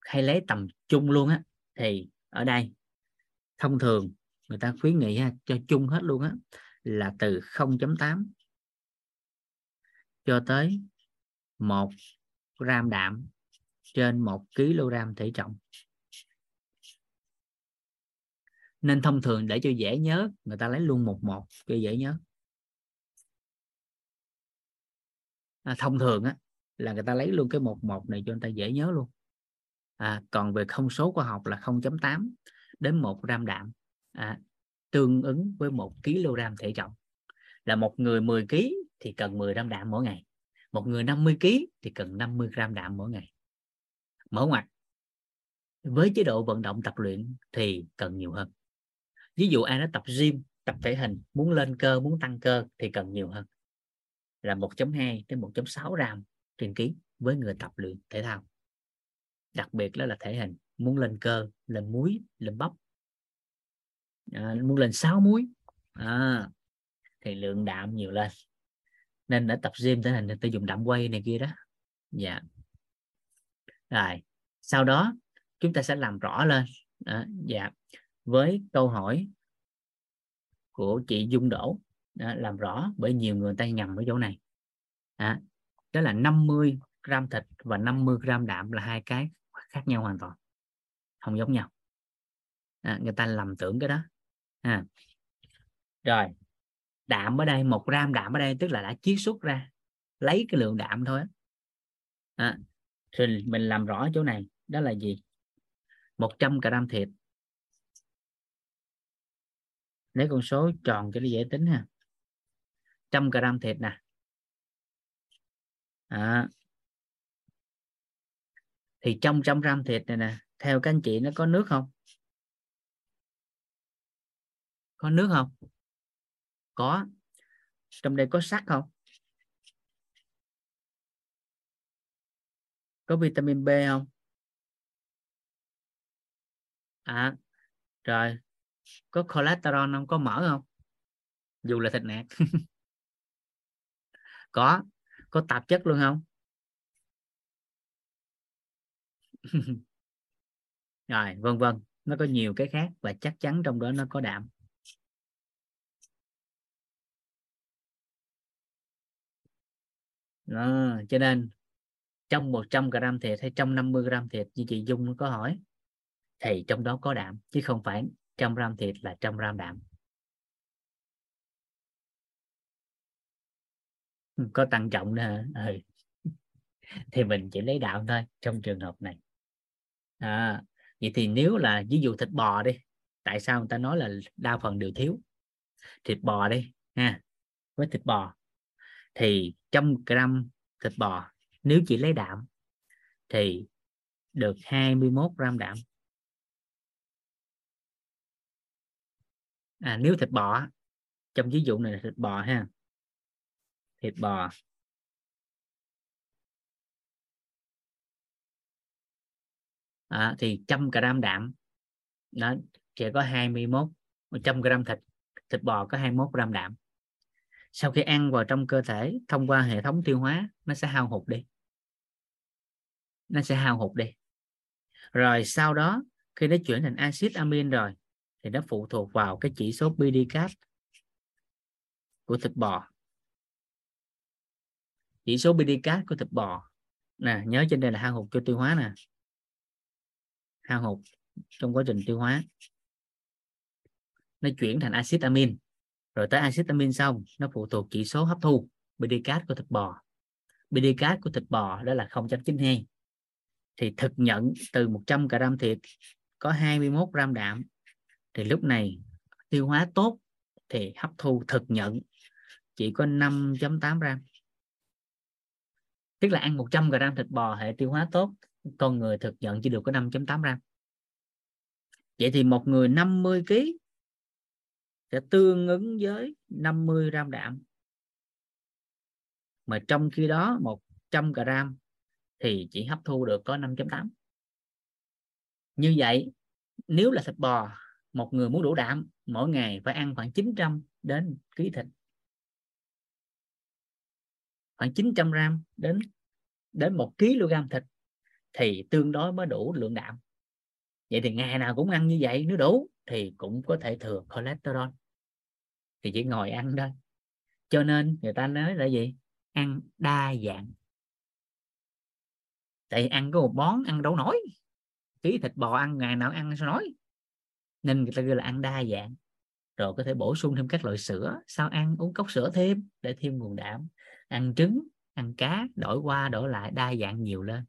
hay lấy tầm chung luôn á. Thì ở đây thông thường người ta khuyến nghị ha, cho chung hết luôn á là từ 0.8 cho tới 1 gram đạm trên 1 kg thể trọng. Nên thông thường để cho dễ nhớ người ta lấy luôn một một cho dễ nhớ. À, thông thường á là người ta lấy luôn cái một một này cho người ta dễ nhớ luôn. À, còn về không số khoa học là 0.8 đến 1 gram đạm à, tương ứng với 1 kg thể trọng. Là một người 10 kg thì cần 10 gram đạm mỗi ngày một người 50 kg thì cần 50 gram đạm mỗi ngày mở ngoặt. Với chế độ vận động tập luyện thì cần nhiều hơn. Ví dụ ai đó tập gym tập thể hình muốn lên cơ muốn tăng cơ thì cần nhiều hơn. Là 1.2 đến 1.6 gram trên ký với người tập luyện thể thao. Đặc biệt đó là thể hình muốn lên cơ lên muối lên bắp. À, muốn lên 6 muối. À, thì lượng đạm nhiều lên. Nên đã tập gym thể hình thì tôi dùng đạm quay này kia đó. Dạ rồi sau đó chúng ta sẽ làm rõ lên. Đó, dạ. Với câu hỏi của chị Dung Đỗ đó, làm rõ bởi nhiều người ta nhầm ở chỗ này. Đó, đó là 50 gram thịt và 50 gram đạm là hai cái khác nhau hoàn toàn không giống nhau. À, người ta lầm tưởng cái đó. À. rồi đạm ở đây một gram đạm ở đây tức là đã chiết xuất ra lấy cái lượng đạm thôi à, thì mình làm rõ chỗ này, đó là gì? 100 gram thịt. Lấy con số tròn cho nó dễ tính ha. Trăm gram thịt nè. À. thì trong trăm gram thịt này nè, theo các anh chị nó có nước không? Có nước không? Có. Trong đây có sắt không? Có vitamin B không? À rồi. Có cholesterol không? Có mỡ không? Dù là thịt nạc có. Có tạp chất luôn không? Rồi vân vân. Nó có nhiều cái khác và chắc chắn trong đó nó có đạm. Đó, cho nên trong 100 gram thịt hay trong 50 gram thịt như chị Dung có hỏi thì trong đó có đạm chứ không phải trăm gram thịt là trăm gram đạm. Ừ, có tăng trọng nữa hả? Ừ. thì mình chỉ lấy đạm thôi trong trường hợp này. À, vậy thì nếu là ví dụ thịt bò đi tại sao người ta nói là đa phần đều thiếu? Thịt bò đi ha với thịt bò. Thì trăm gram thịt bò nếu chỉ lấy đạm thì được 21 gram đạm. À, nếu thịt bò trong ví dụ này là thịt bò ha. Thịt bò. À, thì trăm gram đạm nó sẽ có 21 100 gram thịt thịt bò có 21 gram đạm sau khi ăn vào trong cơ thể thông qua hệ thống tiêu hóa, nó sẽ hao hụt đi. Nó sẽ hao hụt đi. Rồi sau đó, khi nó chuyển thành axit amin rồi, thì nó phụ thuộc vào cái chỉ số PDCAT của thịt bò. Chỉ số PDCAT của thịt bò. Nè, nhớ trên đây là hao hụt cho tiêu hóa nè. Hao hụt trong quá trình tiêu hóa. Nó chuyển thành axit amin rồi tới axit amin xong nó phụ thuộc chỉ số hấp thu bdcat của thịt bò. Bdcat của thịt bò đó là 0.92 thì thực nhận từ 100 gram thịt có 21 gram đạm, thì lúc này tiêu hóa tốt thì hấp thu thực nhận chỉ có 5.8 gram. Tức là ăn 100 gram thịt bò hệ tiêu hóa tốt, con người thực nhận chỉ được có 5.8 gram. Vậy thì một người 50 kg sẽ tương ứng với 50 gram đạm. Mà trong khi đó 100 gram thì chỉ hấp thu được có 5.8 như vậy, nếu là thịt bò, một người muốn đủ đạm, mỗi ngày phải ăn khoảng 900 đến ký thịt. Khoảng 900 gram đến đến 1 kg thịt thì tương đối mới đủ lượng đạm. Vậy thì ngày nào cũng ăn như vậy, nếu đủ thì cũng có thể thừa cholesterol thì chỉ ngồi ăn thôi. Cho nên người ta nói là gì? Ăn đa dạng. Tại ăn có một món ăn đâu nổi. Ký thịt bò ăn, ngày nào ăn sao nói nên người ta gọi là ăn đa dạng. Rồi có thể bổ sung thêm các loại sữa. Sao ăn, uống cốc sữa thêm để thêm nguồn đạm. Ăn trứng, ăn cá, đổi qua, đổi lại, đa dạng nhiều lên.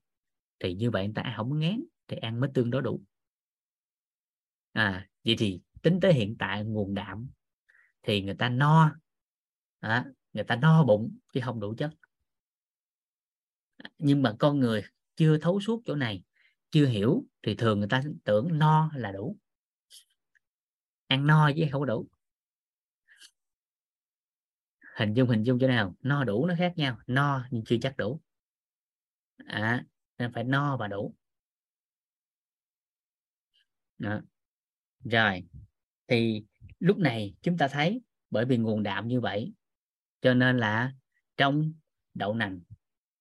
Thì như vậy người ta không ngán, thì ăn mới tương đối đủ. À vậy thì tính tới hiện tại nguồn đạm thì người ta no. À, người ta no bụng chứ không đủ chất. Nhưng mà con người chưa thấu suốt chỗ này chưa hiểu thì thường người ta tưởng no là đủ. Ăn no chứ không đủ. Hình dung hình dung chỗ nào? No đủ nó khác nhau. No nhưng chưa chắc đủ. À, nên phải no và đủ. Đó. rồi thì lúc này chúng ta thấy bởi vì nguồn đạm như vậy cho nên là trong đậu nành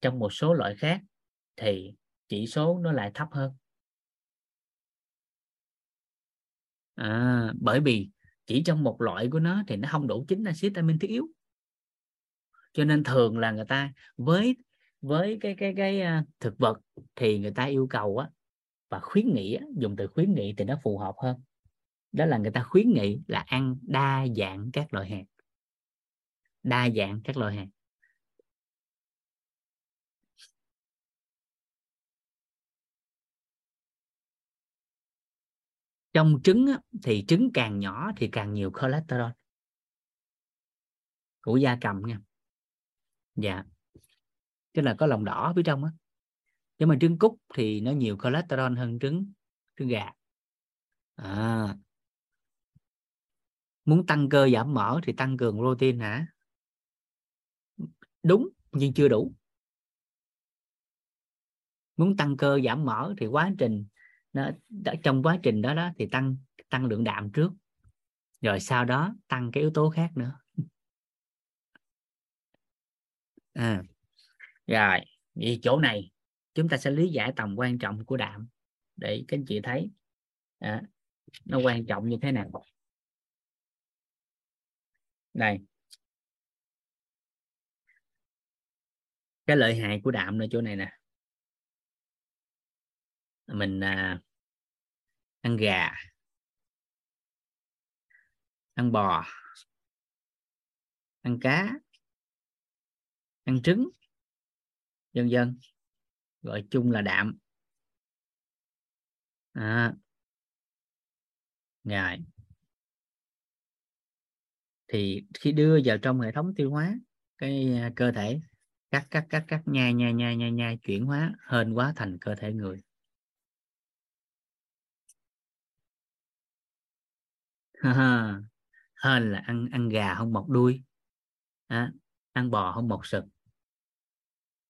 trong một số loại khác thì chỉ số nó lại thấp hơn. À, bởi vì chỉ trong một loại của nó thì nó không đủ chính axit amin thiết yếu. Cho nên thường là người ta với với cái cái cái à, thực vật thì người ta yêu cầu á và khuyến nghị á, dùng từ khuyến nghị thì nó phù hợp hơn đó là người ta khuyến nghị là ăn đa dạng các loại hạt. Đa dạng các loại hạt. Trong trứng á, thì trứng càng nhỏ thì càng nhiều cholesterol. Của da cầm nha. Dạ. Tức là có lòng đỏ phía trong á? Nhưng mà trứng cút thì nó nhiều cholesterol hơn trứng trứng gà. À muốn tăng cơ giảm mỡ thì tăng cường protein hả? Đúng nhưng chưa đủ. Muốn tăng cơ giảm mỡ thì quá trình nó trong quá trình đó đó thì tăng tăng lượng đạm trước. Rồi sau đó tăng cái yếu tố khác nữa. À, rồi vì chỗ này chúng ta sẽ lý giải tầm quan trọng của đạm để các anh chị thấy. À, nó quan trọng như thế nào? Đây. Cái lợi hại của đạm ở chỗ này nè. Mình à, ăn gà. Ăn bò. Ăn cá. Ăn trứng. Vân vân. Gọi chung là đạm. À, rồi thì khi đưa vào trong hệ thống tiêu hóa cái à, cơ thể cắt cắt cắt cắt nhai nhai nhai nhai nhai chuyển hóa hên quá thành cơ thể người. Hên là ăn ăn gà không mọc đuôi à, ăn bò không mọc sừng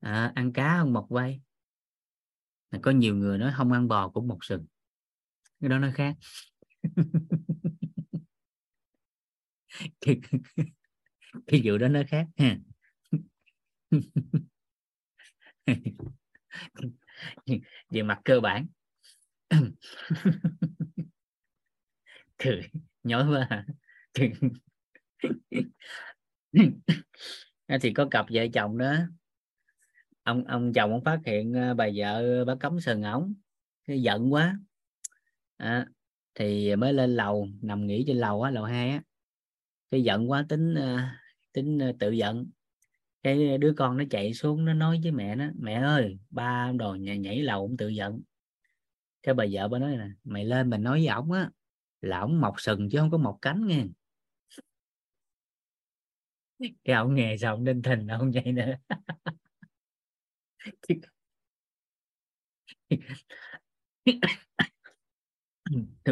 à, ăn cá không mọc vây. Có nhiều người nói không ăn bò cũng mọc sừng cái đó nó khác. cái, cái vụ đó nó khác ha. Về mặt cơ bản. Cười nhói quá à. hả thì có cặp vợ chồng đó. Ông ông chồng ông phát hiện à, bà vợ bà cấm sừng ổng cái giận quá. À, thì mới lên lầu nằm nghỉ trên lầu á lầu hai á cái giận quá tính uh, tính uh, tự giận. Cái đứa con nó chạy xuống nó nói với mẹ nó mẹ ơi ba đồ nhảy, nhảy lầu cũng tự giận. Cái bà vợ bà nói là mày lên mình nói với ổng á là ổng mọc sừng chứ không có mọc cánh nghe. Cái ổng nghe xong nên thình ông vậy nữa.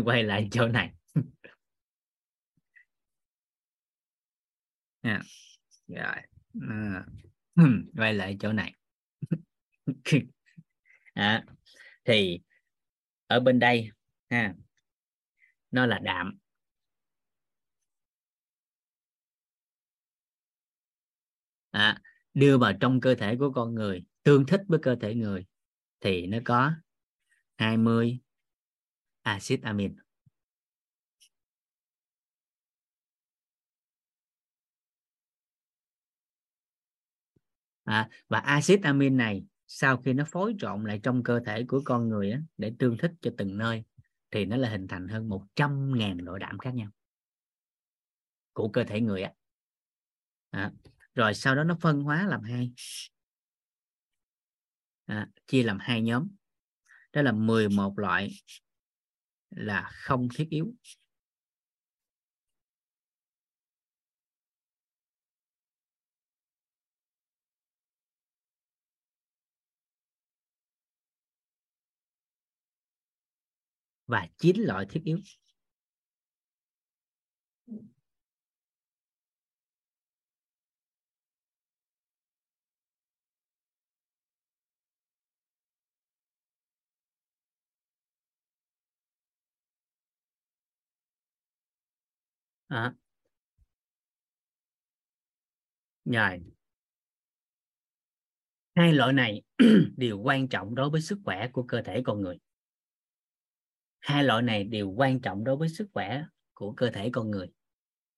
Quay lại chỗ này yeah. rồi. À, quay lại chỗ này. À, thì ở bên đây ha nó là đạm. À, đưa vào trong cơ thể của con người tương thích với cơ thể người thì nó có 20 axit amin. À, và axit amin này sau khi nó phối trộn lại trong cơ thể của con người á, để tương thích cho từng nơi thì nó là hình thành hơn 100.000 loại đạm khác nhau của cơ thể người á. À, rồi sau đó nó phân hóa làm hai. À, chia làm hai nhóm. Đó là 11 loại là không thiết yếu. Và chín loại thiết yếu. À. rồi. Hai loại này đều quan trọng đối với sức khỏe của cơ thể con người hai loại này đều quan trọng đối với sức khỏe của cơ thể con người.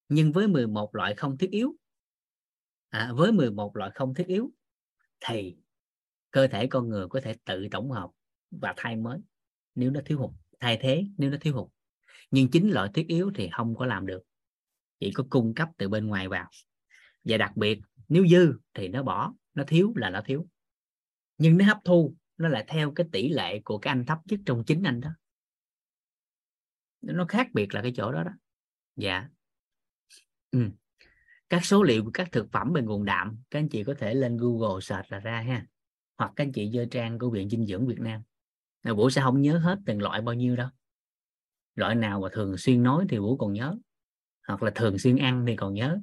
Nhưng với 11 loại không thiết yếu à, với 11 loại không thiết yếu thì cơ thể con người có thể tự tổng hợp và thay mới nếu nó thiếu hụt thay thế nếu nó thiếu hụt. Nhưng chính loại thiết yếu thì không có làm được chỉ có cung cấp từ bên ngoài vào. Và đặc biệt nếu dư thì nó bỏ nó thiếu là nó thiếu. Nhưng nó hấp thu nó lại theo cái tỷ lệ của cái anh thấp nhất trong chính anh đó nó khác biệt là cái chỗ đó đó. Dạ. Ừ. các số liệu của các thực phẩm về nguồn đạm, các anh chị có thể lên Google search là ra ha. Hoặc các anh chị vô trang của viện dinh dưỡng Việt Nam. Là Vũ sẽ không nhớ hết từng loại bao nhiêu đâu. Loại nào mà thường xuyên nói thì Vũ còn nhớ. Hoặc là thường xuyên ăn thì còn nhớ.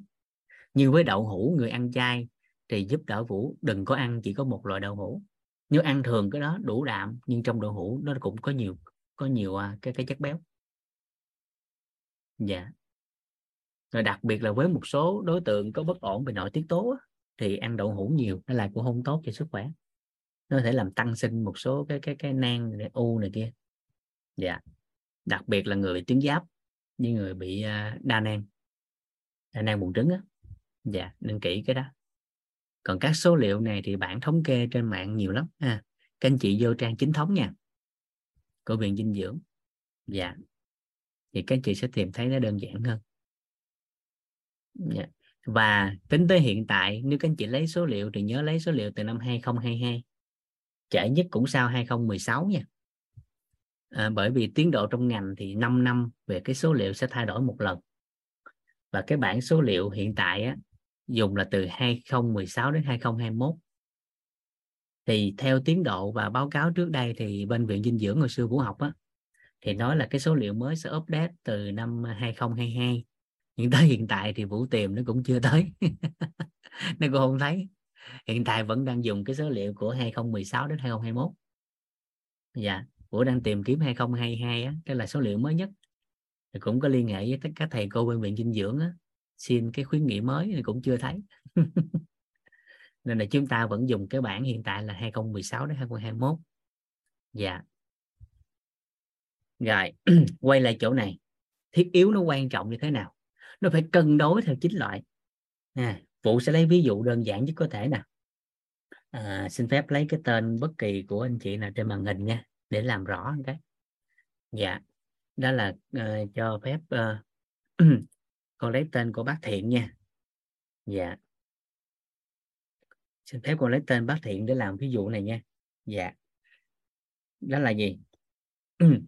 Nhưng với đậu hũ, người ăn chay thì giúp đỡ Vũ. Đừng có ăn chỉ có một loại đậu hũ. Nếu ăn thường cái đó đủ đạm, nhưng trong đậu hũ nó cũng có nhiều có nhiều à, cái cái chất béo dạ. Rồi đặc biệt là với một số đối tượng có bất ổn về nội tiết tố thì ăn đậu hũ nhiều nó lại cũng không tốt cho sức khỏe. Nó có thể làm tăng sinh một số cái cái cái nang này, u này kia. Dạ. Đặc biệt là người bị tuyến giáp như người bị à, đa nang đa nang buồng trứng á. Dạ nên kỹ cái đó. Còn các số liệu này thì bạn thống kê trên mạng nhiều lắm ha. Các anh chị vô trang chính thống nha. Của viện dinh dưỡng. Dạ thì các chị sẽ tìm thấy nó đơn giản hơn. Dạ. Và tính tới hiện tại nếu các anh chị lấy số liệu thì nhớ lấy số liệu từ năm 2022 trễ nhất cũng sau 2016 nha. À, bởi vì tiến độ trong ngành thì 5 năm về cái số liệu sẽ thay đổi một lần. Và cái bảng số liệu hiện tại á, dùng là từ 2016 đến 2021 thì theo tiến độ và báo cáo trước đây thì bên viện dinh dưỡng hồi xưa vũ học á thì nói là cái số liệu mới sẽ update từ năm 2022 nhưng tới hiện tại thì vũ tìm nó cũng chưa tới. Nó cũng không thấy. Hiện tại vẫn đang dùng cái số liệu của 2016 đến 2021 dạ vũ đang tìm kiếm 2022 á, cái là số liệu mới nhất. Thì cũng có liên hệ với tất cả thầy cô bên viện dinh dưỡng á, xin cái khuyến nghị mới thì cũng chưa thấy. Nên là chúng ta vẫn dùng cái bản hiện tại là 2016 đến 2021 dạ rồi quay lại chỗ này. Thiết yếu nó quan trọng như thế nào? Nó phải cân đối theo chính loại. À, phụ sẽ lấy ví dụ đơn giản nhất có thể nè. À, xin phép lấy cái tên bất kỳ của anh chị nào trên màn hình nha để làm rõ cái. Dạ đó là uh, cho phép uh, con lấy tên của bác thiện nha. Dạ. Xin phép con lấy tên bác thiện để làm ví dụ này nha. Dạ. Đó là gì? Ừ.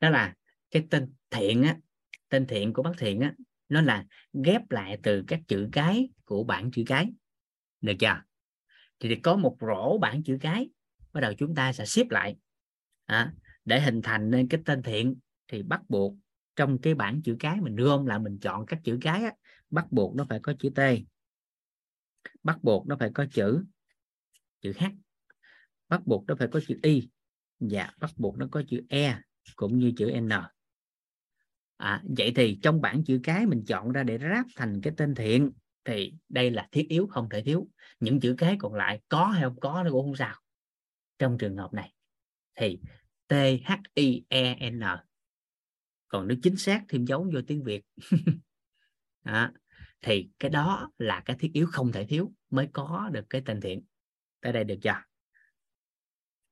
đó là cái tên thiện á tên thiện của bác thiện á nó là ghép lại từ các chữ cái của bảng chữ cái. Được chưa? Thì, có một rổ bảng chữ cái bắt đầu chúng ta sẽ xếp lại. À, để hình thành nên cái tên thiện thì bắt buộc trong cái bảng chữ cái mình gom lại mình chọn các chữ cái á, bắt buộc nó phải có chữ T. Bắt buộc nó phải có chữ chữ H. Bắt buộc nó phải có chữ Y dạ, bắt buộc nó có chữ E cũng như chữ N. À, vậy thì trong bảng chữ cái mình chọn ra để ráp thành cái tên thiện thì đây là thiết yếu không thể thiếu. Những chữ cái còn lại có hay không có nó cũng không sao. Trong trường hợp này thì T H I E N. Còn nếu chính xác thêm dấu vô tiếng Việt. À, thì cái đó là cái thiết yếu không thể thiếu mới có được cái tên thiện. Tới đây được chưa?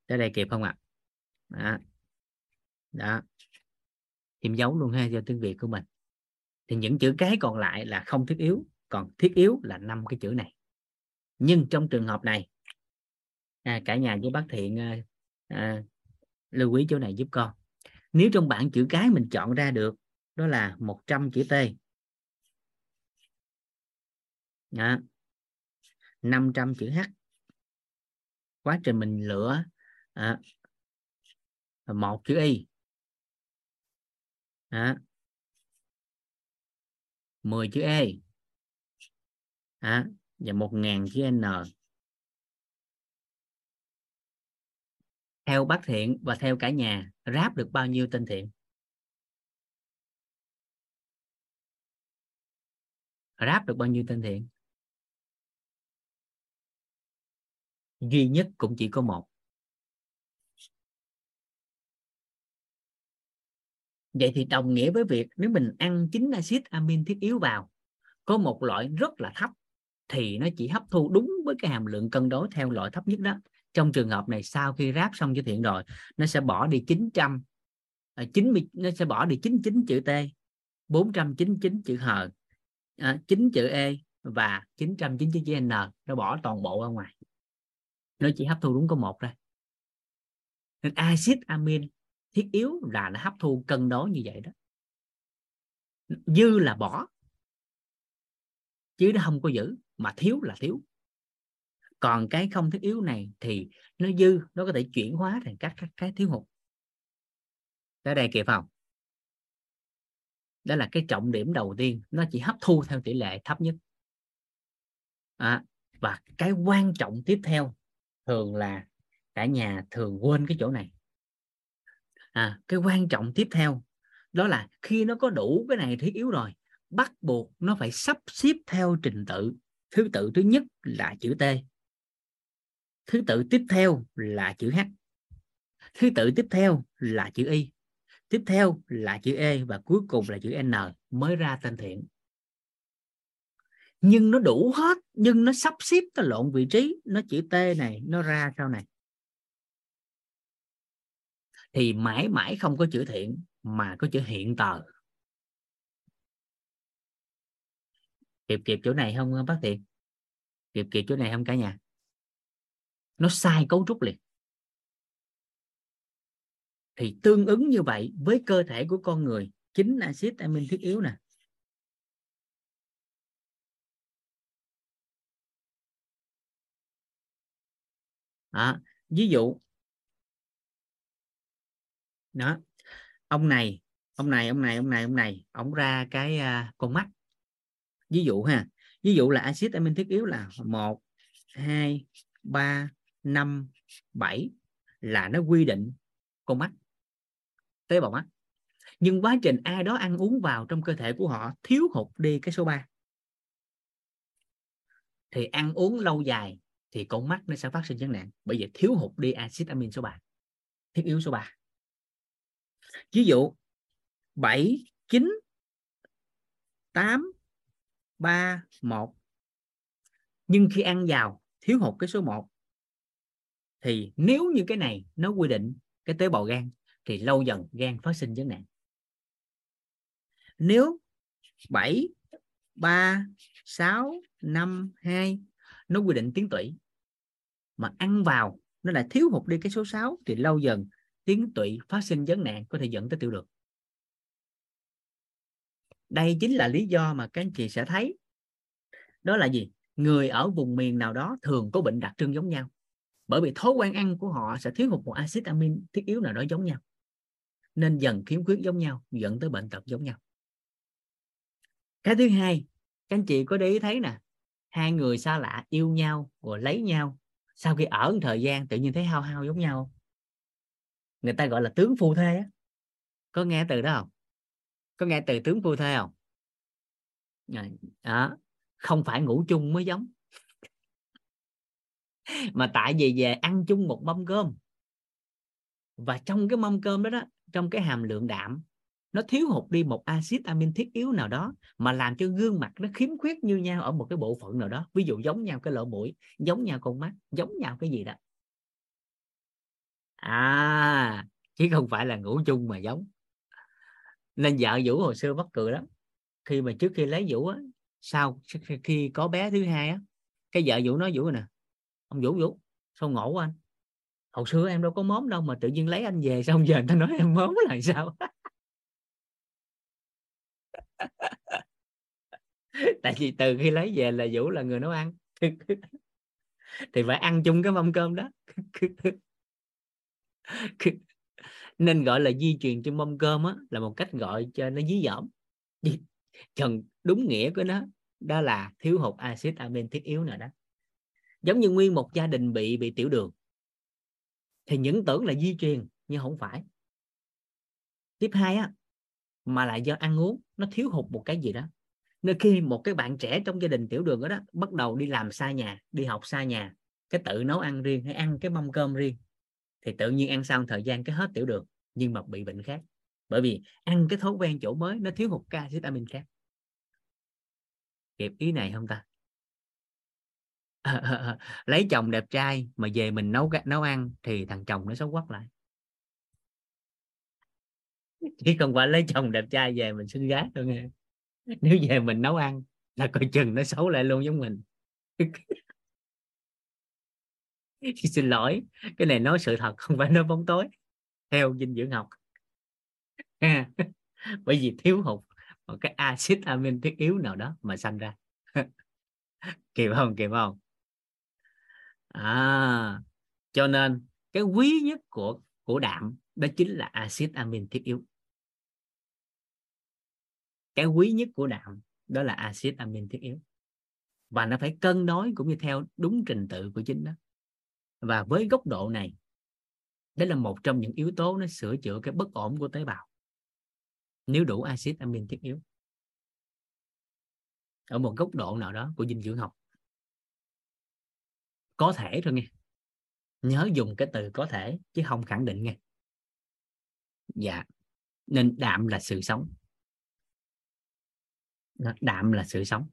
Tới đây kịp không ạ? à? Đó. đó. Thêm dấu luôn ha cho tiếng Việt của mình. Thì những chữ cái còn lại là không thiết yếu còn thiết yếu là năm cái chữ này. Nhưng trong trường hợp này à, cả nhà với bác thiện à, à, lưu ý chỗ này giúp con. Nếu trong bảng chữ cái mình chọn ra được đó là 100 chữ T. Đó. 500 chữ H. Quá trình mình lựa à, một chữ Y. À, 10 chữ E. À, và 1.000 chữ N. Theo bác thiện và theo cả nhà ráp được bao nhiêu tên thiện? Ráp được bao nhiêu tên thiện? Duy nhất cũng chỉ có một. Vậy thì đồng nghĩa với việc nếu mình ăn chính axit amin thiết yếu vào có một loại rất là thấp thì nó chỉ hấp thu đúng với cái hàm lượng cân đối theo loại thấp nhất đó. Trong trường hợp này sau khi ráp xong cho thiện rồi nó sẽ bỏ đi 900 90 à, nó sẽ bỏ đi 99 chữ T 499 chữ H à, 9 chữ E và 999 chữ N. Nó bỏ toàn bộ ra ngoài. Nó chỉ hấp thu đúng có một thôi. Nên axit amin thiết yếu là nó hấp thu cân đối như vậy đó. Dư là bỏ chứ nó không có giữ mà thiếu là thiếu. Còn cái không thiết yếu này thì nó dư nó có thể chuyển hóa thành các các cái thiếu hụt. Tới đây kịp không? Đó là cái trọng điểm đầu tiên nó chỉ hấp thu theo tỷ lệ thấp nhất. À, và cái quan trọng tiếp theo thường là cả nhà thường quên cái chỗ này à, cái quan trọng tiếp theo đó là khi nó có đủ cái này thiết yếu rồi bắt buộc nó phải sắp xếp theo trình tự. Thứ tự thứ nhất là chữ T. Thứ tự tiếp theo là chữ H. Thứ tự tiếp theo là chữ Y. Tiếp theo là chữ E và cuối cùng là chữ N mới ra tên thiện. Nhưng nó đủ hết nhưng nó sắp xếp nó lộn vị trí nó chữ T này nó ra sau này thì mãi mãi không có chữ thiện mà có chữ hiện tờ. Kịp kịp chỗ này không bác thiện kịp kịp chỗ này không cả nhà? Nó sai cấu trúc liền. Thì tương ứng như vậy với cơ thể của con người chính axit amin thiết yếu nè. À, ví dụ đó. Ông này ông này ông này ông này ông này ông ra cái uh, con mắt. Ví dụ ha ví dụ là axit amin thiết yếu là một hai ba năm bảy là nó quy định con mắt tế bào mắt. Nhưng quá trình ai đó ăn uống vào trong cơ thể của họ thiếu hụt đi cái số 3 thì ăn uống lâu dài thì con mắt nó sẽ phát sinh vấn nạn bởi vì thiếu hụt đi axit amin số 3 thiết yếu số 3 ví dụ 7 9 8 3 1 nhưng khi ăn vào, thiếu hụt cái số 1 thì nếu như cái này nó quy định cái tế bào gan, thì lâu dần gan phát sinh vấn nạn. Nếu 7 3 6 5 2 nó quy định tiến tủy, mà ăn vào nó lại thiếu hụt đi cái số 6 thì lâu dần tiếng tụy phát sinh vấn nạn có thể dẫn tới tiểu đường. Đây chính là lý do mà các anh chị sẽ thấy. Đó là gì? Người ở vùng miền nào đó thường có bệnh đặc trưng giống nhau. Bởi vì thói quen ăn của họ sẽ thiếu hụt một axit amin thiết yếu nào đó giống nhau. Nên dần khiếm khuyết giống nhau, dẫn tới bệnh tật giống nhau. Cái thứ hai, các anh chị có để ý thấy nè, hai người xa lạ yêu nhau rồi lấy nhau, sau khi ở một thời gian tự nhiên thấy hao hao giống nhau người ta gọi là tướng phu thê á. Có nghe từ đó không? Có nghe từ tướng phu thê không? Đó, không phải ngủ chung mới giống. Mà tại vì về ăn chung một mâm cơm. Và trong cái mâm cơm đó đó, trong cái hàm lượng đạm, nó thiếu hụt đi một axit amin thiết yếu nào đó mà làm cho gương mặt nó khiếm khuyết như nhau ở một cái bộ phận nào đó. Ví dụ giống nhau cái lỗ mũi, giống nhau con mắt, giống nhau cái gì đó à chứ không phải là ngủ chung mà giống. Nên vợ vũ hồi xưa mắc cười lắm. Khi mà trước khi lấy vũ á, sau khi có bé thứ hai á, cái vợ vũ nói, vũ nè, ông vũ vũ, sao ngộ quá anh? Hồi xưa em đâu có móm đâu mà tự nhiên lấy anh về, xong giờ người ta nói em móm là sao? Tại vì từ khi lấy về là vũ là người nấu ăn. Thì phải ăn chung cái mâm cơm đó. nên gọi là di truyền trên mâm cơm á là một cách gọi cho nó dí dỏm. Trần đúng nghĩa của nó đó là thiếu hụt axit amin thiết yếu nào đó. Giống như nguyên một gia đình bị bị tiểu đường. Thì những tưởng là di truyền nhưng không phải. Tiếp hai á mà lại do ăn uống nó thiếu hụt một cái gì đó. Nên khi một cái bạn trẻ trong gia đình tiểu đường đó, đó bắt đầu đi làm xa nhà đi học xa nhà cái tự nấu ăn riêng hay ăn cái mâm cơm riêng thì tự nhiên ăn xong thời gian cái hết tiểu đường, nhưng mà bị bệnh khác. Bởi vì ăn cái thói quen chỗ mới nó thiếu hụt cái vitamin khác. Kịp ý này không ta? Lấy chồng đẹp trai mà về mình nấu nấu ăn thì thằng chồng nó xấu quắc lại. Chứ không phải lấy chồng đẹp trai về mình xinh gái đâu nghe. Nếu về mình nấu ăn là coi chừng nó xấu lại luôn giống mình. xin lỗi, cái này nói sự thật không phải nói bóng tối. Theo dinh dưỡng học. À, bởi vì thiếu hụt một cái axit amin thiết yếu nào đó mà sanh ra. Kịp không kịp không? À cho nên cái quý nhất của của đạm đó chính là axit amin thiết yếu. Cái quý nhất của đạm đó là axit amin thiết yếu. Và nó phải cân đối cũng như theo đúng trình tự của chính đó và với góc độ này đó là một trong những yếu tố nó sửa chữa cái bất ổn của tế bào. Nếu đủ axit amin thiết yếu. Ở một góc độ nào đó của dinh dưỡng học. Có thể thôi nghe. Nhớ dùng cái từ có thể chứ không khẳng định nghe. Dạ. Nên đạm là sự sống. Đạm là sự sống.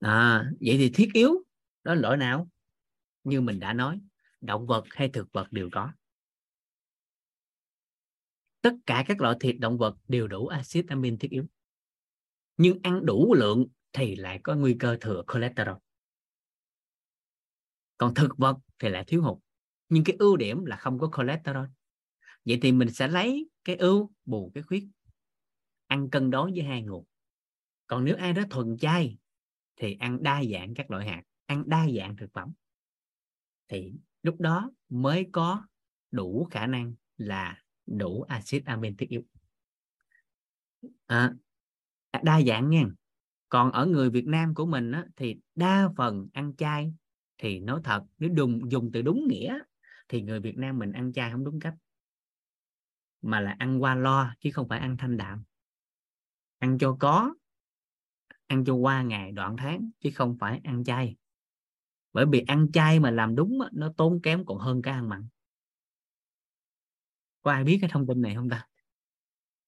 À, vậy thì thiết yếu đó là loại nào? Như mình đã nói, động vật hay thực vật đều có. Tất cả các loại thịt động vật đều đủ axit amin thiết yếu. Nhưng ăn đủ lượng thì lại có nguy cơ thừa cholesterol. Còn thực vật thì lại thiếu hụt. Nhưng cái ưu điểm là không có cholesterol. Vậy thì mình sẽ lấy cái ưu bù cái khuyết. Ăn cân đối với hai nguồn. Còn nếu ai đó thuần chay thì ăn đa dạng các loại hạt, ăn đa dạng thực phẩm thì lúc đó mới có đủ khả năng là đủ axit amin thiết yếu. À, đa dạng nha. Còn ở người Việt Nam của mình á, thì đa phần ăn chay thì nói thật nếu dùng dùng từ đúng nghĩa thì người Việt Nam mình ăn chay không đúng cách. Mà là ăn qua lo chứ không phải ăn thanh đạm. Ăn cho có ăn cho qua ngày đoạn tháng chứ không phải ăn chay bởi vì ăn chay mà làm đúng nó tốn kém còn hơn cái ăn mặn. Có ai biết cái thông tin này không ta?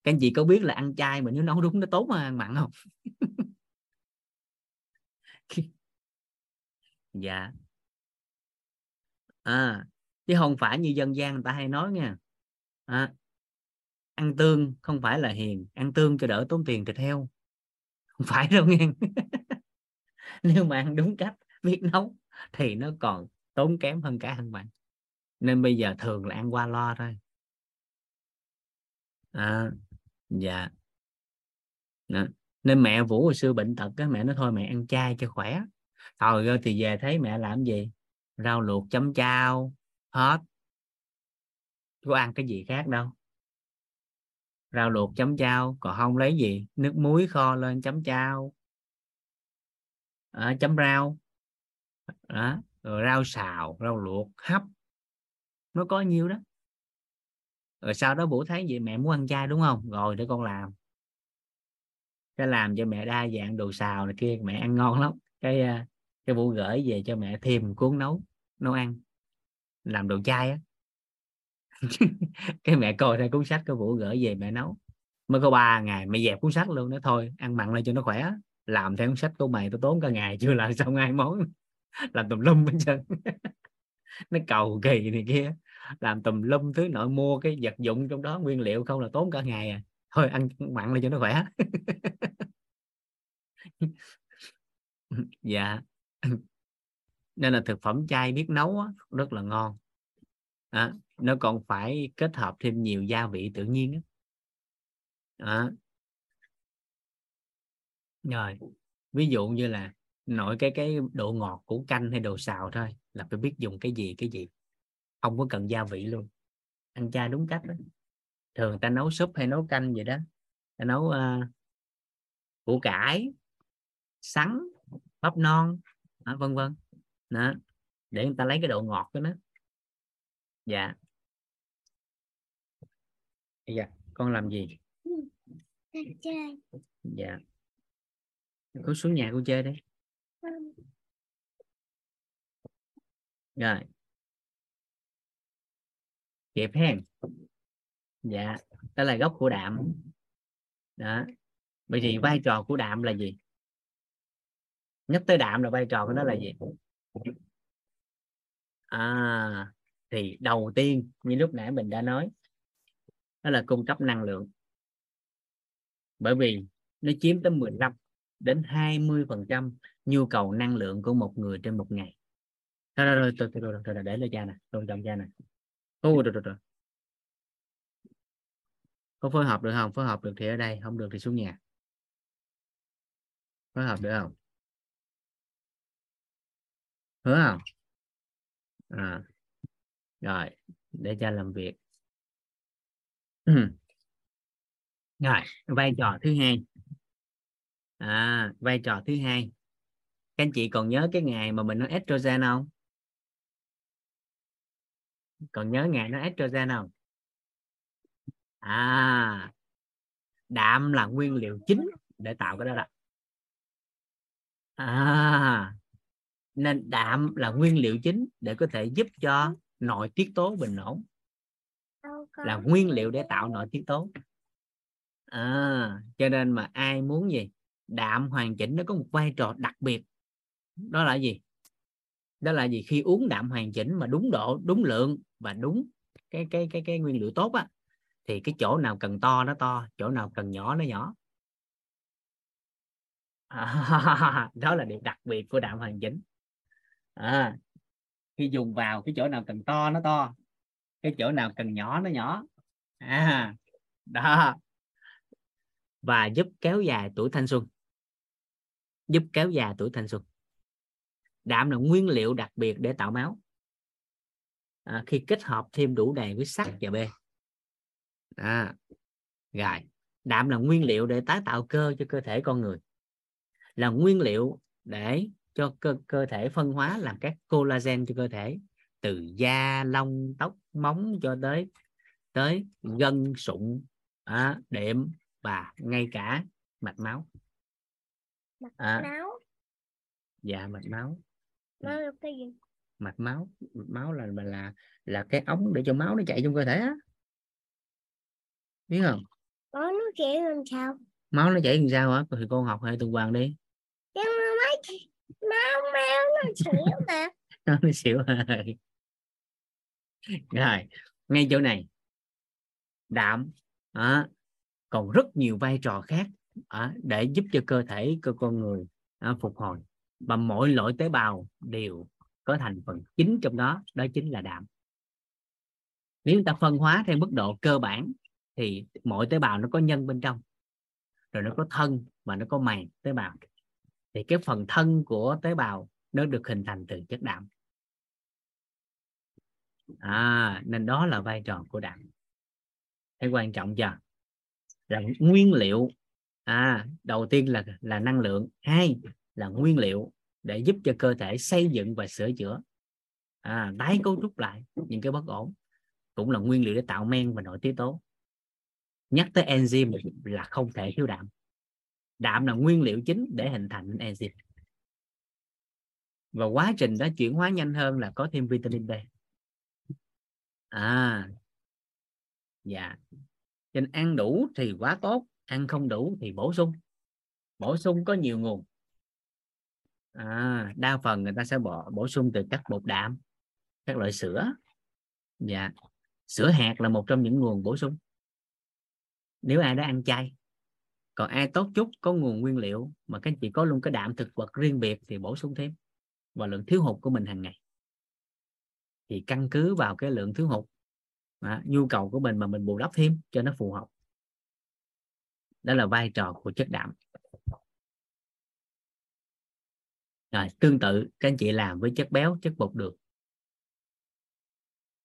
Các anh chị có biết là ăn chay mà nếu nấu đúng nó tốn mà ăn mặn không? Dạ. À, chứ không phải như dân gian người ta hay nói nha. À, ăn tương không phải là hiền ăn tương cho đỡ tốn tiền thịt heo. Không phải đâu nghe. Nếu mà ăn đúng cách biết nấu thì nó còn tốn kém hơn cả ăn mặn nên bây giờ thường là ăn qua lo thôi. À, dạ. Đó. nên mẹ vũ hồi xưa bệnh tật á mẹ nói thôi mẹ ăn chay cho khỏe. Thôi thì về thấy mẹ làm gì? Rau luộc chấm chao hết. Có ăn cái gì khác đâu. Rau luộc chấm chao còn không lấy gì? Nước muối kho lên chấm chao. À, chấm rau đó. rồi rau xào, rau luộc, hấp. Nó có nhiêu đó? Rồi sau đó bữa thấy vậy mẹ muốn ăn chay đúng không? Rồi để con làm. Cái làm cho mẹ đa dạng đồ xào này kia, mẹ ăn ngon lắm. Cái à, cái vụ gửi về cho mẹ thêm cuốn nấu nấu ăn. Làm đồ chay á. Cái mẹ coi ra cuốn sách cái vũ gửi về mẹ nấu. Mới có ba ngày mẹ dẹp cuốn sách luôn đó, thôi, ăn mặn lên cho nó khỏe. Làm theo cuốn sách của mày tôi tốn cả ngày chưa làm xong hai món làm tùm lum hết trơn. Nó cầu kỳ này kia. Làm tùm lum thứ nội mua cái vật dụng trong đó nguyên liệu không là tốn cả ngày à. Thôi ăn mặn lên cho nó khỏe. Dạ. Nên là thực phẩm chay biết nấu á, rất là ngon. À, nó còn phải kết hợp thêm nhiều gia vị tự nhiên á. À. rồi ví dụ như là nội cái cái độ ngọt của canh hay đồ xào thôi là phải biết dùng cái gì cái gì. Không có cần gia vị luôn. Ăn chay đúng cách đó. thường ta nấu súp hay nấu canh vậy đó. Ta nấu uh, củ cải sắn bắp non đó, vân vân. Đó để người ta lấy cái độ ngọt của nó. Dạ. Dạ con làm gì? Chơi. Dạ. Con xuống nhà con chơi đi rồi. Kịp hen. Dạ đó là gốc của đạm. Đó. Vậy thì vai trò của đạm là gì? Nhắc tới đạm là vai trò của nó là gì? À thì đầu tiên, như lúc nãy mình đã nói, đó là cung cấp năng lượng. Bởi vì nó chiếm tới 15 đến 20 phần trăm nhu cầu năng lượng của một người trên một ngày. Rồi rồi rồi, rồi, rồi, rồi, rồi để lên cha nè tôi chồng cha nè. Ô, rồi, rồi, rồi. có phối hợp được không? Phối hợp được thì ở đây không được thì xuống nhà. Phối hợp được không? Hứa không? À. rồi để cha làm việc. Rồi vai trò thứ hai à vai trò thứ hai. Các anh chị còn nhớ cái ngày mà mình nói estrogen không? Còn nhớ ngày nó estrogen không? À đạm là nguyên liệu chính để tạo cái đó đó. À nên đạm là nguyên liệu chính để có thể giúp cho nội tiết tố bình ổn. Là nguyên liệu để tạo nội tiết tố. À, cho nên mà ai muốn gì? Đạm hoàn chỉnh nó có một vai trò đặc biệt. Đó là gì? Đó là gì? Khi uống đạm hoàn chỉnh mà đúng độ đúng lượng và đúng cái cái cái cái nguyên liệu tốt á thì cái chỗ nào cần to nó to chỗ nào cần nhỏ nó nhỏ. À, đó là điểm đặc biệt của đạm hoàn chỉnh. À, khi dùng vào cái chỗ nào cần to nó to cái chỗ nào cần nhỏ nó nhỏ. À, đó. Và giúp kéo dài tuổi thanh xuân giúp kéo dài tuổi thanh xuân. Đạm là nguyên liệu đặc biệt để tạo máu. À, khi kết hợp thêm đủ đầy với sắt và b à, rồi. Đạm là nguyên liệu để tái tạo cơ cho cơ thể con người. Là nguyên liệu để cho cơ, cơ thể phân hóa làm các collagen cho cơ thể từ da lông tóc móng cho tới tới gân sụn à, đệm và ngay cả mạch máu mạch à, máu. Dạ mạch máu. Nó là cái gì? Mạch máu. Mạch máu là là là, cái ống để cho máu nó chạy trong cơ thể á. Biết không? Có nó chạy làm sao? Máu nó chảy làm sao hả? Thì con học hệ tuần hoàn đi. Mấy máu máu nó xỉu mà. Nó xỉu rồi rồi ngay chỗ này. Đạm à, còn rất nhiều vai trò khác à, để giúp cho cơ thể cơ con người à, phục hồi. Và mỗi loại tế bào đều có thành phần chính trong đó đó chính là đạm. Nếu chúng ta phân hóa theo mức độ cơ bản thì mỗi tế bào nó có nhân bên trong. Rồi nó có thân và nó có màng tế bào. Thì cái phần thân của tế bào nó được hình thành từ chất đạm. À, nên đó là vai trò của đạm. Thấy quan trọng chưa? Là nguyên liệu à đầu tiên là là năng lượng hai là nguyên liệu để giúp cho cơ thể xây dựng và sửa chữa. À, tái cấu trúc lại những cái bất ổn cũng là nguyên liệu để tạo men và nội tiết tố. Nhắc tới enzyme là không thể thiếu đạm. Đạm là nguyên liệu chính để hình thành enzyme. Và quá trình đó chuyển hóa nhanh hơn là có thêm vitamin B. À dạ. Cho nên ăn đủ thì quá tốt ăn không đủ thì bổ sung. Bổ sung có nhiều nguồn. À, đa phần người ta sẽ bỏ bổ sung từ các bột đạm các loại sữa. Dạ. Sữa hạt là một trong những nguồn bổ sung. Nếu ai đã ăn chay còn ai tốt chút có nguồn nguyên liệu mà các chị có luôn cái đạm thực vật riêng biệt thì bổ sung thêm và lượng thiếu hụt của mình hàng ngày. Thì căn cứ vào cái lượng thiếu hụt à, nhu cầu của mình mà mình bù đắp thêm cho nó phù hợp đó là vai trò của chất đạm. Rồi tương tự các anh chị làm với chất béo chất bột đường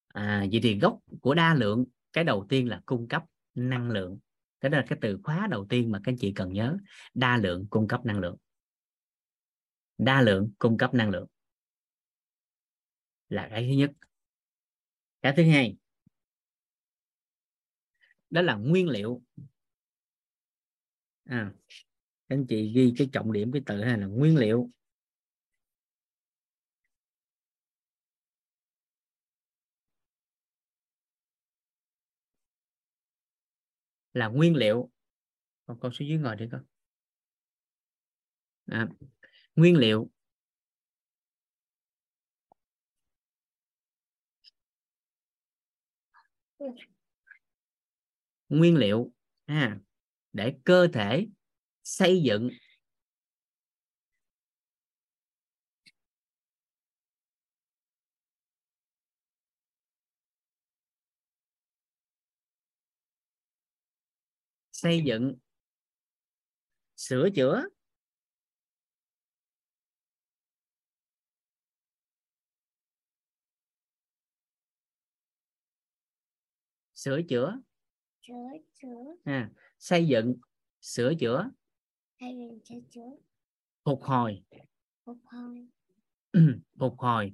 à, vậy thì gốc của đa lượng cái đầu tiên là cung cấp năng lượng. Cái đó là cái từ khóa đầu tiên mà các anh chị cần nhớ. Đa lượng cung cấp năng lượng. Đa lượng cung cấp năng lượng là cái thứ nhất. Cái thứ hai đó là nguyên liệu à, anh chị ghi cái trọng điểm cái từ hay là nguyên liệu. Là nguyên liệu. Con con xuống dưới ngồi đi con. À, nguyên liệu. Nguyên liệu. À, để cơ thể xây dựng. Xây dựng sửa chữa. Sửa chữa. Chữa chữa. À, xây dựng sửa chữa. Phục hồi. Phục hồi. Phục hồi.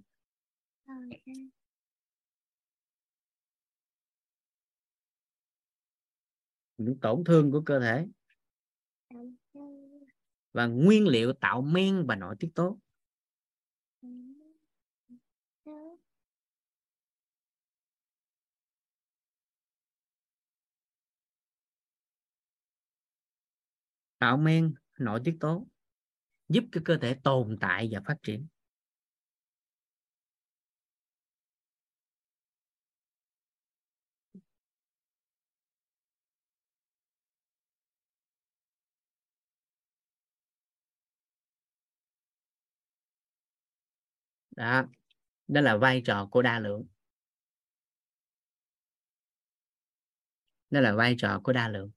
Những tổn thương của cơ thể. Và nguyên liệu tạo men và nội tiết tố tốt tạo men nội tiết tố, giúp cho cơ thể tồn tại và phát triển. Đó đó là vai trò của đa lượng. Đó là vai trò của đa lượng.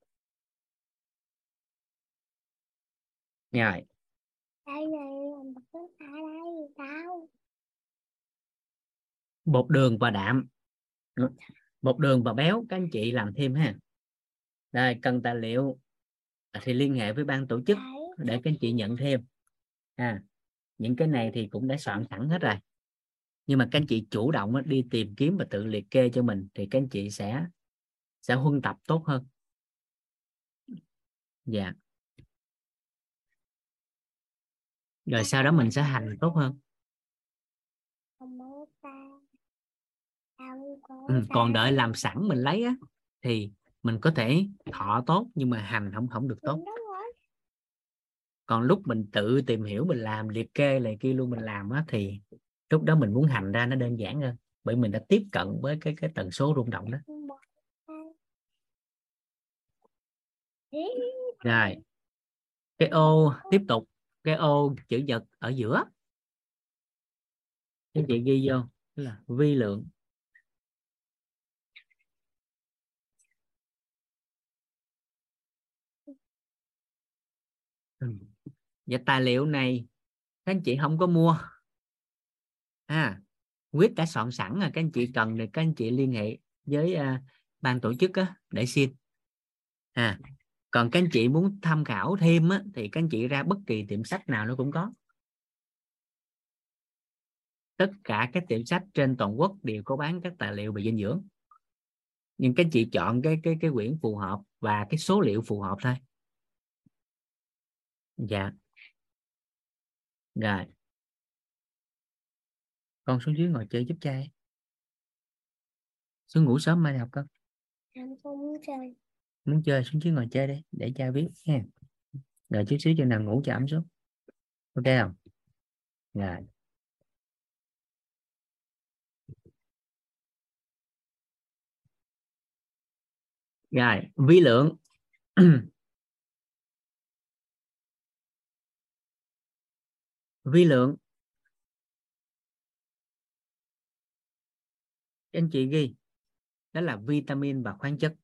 Rồi đây này làm bật nước ở đây tao bột đường và đạm. Bột đường và béo các anh chị làm thêm ha. Đây cần tài liệu. Thì liên hệ với ban tổ chức để các anh chị nhận thêm. À những cái này thì cũng đã soạn sẵn hết rồi. Nhưng mà các anh chị chủ động đi tìm kiếm và tự liệt kê cho mình thì các anh chị sẽ sẽ huân tập tốt hơn. Dạ rồi sau đó mình sẽ hành tốt hơn. Ừ, còn đợi làm sẵn mình lấy á thì mình có thể thọ tốt nhưng mà hành không không được tốt. Còn lúc mình tự tìm hiểu mình làm liệt kê này kia luôn mình làm á thì lúc đó mình muốn hành ra nó đơn giản hơn bởi mình đã tiếp cận với cái cái tần số rung động đó. Rồi. Cái ô tiếp tục cái ô chữ nhật ở giữa. Các chị ghi vô là vi lượng. Ừ. Và tài liệu này các anh chị không có mua. À quyết đã soạn sẵn rồi các anh chị cần thì các anh chị liên hệ với uh, ban tổ chức á, để xin. À còn các anh chị muốn tham khảo thêm á, thì các anh chị ra bất kỳ tiệm sách nào nó cũng có. Tất cả các tiệm sách trên toàn quốc đều có bán các tài liệu về dinh dưỡng. Nhưng các anh chị chọn cái cái cái quyển phù hợp và cái số liệu phù hợp thôi. Dạ. Rồi. Con xuống dưới ngồi chơi giúp cha xuống ngủ sớm mai học con. Dạ, anh không muốn chơi muốn chơi xuống dưới ngồi chơi đi, để cha biết nha rồi chút xíu cho nào ngủ cho ấm xuống. Ok không? Rồi. Rồi, vi lượng. Vi lượng. Anh chị ghi, đó là vitamin và khoáng chất.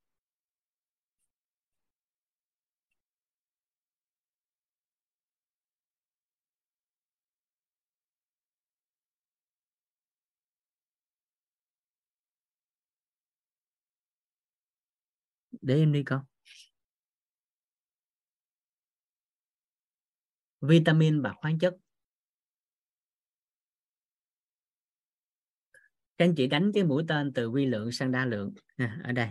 Để em đi con vitamin và khoáng chất. Các anh chị đánh cái mũi tên từ vi lượng sang đa lượng. À, ở đây.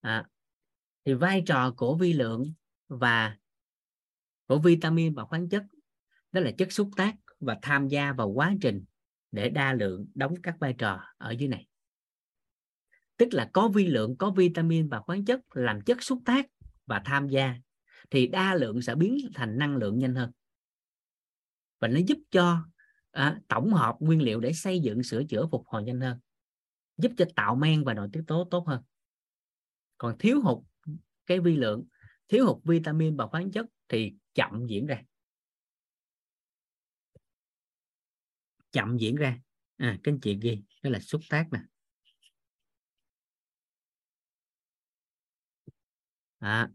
À, thì vai trò của vi lượng và của vitamin và khoáng chất đó là chất xúc tác và tham gia vào quá trình để đa lượng đóng các vai trò ở dưới này tức là có vi lượng có vitamin và khoáng chất làm chất xúc tác và tham gia thì đa lượng sẽ biến thành năng lượng nhanh hơn. Và nó giúp cho à, tổng hợp nguyên liệu để xây dựng sửa chữa phục hồi nhanh hơn giúp cho tạo men và nội tiết tố tốt hơn. Còn thiếu hụt cái vi lượng thiếu hụt vitamin và khoáng chất thì chậm diễn ra. Chậm diễn ra. À các anh chị ghi đó là xúc tác nè. À,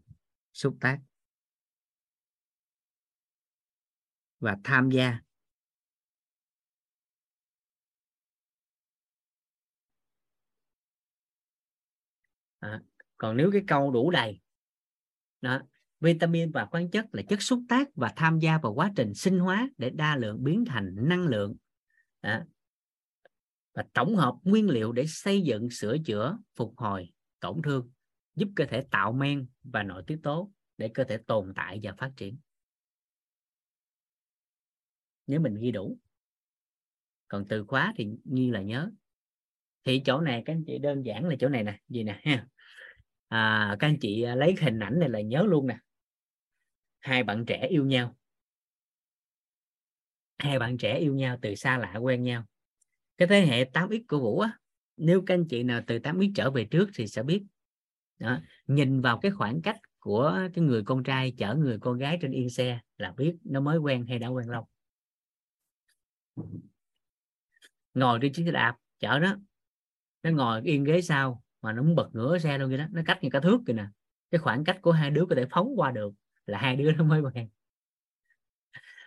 xúc tác. Và tham gia. À, còn nếu cái câu đủ đầy. Đó vitamin và khoáng chất là chất xúc tác và tham gia vào quá trình sinh hóa để đa lượng biến thành năng lượng. Đó. và tổng hợp nguyên liệu để xây dựng sửa chữa phục hồi tổn thương giúp cơ thể tạo men và nội tiết tố để cơ thể tồn tại và phát triển. Nếu mình ghi đủ. Còn từ khóa thì như là nhớ. Thì chỗ này các anh chị đơn giản là chỗ này nè gì nè ha. À, các anh chị à, lấy hình ảnh này là nhớ luôn nè. Hai bạn trẻ yêu nhau. Hai bạn trẻ yêu nhau từ xa lạ quen nhau. Cái thế hệ 8x của Vũ á nếu các anh chị nào từ 8x trở về trước thì sẽ biết đó. nhìn vào cái khoảng cách của cái người con trai chở người con gái trên yên xe là biết nó mới quen hay đã quen lâu. Ngồi trên chiếc xe đạp, chở nó nó ngồi yên ghế sau mà nó muốn bật ngửa xe luôn vậy đó. Nó cách như cả thước kìa nè. Cái khoảng cách của hai đứa có thể phóng qua được là hai đứa nó mới quen.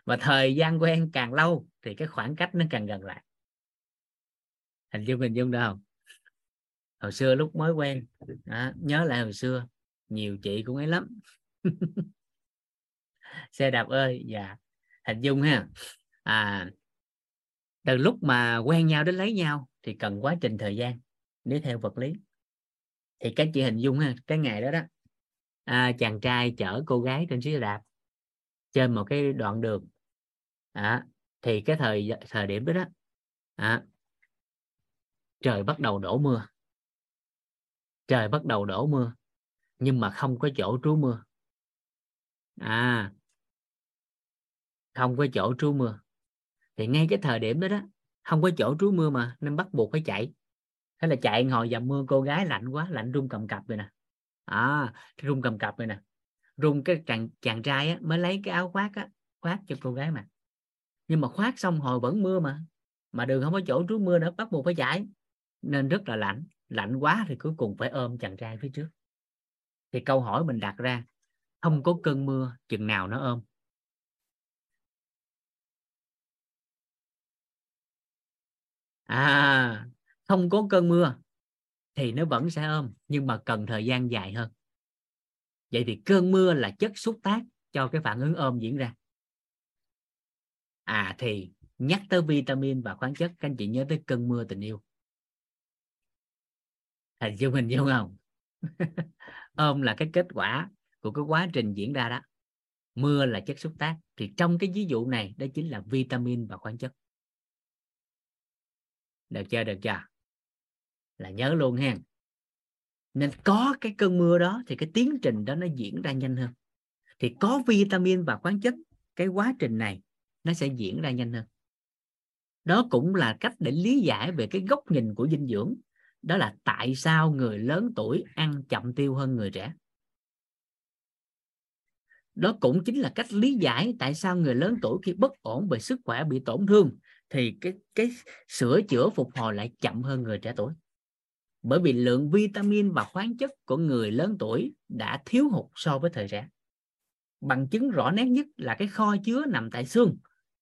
Và thời gian quen càng lâu thì cái khoảng cách nó càng gần lại. Hình dung hình dung được không? Hồi xưa lúc mới quen đó, nhớ lại hồi xưa nhiều chị cũng ấy lắm. Xe đạp ơi dạ hình dung ha. À từ lúc mà quen nhau đến lấy nhau thì cần quá trình thời gian nếu theo vật lý. Thì các chị hình dung ha cái ngày đó đó à, chàng trai chở cô gái trên chiếc xe đạp trên một cái đoạn đường à, thì cái thời thời điểm đó đó à, trời bắt đầu đổ mưa trời bắt đầu đổ mưa nhưng mà không có chỗ trú mưa. À không có chỗ trú mưa. Thì ngay cái thời điểm đó đó không có chỗ trú mưa mà nên bắt buộc phải chạy. Thế là chạy ngồi dầm mưa cô gái lạnh quá lạnh run cầm cập rồi nè. À run cầm cập rồi nè. Run cái chàng chàng trai á, mới lấy cái áo khoác á khoác cho cô gái mà. Nhưng mà khoác xong hồi vẫn mưa mà mà đường không có chỗ trú mưa nữa bắt buộc phải chạy. Nên rất là lạnh lạnh quá thì cuối cùng phải ôm chàng trai phía trước. Thì câu hỏi mình đặt ra, không có cơn mưa, chừng nào nó ôm? À không có cơn mưa thì nó vẫn sẽ ôm, nhưng mà cần thời gian dài hơn. Vậy thì cơn mưa là chất xúc tác cho cái phản ứng ôm diễn ra. À thì nhắc tới vitamin và khoáng chất, các anh chị nhớ tới cơn mưa tình yêu hình dung hình dung không? Ôm là cái kết quả của cái quá trình diễn ra đó. Mưa là chất xúc tác. Thì trong cái ví dụ này, đó chính là vitamin và khoáng chất. Được chưa được chưa? Là nhớ luôn ha. Nên có cái cơn mưa đó thì cái tiến trình đó nó diễn ra nhanh hơn. Thì có vitamin và khoáng chất, cái quá trình này nó sẽ diễn ra nhanh hơn. Đó cũng là cách để lý giải về cái góc nhìn của dinh dưỡng đó là tại sao người lớn tuổi ăn chậm tiêu hơn người trẻ. Đó cũng chính là cách lý giải tại sao người lớn tuổi khi bất ổn về sức khỏe bị tổn thương thì cái cái sửa chữa phục hồi lại chậm hơn người trẻ tuổi. Bởi vì lượng vitamin và khoáng chất của người lớn tuổi đã thiếu hụt so với thời trẻ. Bằng chứng rõ nét nhất là cái kho chứa nằm tại xương,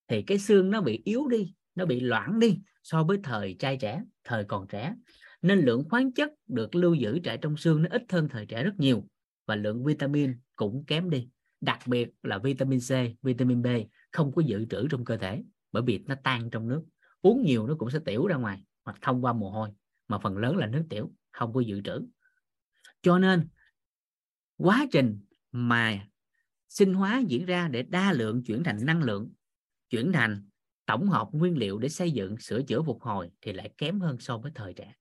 thì cái xương nó bị yếu đi, nó bị loãng đi so với thời trai trẻ, thời còn trẻ nên lượng khoáng chất được lưu giữ tại trong xương nó ít hơn thời trẻ rất nhiều và lượng vitamin cũng kém đi. Đặc biệt là vitamin C, vitamin B không có dự trữ trong cơ thể bởi vì nó tan trong nước. Uống nhiều nó cũng sẽ tiểu ra ngoài hoặc thông qua mồ hôi, mà phần lớn là nước tiểu, không có dự trữ. Cho nên, quá trình mà sinh hóa diễn ra để đa lượng chuyển thành năng lượng, chuyển thành tổng hợp nguyên liệu để xây dựng, sửa chữa phục hồi thì lại kém hơn so với thời trẻ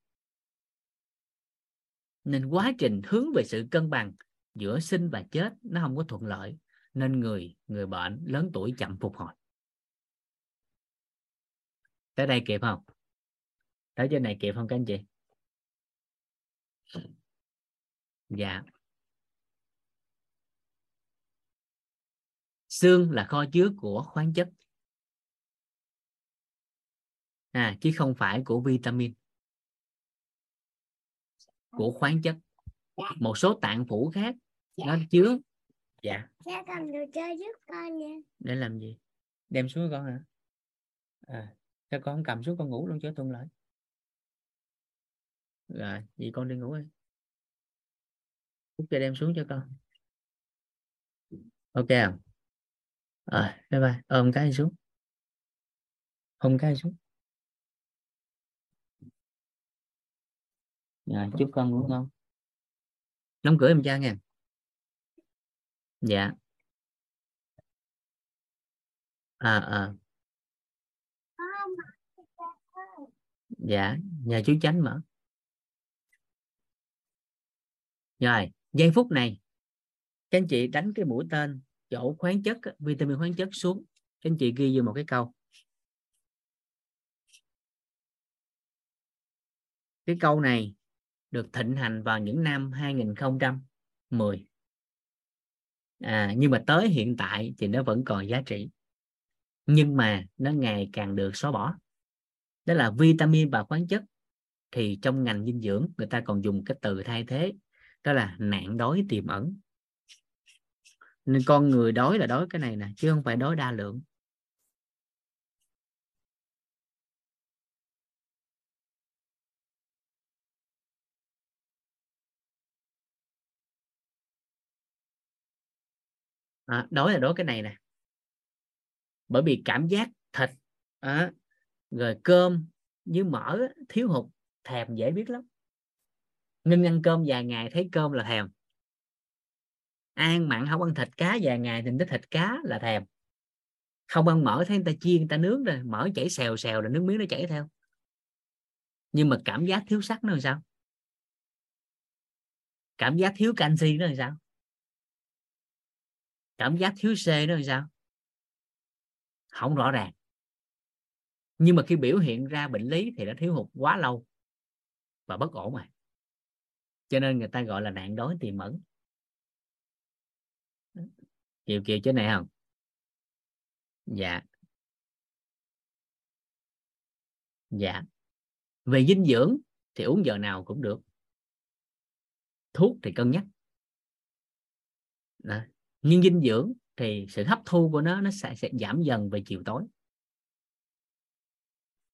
nên quá trình hướng về sự cân bằng giữa sinh và chết nó không có thuận lợi. Nên người người bệnh lớn tuổi chậm phục hồi. Tới đây kịp không? Tới trên này kịp không các anh chị? Dạ. Xương là kho chứa của khoáng chất. À chứ không phải của vitamin của khoáng chất. Một số tạng phủ khác nó chứa. Dạ. Cha cầm đồ chơi giúp con nha. để làm gì? Đem xuống cho con hả? À cho con cầm xuống con ngủ luôn cho thuận lợi? Rồi vậy con đi ngủ đi. Phúc cho đem xuống cho con. Ok không? Rồi bye bye. Ôm cái xuống. Ôm cái xuống rồi chúc con ngủ ngon. Đóng cửa em cha nha dạ. À à. Dạ nhờ chú chánh mở. Rồi giây phút này các anh chị đánh cái mũi tên chỗ khoáng chất vitamin khoáng chất xuống. Các anh chị ghi vô một cái câu. Cái câu này được thịnh hành vào những năm 2010 à, nhưng mà tới hiện tại thì nó vẫn còn giá trị. Nhưng mà nó ngày càng được xóa bỏ. Đó là vitamin và khoáng chất. Thì trong ngành dinh dưỡng người ta còn dùng cái từ thay thế đó là nạn đói tiềm ẩn. Nên con người đói là đói cái này nè chứ không phải đói đa lượng. Ờ, à, đói là đói cái này nè. Bởi vì cảm giác thịt à, rồi cơm với mỡ thiếu hụt thèm dễ biết lắm. Ngưng ăn cơm vài ngày thấy cơm là thèm. Ăn mặn không ăn thịt cá vài ngày thì thấy thịt cá là thèm. Không ăn mỡ thấy người ta chiên người ta nướng rồi mỡ chảy xèo xèo là nước miếng nó chảy theo. Nhưng mà cảm giác thiếu sắt nó làm sao? Cảm giác thiếu canxi nó làm sao? Cảm giác thiếu C nó làm sao? Không rõ ràng. Nhưng mà khi biểu hiện ra bệnh lý thì đã thiếu hụt quá lâu và bất ổn rồi. Cho nên người ta gọi là nạn đói tiềm ẩn. Kiều kiều chỗ này không? Dạ. Dạ. Về dinh dưỡng thì uống giờ nào cũng được. Thuốc thì cân nhắc. Đó nhưng dinh dưỡng thì sự hấp thu của nó nó sẽ, sẽ giảm dần về chiều tối.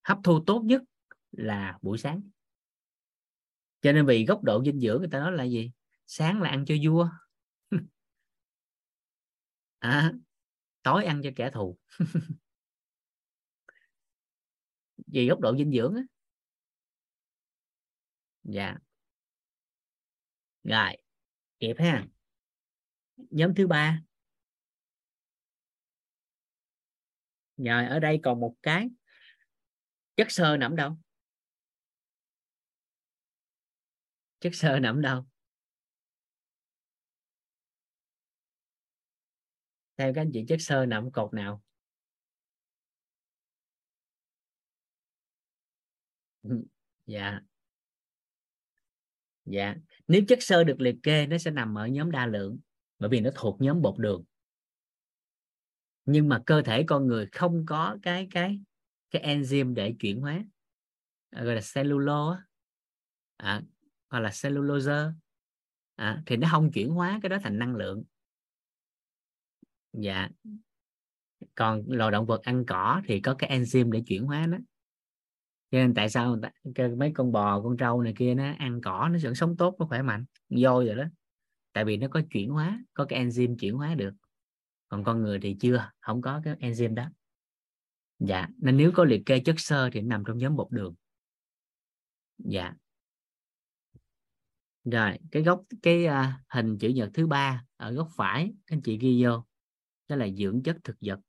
Hấp thu tốt nhất là buổi sáng. Cho nên vì góc độ dinh dưỡng người ta nói là gì? Sáng là ăn cho vua. À, tối ăn cho kẻ thù. Vì góc độ dinh dưỡng á. Dạ. Rồi kịp ha nhóm thứ ba. Rồi, ở đây còn một cái. Chất xơ nằm đâu chất xơ nằm đâu theo các anh chị, chất xơ nằm cột nào? Dạ. Dạ. Nếu chất xơ được liệt kê, nó sẽ nằm ở nhóm đa lượng bởi vì nó thuộc nhóm bột đường. Nhưng mà cơ thể con người không có cái cái cái enzyme để chuyển hóa à, gọi là cellulo à, hoặc là cellulose à, thì nó không chuyển hóa cái đó thành năng lượng. Dạ. Còn loài động vật ăn cỏ thì có cái enzyme để chuyển hóa nó. Cho nên tại sao mấy con bò con trâu này kia nó ăn cỏ nó vẫn sống tốt nó khỏe mạnh voi rồi đó tại vì nó có chuyển hóa có cái enzyme chuyển hóa được. Còn con người thì chưa không có cái enzyme đó. Dạ nên nếu có liệt kê chất xơ thì nằm trong nhóm bột đường. Dạ. Rồi cái góc cái uh, hình chữ nhật thứ ba ở góc phải các anh chị ghi vô. Đó là dưỡng chất thực vật.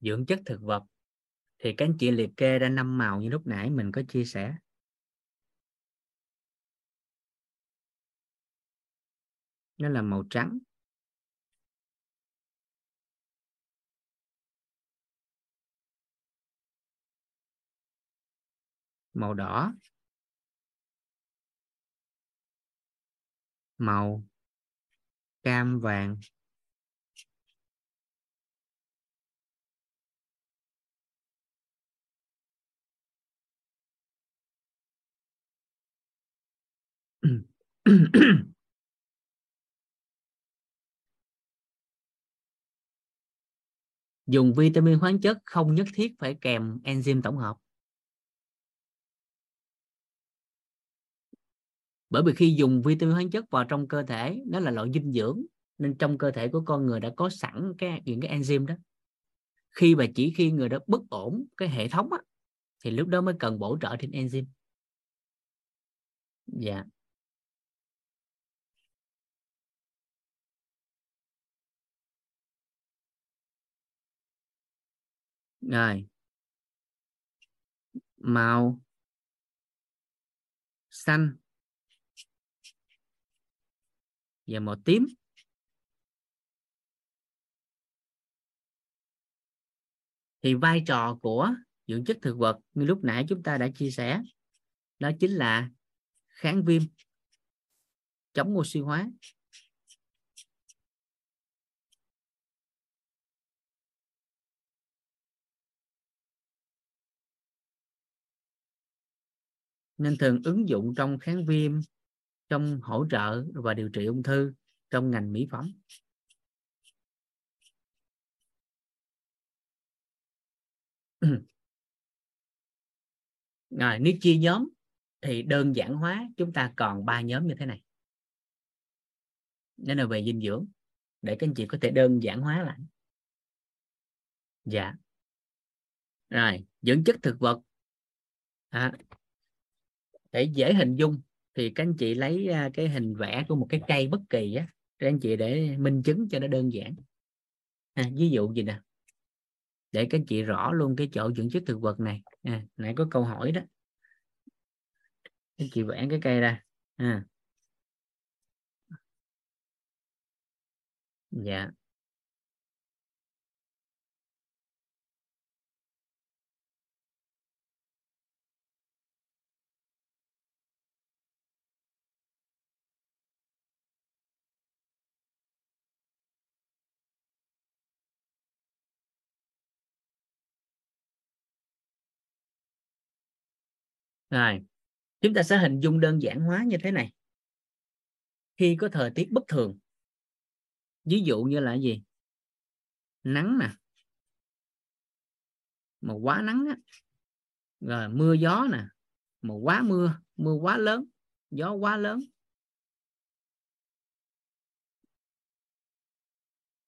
Dưỡng chất thực vật. Thì các anh chị liệt kê ra năm màu như lúc nãy mình có chia sẻ. Nó là màu trắng. Màu đỏ. Màu cam vàng. dùng vitamin khoáng chất không nhất thiết phải kèm enzyme tổng hợp. Bởi vì khi dùng vitamin khoáng chất vào trong cơ thể nó là loại dinh dưỡng nên trong cơ thể của con người đã có sẵn cái những cái enzyme đó. Khi mà chỉ khi người đó bất ổn cái hệ thống á, thì lúc đó mới cần bổ trợ thêm enzyme. Dạ. Rồi. Màu. Xanh. Và màu tím. Thì vai trò của dưỡng chất thực vật như lúc nãy chúng ta đã chia sẻ, đó chính là kháng viêm, chống oxy hóa. Nên thường ứng dụng trong kháng viêm trong hỗ trợ và điều trị ung thư trong ngành mỹ phẩm. Rồi nếu chia nhóm thì đơn giản hóa chúng ta còn ba nhóm như thế này. Đó là về dinh dưỡng để các anh chị có thể đơn giản hóa lại. Dạ. Rồi dưỡng chất thực vật. À, để dễ hình dung thì các anh chị lấy à, cái hình vẽ của một cái cây bất kỳ á các anh chị để minh chứng cho nó đơn giản. À, ví dụ gì nè? Để các anh chị rõ luôn cái chỗ dưỡng chất thực vật này. À, nãy có câu hỏi đó. Các chị vẽ cái cây ra. À. dạ. Rồi chúng ta sẽ hình dung đơn giản hóa như thế này. Khi có thời tiết bất thường ví dụ như là gì? Nắng nè. Mà quá nắng á rồi mưa gió nè mà quá mưa mưa quá lớn gió quá lớn.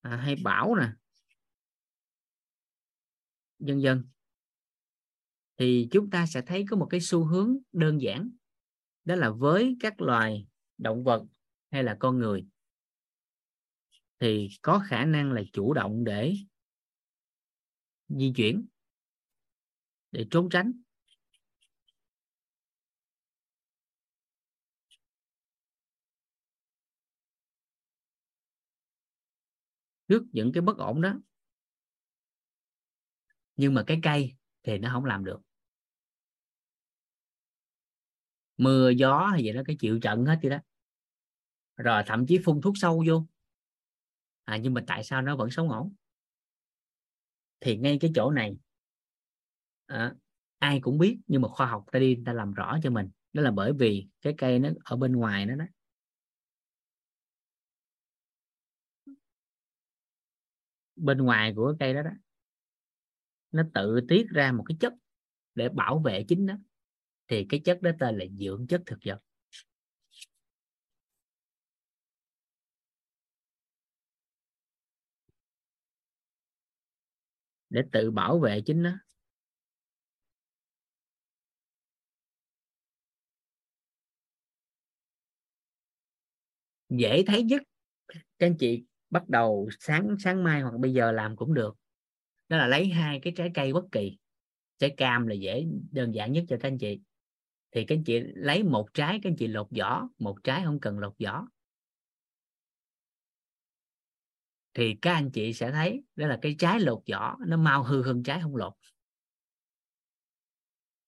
À, hay bão nè. Dân dân thì chúng ta sẽ thấy có một cái xu hướng đơn giản. Đó là với các loài động vật hay là con người thì có khả năng là chủ động để di chuyển, để trốn tránh. Trước những cái bất ổn đó, nhưng mà cái cây thì nó không làm được. Mưa gió hay vậy đó cái chịu trận hết vậy đó. Rồi thậm chí phun thuốc sâu vô. À, nhưng mà tại sao nó vẫn sống ổn? Thì ngay cái chỗ này à, ai cũng biết nhưng mà khoa học ta đi ta làm rõ cho mình. Đó là bởi vì cái cây nó ở bên ngoài nó đó. Bên ngoài của cái cây đó đó nó tự tiết ra một cái chất để bảo vệ chính nó thì cái chất đó tên là dưỡng chất thực vật. Để tự bảo vệ chính nó. Dễ thấy nhất, các anh chị bắt đầu sáng sáng mai hoặc bây giờ làm cũng được. Đó là lấy hai cái trái cây bất kỳ. Trái cam là dễ, đơn giản nhất cho các anh chị thì các anh chị lấy một trái các anh chị lột vỏ, một trái không cần lột vỏ. Thì các anh chị sẽ thấy đó là cái trái lột vỏ, nó mau hư hơn trái không lột.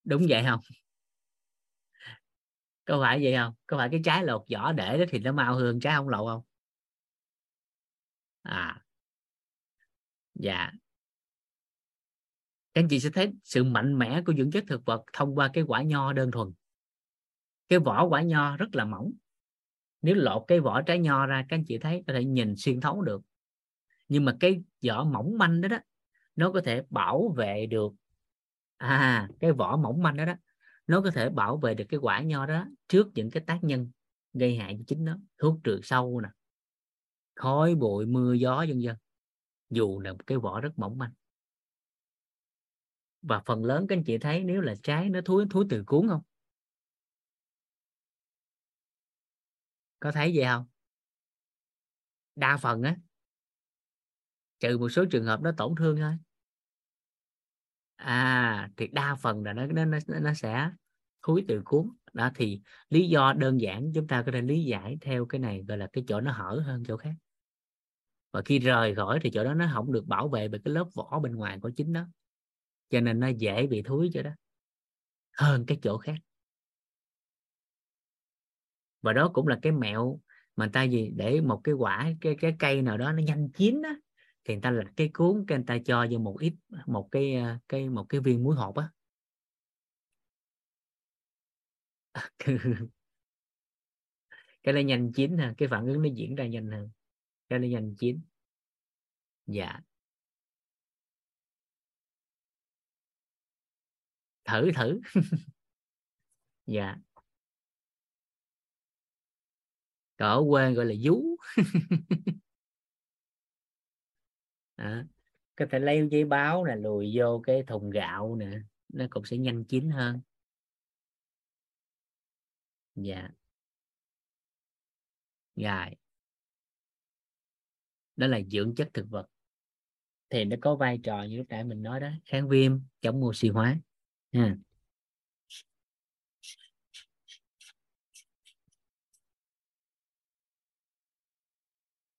Đúng vậy không? Có phải vậy không? Có phải cái trái lột vỏ để đó thì nó mau hơn trái không lột không? À. Dạ các anh chị sẽ thấy sự mạnh mẽ của dưỡng chất thực vật thông qua cái quả nho đơn thuần. Cái vỏ quả nho rất là mỏng. Nếu lột cái vỏ trái nho ra, các anh chị thấy có thể nhìn xuyên thấu được. Nhưng mà cái vỏ mỏng manh đó đó, nó có thể bảo vệ được à cái vỏ mỏng manh đó đó, nó có thể bảo vệ được cái quả nho đó trước những cái tác nhân gây hại cho chính nó, thuốc trừ sâu nè, khói, bụi, mưa, gió, vân vân. Dù là một cái vỏ rất mỏng manh và phần lớn các anh chị thấy nếu là trái nó thúi thúi từ cuốn không? Có thấy vậy không? Đa phần á. Trừ một số trường hợp nó tổn thương thôi. À thì đa phần là nó nó nó, nó sẽ thúi từ cuốn. Đó thì lý do đơn giản chúng ta có thể lý giải theo cái này gọi là cái chỗ nó hở hơn chỗ khác. Và khi rời khỏi thì chỗ đó nó không được bảo vệ bởi cái lớp vỏ bên ngoài của chính nó cho nên nó dễ bị thúi cho đó. Hơn cái chỗ khác. Và đó cũng là cái mẹo mà ta gì, để một cái quả, cái cái cây nào đó nó nhanh chín á, thì người ta lật cái cuốn cái người ta cho vô một ít, một cái ờ, cái, một cái viên muối hộp á. Cái nó nhanh chín ha, cái phản ứng nó diễn ra nhanh hơn. Cái nó nhanh chín. Dạ. Thử thử. Dạ. Còn ở quê gọi là vú. À, có thể lấy giấy báo là lùi vô cái thùng gạo nè nó cũng sẽ nhanh chín hơn. Dạ. Gài đó là dưỡng chất thực vật. Thì nó có vai trò như lúc nãy mình nói đó kháng viêm chống oxy hóa ha.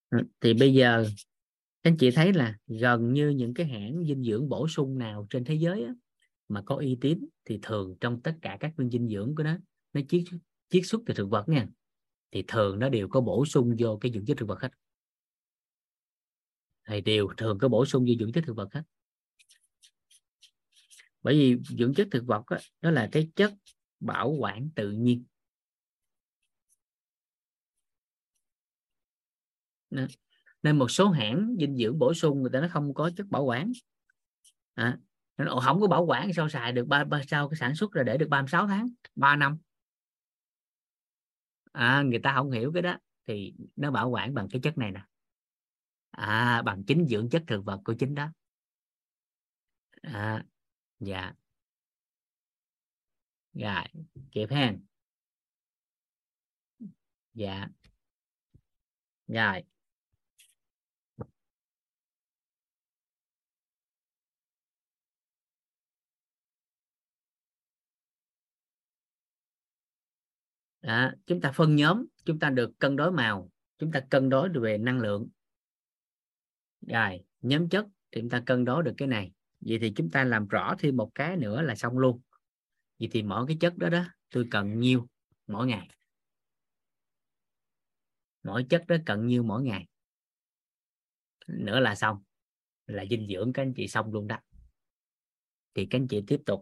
Ừ, thì bây giờ anh chị thấy là gần như những cái hãng dinh dưỡng bổ sung nào trên thế giới á, mà có uy tín thì thường trong tất cả các viên dinh dưỡng của nó nó chiết chiết xuất từ thực vật nha thì thường nó đều có bổ sung vô cái dưỡng chất thực vật hết thì đều thường có bổ sung vô dưỡng chất thực vật hết bởi vì dưỡng chất thực vật đó, đó là cái chất bảo quản tự nhiên. Nên một số hãng dinh dưỡng bổ sung người ta nó không có chất bảo quản. À, nên không có bảo quản sao xài được ba, ba sao cái sản xuất rồi để được 36 tháng 3 năm? À, người ta không hiểu cái đó thì nó bảo quản bằng cái chất này nè. À, bằng chính dưỡng chất thực vật của chính đó. À, dạ. Rồi kịp hen. Dạ. Rồi. Đó, chúng ta phân nhóm chúng ta được cân đối màu chúng ta cân đối về năng lượng. Rồi nhóm chất thì chúng ta cân đối được cái này vậy thì chúng ta làm rõ thêm một cái nữa là xong luôn. Vậy thì mỗi cái chất đó đó, tôi cần nhiêu mỗi ngày? Mỗi chất đó cần nhiêu mỗi ngày? Nữa là xong, là dinh dưỡng các anh chị xong luôn đó. Thì các anh chị tiếp tục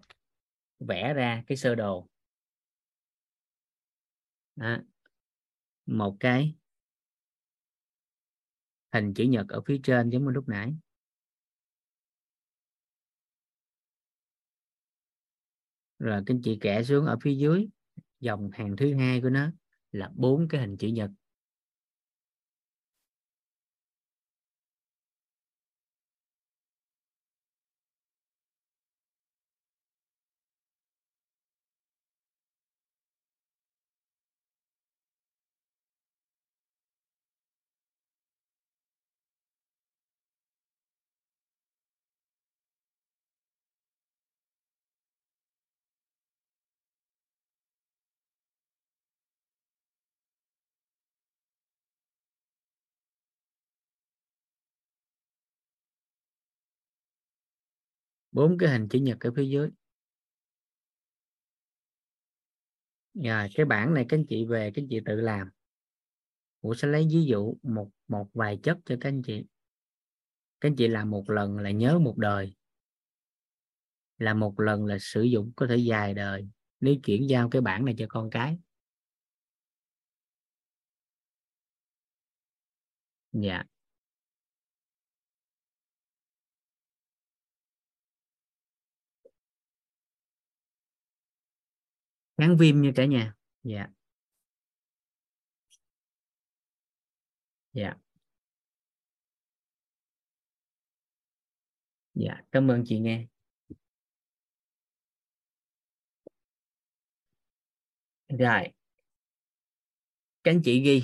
vẽ ra cái sơ đồ. Đó. một cái hình chữ nhật ở phía trên giống như lúc nãy. Rồi các anh chị kẻ xuống ở phía dưới, dòng hàng thứ hai của nó là bốn cái hình chữ nhật. Bốn cái hình chữ nhật ở phía dưới. Rồi, cái bảng này các anh chị về, các anh chị tự làm. Ủa, sẽ lấy ví dụ một một vài chất cho các anh chị. Các anh chị làm một lần là nhớ một đời. Là một lần là sử dụng có thể dài đời. Nếu chuyển giao cái bảng này cho con cái. Dạ. Kháng viêm như cả nhà. Dạ. Dạ. Dạ cảm ơn chị nghe. Rồi. Các anh chị ghi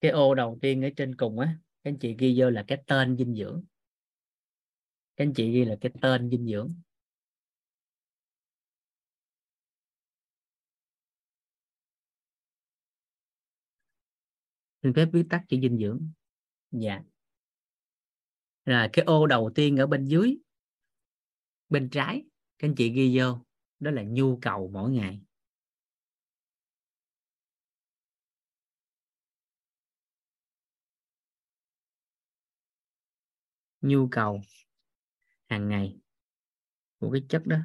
cái ô đầu tiên ở trên cùng á. Các anh chị ghi vô là cái tên dinh dưỡng. Các anh chị ghi là cái tên dinh dưỡng. Xin phép viết tắt chữ dinh dưỡng. Dạ. Là cái ô đầu tiên ở bên dưới, bên trái, các anh chị ghi vô, đó là nhu cầu mỗi ngày. Nhu cầu hàng ngày của cái chất đó.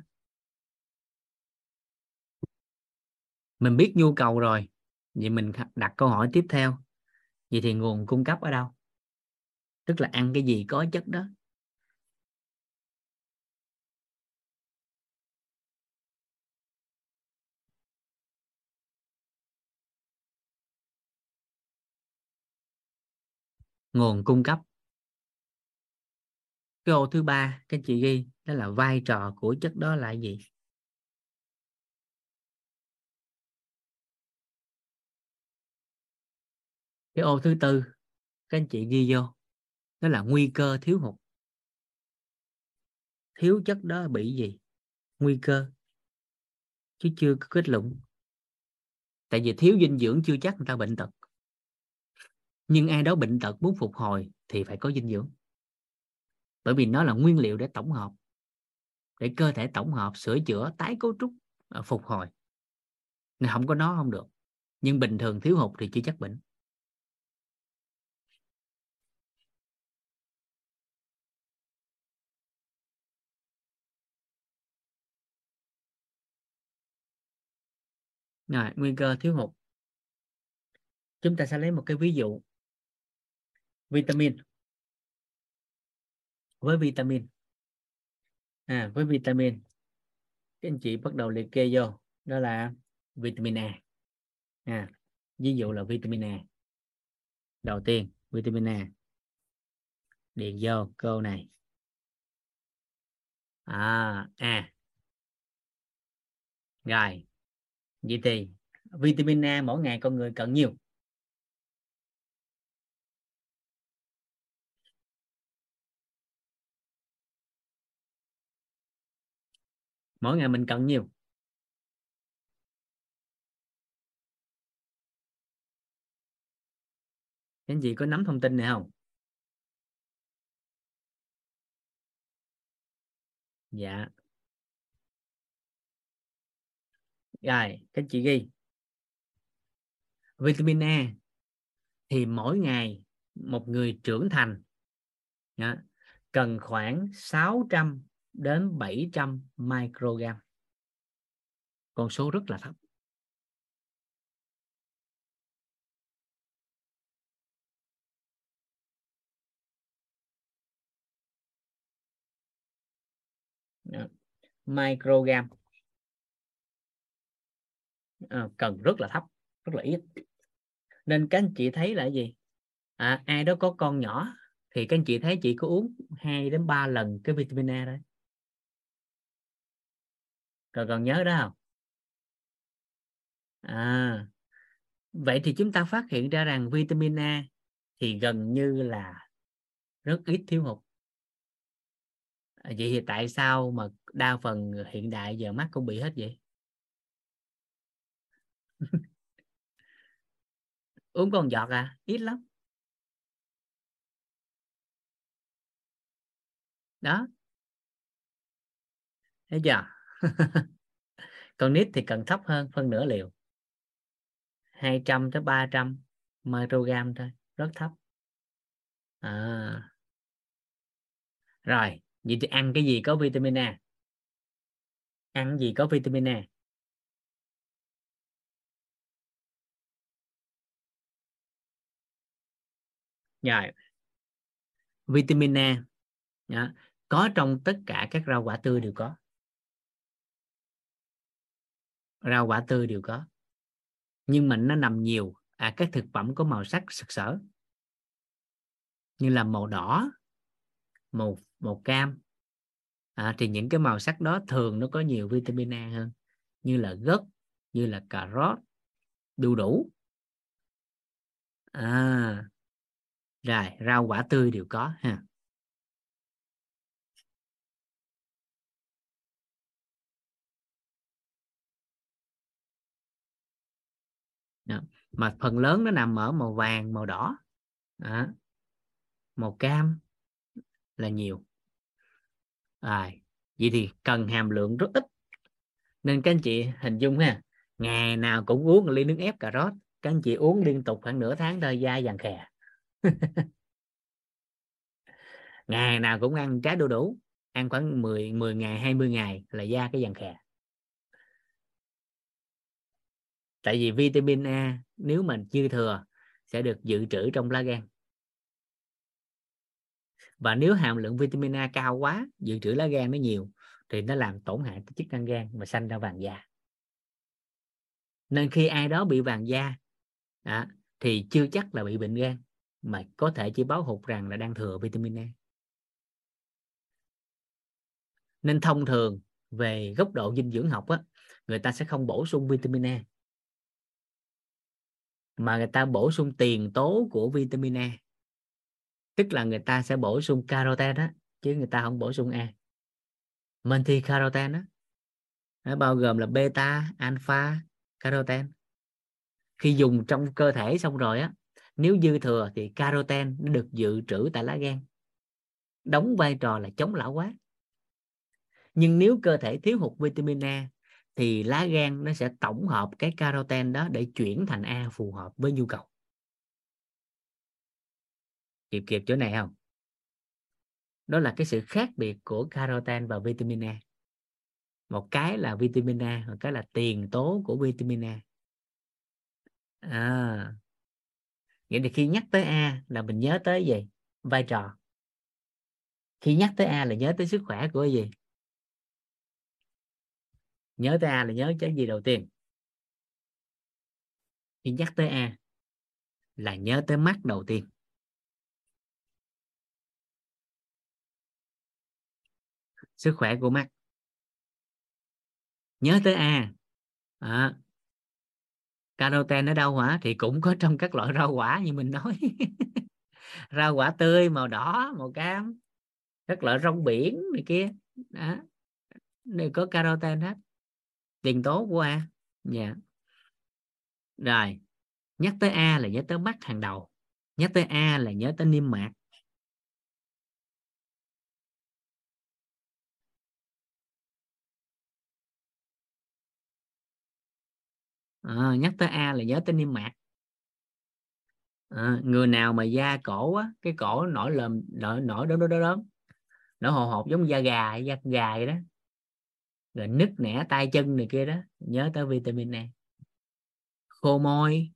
Mình biết nhu cầu rồi, vậy mình đặt câu hỏi tiếp theo vậy thì nguồn cung cấp ở đâu? Tức là ăn cái gì có chất đó. Nguồn cung cấp. Cái ô thứ ba các chị ghi đó là vai trò của chất đó là gì? Cái ô thứ tư, các anh chị ghi vô. Đó là nguy cơ thiếu hụt. Thiếu chất đó bị gì? Nguy cơ. Chứ chưa có kết luận. Tại vì thiếu dinh dưỡng chưa chắc người ta bệnh tật. Nhưng ai đó bệnh tật muốn phục hồi thì phải có dinh dưỡng. Bởi vì nó là nguyên liệu để tổng hợp. Để cơ thể tổng hợp, sửa chữa, tái cấu trúc à, phục hồi. Nên không có nó không được. Nhưng bình thường thiếu hụt thì chưa chắc bệnh. Rồi nguy cơ thiếu hụt. Chúng ta sẽ lấy một cái ví dụ. Vitamin. Với vitamin. À với vitamin. Các anh chị bắt đầu liệt kê vô. Đó là vitamin A. À ví dụ là vitamin A. Đầu tiên, vitamin A. Điền vô câu này. À a. Rồi vậy thì vitamin A mỗi ngày con người cần nhiều? Mỗi ngày mình cần nhiều? Anh chị có nắm thông tin này không? Dạ. Rồi các chị ghi. Vitamin A thì mỗi ngày một người trưởng thành. Đó, cần khoảng 600 đến 700 microgram. Con số rất là thấp. Microgram. Ờ, cần rất là thấp rất là ít. Nên các anh chị thấy là gì? À, ai đó có con nhỏ thì các anh chị thấy chị có uống 2 đến 3 lần cái vitamin A đấy còn còn nhớ đó không? À vậy thì chúng ta phát hiện ra rằng vitamin A thì gần như là rất ít thiếu hụt. À, vậy thì tại sao mà đa phần hiện đại giờ mắt cũng bị hết vậy? uống còn giọt à? Ít lắm. Đó. Thấy chưa? Con nít thì cần thấp hơn, phân nửa liều. 200 tới 300 microgram thôi, rất thấp. À. rồi, vậy thì ăn cái gì có vitamin A? Ăn gì có vitamin A? Rồi vitamin A. Đó, có trong tất cả các rau quả tươi đều có. Rau quả tươi đều có. Nhưng mà nó nằm nhiều. À các thực phẩm có màu sắc sặc sỡ. Như là màu đỏ màu màu cam. À, thì những cái màu sắc đó thường nó có nhiều vitamin A hơn. Như là gấc như là cà rốt đu đủ. À rồi rau quả tươi đều có ha Đó. mà phần lớn nó nằm ở màu vàng màu đỏ Đó. màu cam là nhiều à, vậy thì cần hàm lượng rất ít nên các anh chị hình dung ha ngày nào cũng uống một ly nước ép cà rốt các anh chị uống liên tục khoảng nửa tháng thôi da vàng khè ngày nào cũng ăn trái đu đủ ăn khoảng 10 10 ngày 20 ngày là da cái vàng khè. Tại vì vitamin A nếu mình dư thừa sẽ được dự trữ trong lá gan. Và nếu hàm lượng vitamin A cao quá dự trữ lá gan nó nhiều thì nó làm tổn hại tới chức năng gan và sanh ra vàng da. Nên khi ai đó bị vàng da à, thì chưa chắc là bị bệnh gan mà có thể chỉ báo hụt rằng là đang thừa vitamin A. Nên thông thường, về góc độ dinh dưỡng học á, người ta sẽ không bổ sung vitamin A. Mà người ta bổ sung tiền tố của vitamin A. Tức là người ta sẽ bổ sung caroten á, chứ người ta không bổ sung A. Menthi caroten á. Nó bao gồm là beta, alpha caroten khi dùng trong cơ thể xong rồi á nếu dư thừa thì caroten nó được dự trữ tại lá gan. Đóng vai trò là chống lão hóa. Nhưng nếu cơ thể thiếu hụt vitamin A thì lá gan nó sẽ tổng hợp cái caroten đó để chuyển thành A phù hợp với nhu cầu. Kịp kịp chỗ này không? Đó là cái sự khác biệt của caroten và vitamin A. Một cái là vitamin A một cái là tiền tố của vitamin A. À, vậy thì khi nhắc tới A là mình nhớ tới gì? Vai trò. Khi nhắc tới A là nhớ tới sức khỏe của gì? Nhớ tới A là nhớ cái gì đầu tiên? Khi nhắc tới A là nhớ tới mắt đầu tiên. Sức khỏe của mắt. Nhớ tới A. À, caroten ở đâu hả thì cũng có trong các loại rau quả như mình nói. Rau quả tươi, màu đỏ, màu cam, các loại rong biển này kia. Đó. Đều có caroten hết. Tiền tố của A. Dạ. Rồi, nhắc tới A là nhớ tới mắt hàng đầu. Nhắc tới A là nhớ tới niêm mạc. À, nhắc tới A là nhớ tới niêm mạc. À, người nào mà da cổ á cái cổ nổi lờm nổi nổi đó đó đó, đó. nổi hồ hột giống da gà da gà vậy đó. Rồi nứt nẻ tay chân này kia đó nhớ tới vitamin A. Khô môi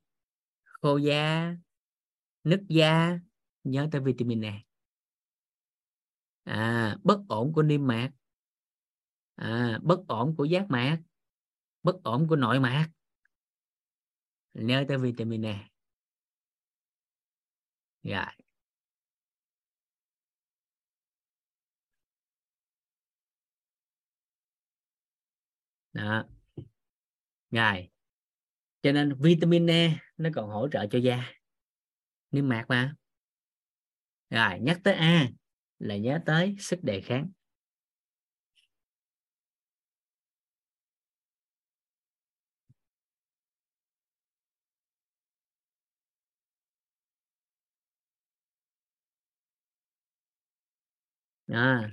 khô da nứt da nhớ tới vitamin A. À, bất ổn của niêm mạc. À, bất ổn của giác mạc. Bất ổn của nội mạc nhớ tới vitamin e, rồi đó. Rồi. Cho nên vitamin E nó còn hỗ trợ cho da. Niêm mạc mà. Rồi nhắc tới A là nhớ tới sức đề kháng. À,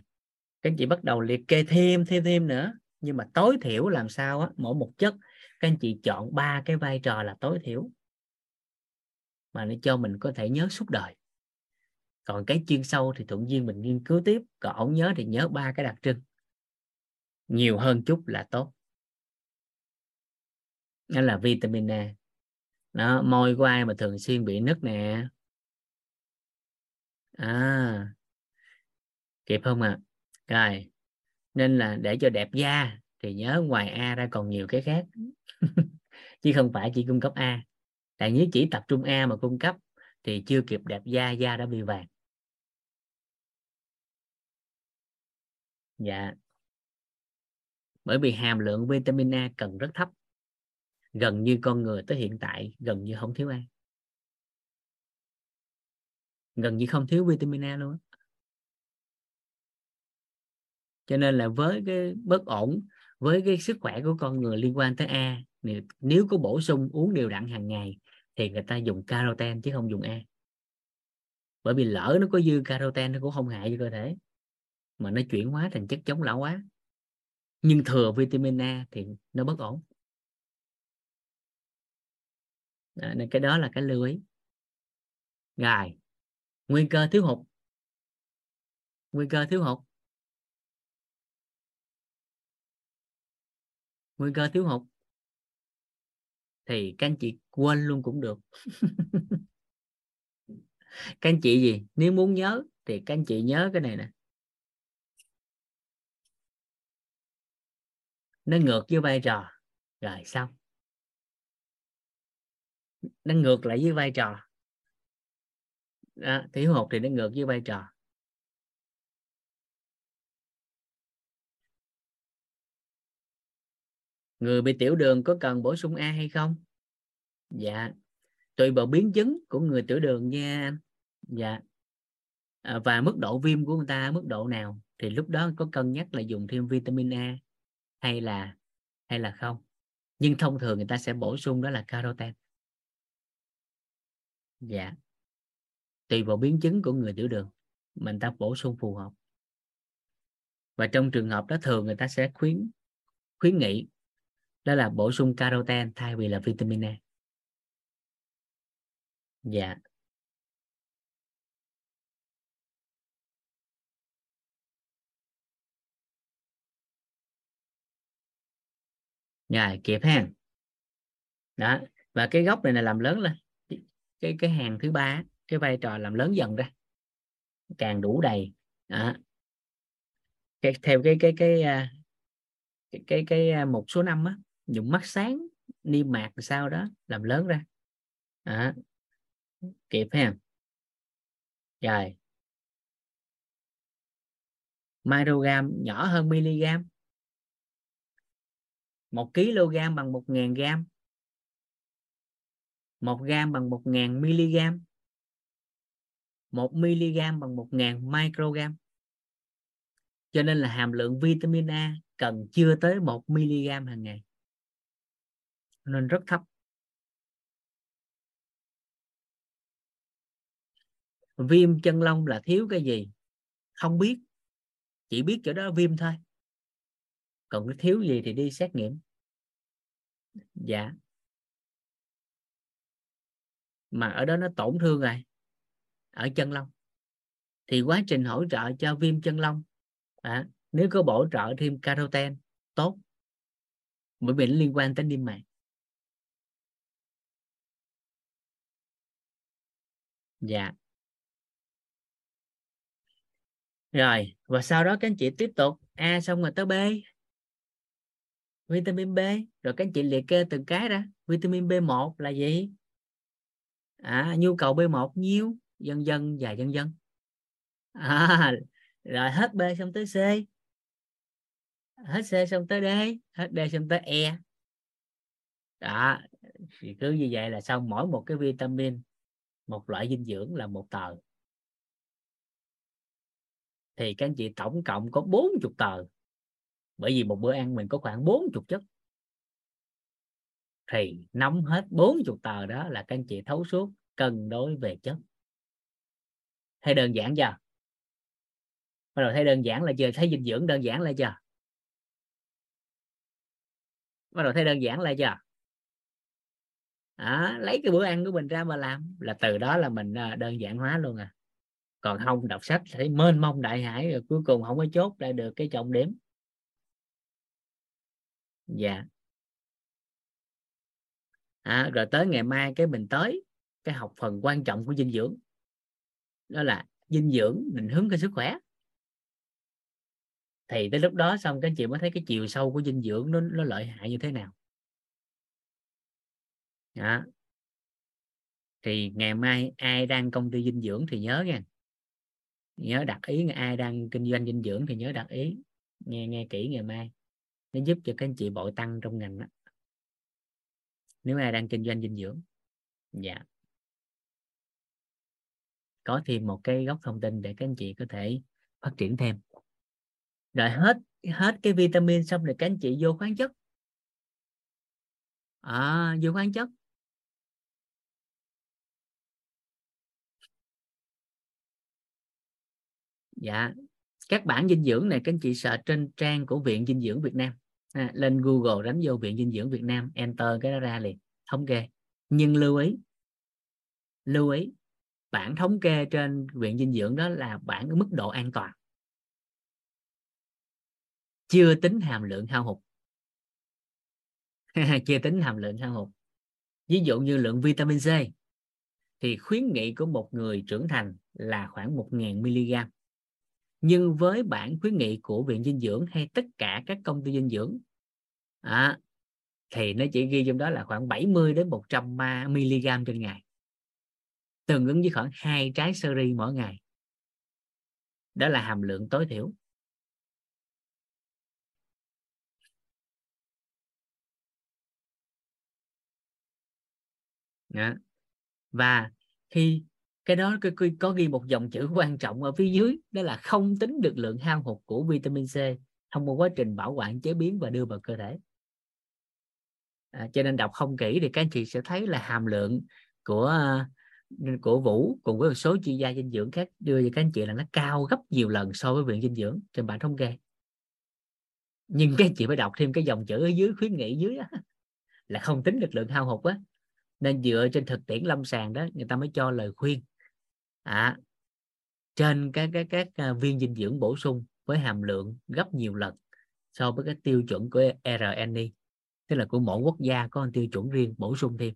các anh chị bắt đầu liệt kê thêm thêm thêm nữa. Nhưng mà tối thiểu làm sao á mỗi một chất các anh chị chọn ba cái vai trò là tối thiểu. Mà để cho mình có thể nhớ suốt đời. Còn cái chuyên sâu thì thuận duyên mình nghiên cứu tiếp còn ổng nhớ thì nhớ ba cái đặc trưng. Nhiều hơn chút là tốt. Đó là vitamin A. Đó môi của ai mà thường xuyên bị nứt nè. À kịp không ạ? À? rồi, nên là để cho đẹp da thì nhớ ngoài A ra còn nhiều cái khác. Chứ không phải chỉ cung cấp A. Tại nếu chỉ tập trung A mà cung cấp thì chưa kịp đẹp da da đã bị vàng. Dạ. Bởi vì hàm lượng vitamin A cần rất thấp. Gần như con người tới hiện tại gần như không thiếu A. Gần như không thiếu vitamin A luôn cho nên là với cái bất ổn với cái sức khỏe của con người liên quan tới A nếu có bổ sung uống đều đặn hàng ngày thì người ta dùng caroten chứ không dùng A. Bởi vì lỡ nó có dư caroten nó cũng không hại cho cơ thể mà nó chuyển hóa thành chất chống lão hóa. Nhưng thừa vitamin A thì nó bất ổn. Đó, nên cái đó là cái lưu ý. Rồi nguy cơ thiếu hụt. Nguy cơ thiếu hụt. Nguy cơ thiếu hụt. Thì các anh chị quên luôn cũng được. Các anh chị gì? Nếu muốn nhớ thì các anh chị nhớ cái này nè. Nó ngược với vai trò. Rồi xong nó ngược lại với vai trò. Đó, thiếu hụt thì nó ngược với vai trò. Người bị tiểu đường có cần bổ sung A hay không? Dạ. Tùy vào biến chứng của người tiểu đường nha. Anh dạ. À, và mức độ viêm của người ta mức độ nào? Thì lúc đó có cân nhắc là dùng thêm vitamin A hay là hay là không? Nhưng thông thường người ta sẽ bổ sung đó là caroten dạ. Tùy vào biến chứng của người tiểu đường mình ta bổ sung phù hợp. Và trong trường hợp đó thường người ta sẽ khuyến khuyến nghị đó là bổ sung caroten thay vì là vitamin A dạ. Rồi kịp ha đó và cái góc này là làm lớn lên. Cái cái hàng thứ ba cái vai trò làm lớn dần ra. Càng đủ đầy. Đó. cái, theo cái cái cái à, cái cái cái, à, cái một số năm á dùng mắt sáng niêm mạc sao đó, làm lớn ra. Đó. kịp ha. Rồi. Microgram nhỏ hơn miligam một kg bằng một ngàn gram. Một gram bằng một ngàn miligam một miligam bằng một ngàn microgram. Cho nên là hàm lượng vitamin A cần chưa tới một miligam hàng ngày nên rất thấp. Viêm chân lông là thiếu cái gì? Không biết. Chỉ biết chỗ đó viêm thôi. Còn cái thiếu gì thì đi xét nghiệm. Dạ. Mà ở đó nó tổn thương rồi. Ở chân lông. Thì quá trình hỗ trợ cho viêm chân lông à, nếu có bổ trợ thêm caroten tốt. Bởi vì nó liên quan tới niêm mạc. Dạ. Rồi và sau đó các anh chị tiếp tục a xong rồi tới b. Vitamin B. Rồi các anh chị liệt kê từng cái ra. Vitamin B1 là gì? À, nhu cầu B1 nhiêu dần dần và dần dần. À, rồi hết B xong tới C. Hết C xong tới D hết D xong tới E. Đó thì cứ như vậy là xong mỗi một cái vitamin một loại dinh dưỡng là một tờ. Thì các anh chị tổng cộng có 40 tờ. Bởi vì một bữa ăn mình có khoảng 40 chất. Thì nắm hết 40 tờ đó là các anh chị thấu suốt cân đối về chất. Hay đơn giản chưa? Bắt đầu thấy đơn giản là chưa? Thấy dinh dưỡng đơn giản là chưa? Bắt đầu thấy đơn giản là chưa? À, lấy cái bữa ăn của mình ra mà làm. Là từ đó là mình à, đơn giản hóa luôn à. Còn không đọc sách thấy mênh mông đại hải rồi cuối cùng không có chốt lại được cái trọng điểm. Dạ. À, rồi tới ngày mai cái mình tới cái học phần quan trọng của dinh dưỡng. Đó là dinh dưỡng định hướng cái sức khỏe. Thì tới lúc đó xong các anh chị mới thấy cái chiều sâu của dinh dưỡng nó, nó lợi hại như thế nào đó. thì ngày mai ai đang công ty dinh dưỡng thì nhớ nha. Nhớ đặt ý ai đang kinh doanh dinh dưỡng thì nhớ đặt ý. Nghe nghe kỹ ngày mai. Nó giúp cho các anh chị bội tăng trong ngành đó nếu ai đang kinh doanh dinh dưỡng. Dạ. Có thêm một cái góc thông tin để các anh chị có thể phát triển thêm. Rồi hết hết cái vitamin xong rồi các anh chị vô khoáng chất. À, vô khoáng chất. Dạ. Các bản dinh dưỡng này các anh chị sợ trên trang của viện dinh dưỡng Việt Nam. À, lên Google đánh vô viện dinh dưỡng Việt Nam enter cái đó ra liền thống kê. Nhưng lưu ý lưu ý bản thống kê trên viện dinh dưỡng đó là bản mức độ an toàn. Chưa tính hàm lượng hao hụt. Chưa tính hàm lượng hao hụt. Ví dụ như lượng vitamin C thì khuyến nghị của một người trưởng thành là khoảng 1.000 mg nhưng với bản khuyến nghị của viện dinh dưỡng hay tất cả các công ty dinh dưỡng à, thì nó chỉ ghi trong đó là khoảng 70 đến 100 mg trên ngày. Tương ứng với khoảng hai trái sơ ri mỗi ngày. Đó là hàm lượng tối thiểu. Đó. và khi cái đó có ghi một dòng chữ quan trọng ở phía dưới đó là không tính được lượng hao hụt của vitamin C thông qua quá trình bảo quản chế biến và đưa vào cơ thể. À, cho nên đọc không kỹ thì các anh chị sẽ thấy là hàm lượng của của Vũ cùng với một số chuyên gia dinh dưỡng khác đưa cho các anh chị là nó cao gấp nhiều lần so với viện dinh dưỡng trên bản thống kê. Nhưng các anh chị phải đọc thêm cái dòng chữ ở dưới khuyến nghị dưới đó, là không tính được lượng hao hụt á. Nên dựa trên thực tiễn lâm sàng đó người ta mới cho lời khuyên à, trên các các các viên dinh dưỡng bổ sung với hàm lượng gấp nhiều lần so với cái tiêu chuẩn của RNI tức là của mỗi quốc gia có một tiêu chuẩn riêng bổ sung thêm.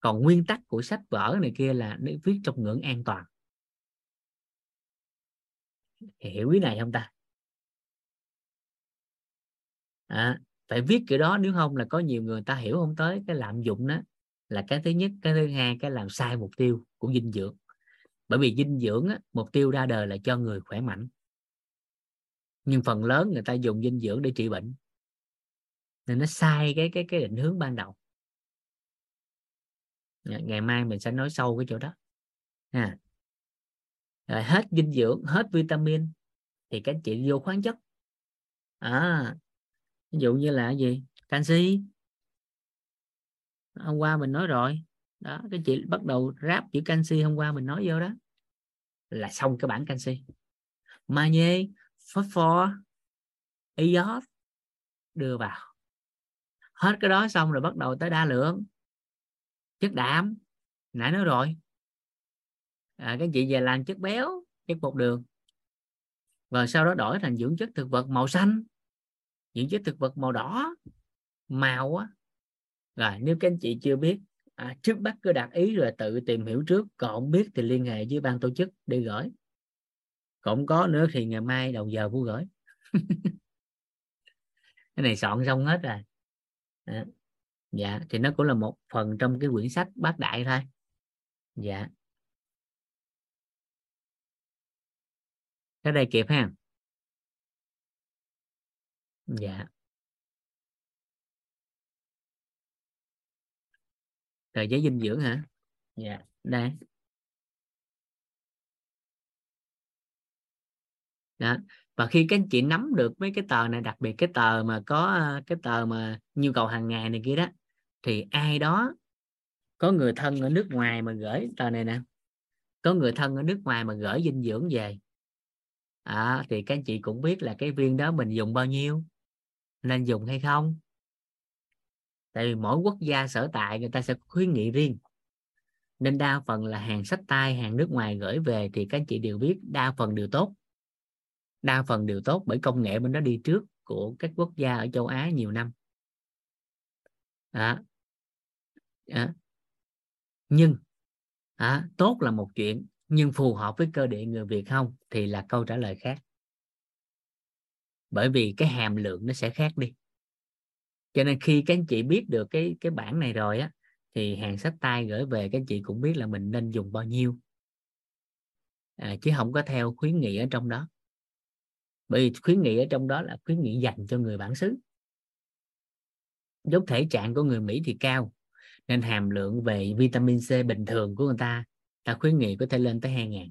Còn nguyên tắc của sách vở này kia là nó viết trong ngưỡng an toàn. Hiểu ý này không ta? À, phải viết kiểu đó nếu không là có nhiều người ta hiểu không tới cái lạm dụng đó là cái thứ nhất cái thứ hai cái làm sai mục tiêu của dinh dưỡng. Bởi vì dinh dưỡng á, mục tiêu ra đời là cho người khỏe mạnh. Nhưng phần lớn người ta dùng dinh dưỡng để trị bệnh. Nên nó sai cái cái cái định hướng ban đầu. Dạ, ngày mai mình sẽ nói sâu cái chỗ đó. À, rồi hết dinh dưỡng hết vitamin thì các chị vô khoáng chất. À ví dụ như là gì? Canxi hôm qua mình nói rồi. Đó cái chị bắt đầu ráp chữ canxi hôm qua mình nói vô đó. Là xong cái bản canxi. Magie phosphor iốt đưa vào. Hết cái đó xong rồi bắt đầu tới đa lượng. Chất đạm. Nãy nói rồi. À, các chị về làm chất béo chất bột đường. Và sau đó đổi thành dưỡng chất thực vật màu xanh. Dưỡng chất thực vật màu đỏ. Màu á rồi nếu các anh chị chưa biết à, trước bắt cứ đặt ý rồi tự tìm hiểu trước còn không biết thì liên hệ với ban tổ chức để gửi. Còn không có nữa thì ngày mai đầu giờ cũng gửi. Cái này soạn xong hết rồi. À, dạ thì nó cũng là một phần trong cái quyển sách bác đại thôi. Dạ. Cái đây kịp ha. Dạ. Tờ giấy dinh dưỡng hả? Dạ. Đây đó. Và khi các anh chị nắm được mấy cái tờ này đặc biệt cái tờ mà có cái tờ mà nhu cầu hàng ngày này kia đó thì ai đó có người thân ở nước ngoài mà gửi tờ này nè. Có người thân ở nước ngoài mà gửi dinh dưỡng về. À, thì các anh chị cũng biết là cái viên đó mình dùng bao nhiêu nên dùng hay không tại vì mỗi quốc gia sở tại người ta sẽ khuyến nghị riêng. Nên đa phần là hàng sách tay hàng nước ngoài gửi về thì các anh chị đều biết đa phần đều tốt. Đa phần đều tốt bởi công nghệ bên đó đi trước của các quốc gia ở châu Á nhiều năm. À, à, nhưng à, tốt là một chuyện nhưng phù hợp với cơ địa người Việt không thì là câu trả lời khác. Bởi vì cái hàm lượng nó sẽ khác đi cho nên khi các anh chị biết được cái cái bản này rồi á thì hàng sách tay gửi về các anh chị cũng biết là mình nên dùng bao nhiêu. À, chứ không có theo khuyến nghị ở trong đó. Bởi vì khuyến nghị ở trong đó là khuyến nghị dành cho người bản xứ. Giống thể trạng của người Mỹ thì cao nên hàm lượng về vitamin C bình thường của người ta ta khuyến nghị có thể lên tới 2 ngàn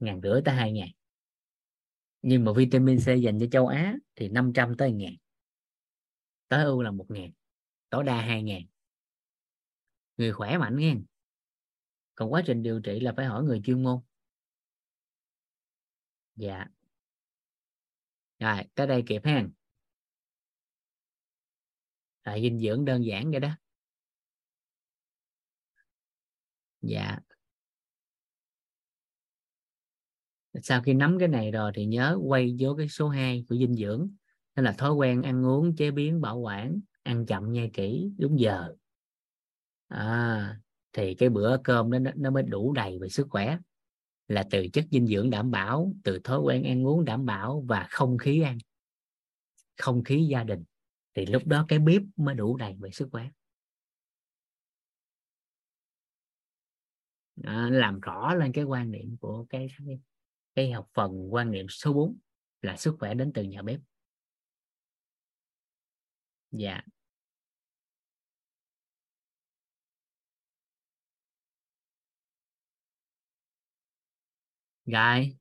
ngàn rưỡi tới 2 ngàn. Nhưng mà vitamin C dành cho châu Á thì 500 tới ngàn tối ưu là 1 ngàn, tối đa 2 ngàn. Người khỏe mạnh nghe. Còn quá trình điều trị là phải hỏi người chuyên môn. Dạ. Rồi, tới đây kịp ha. Rồi, dinh dưỡng đơn giản vậy đó. Dạ. Sau khi nắm cái này rồi thì nhớ quay vô cái số 2 của dinh dưỡng nên là thói quen ăn uống chế biến bảo quản ăn chậm nhai kỹ đúng giờ. À, thì cái bữa cơm đó nó mới đủ đầy về sức khỏe. Là từ chất dinh dưỡng đảm bảo từ thói quen ăn uống đảm bảo và không khí ăn không khí gia đình. Thì lúc đó cái bếp mới đủ đầy về sức khỏe. À, làm rõ lên cái quan niệm của cái, cái cái học phần quan niệm số 4 là sức khỏe đến từ nhà bếp dạ. Rồi.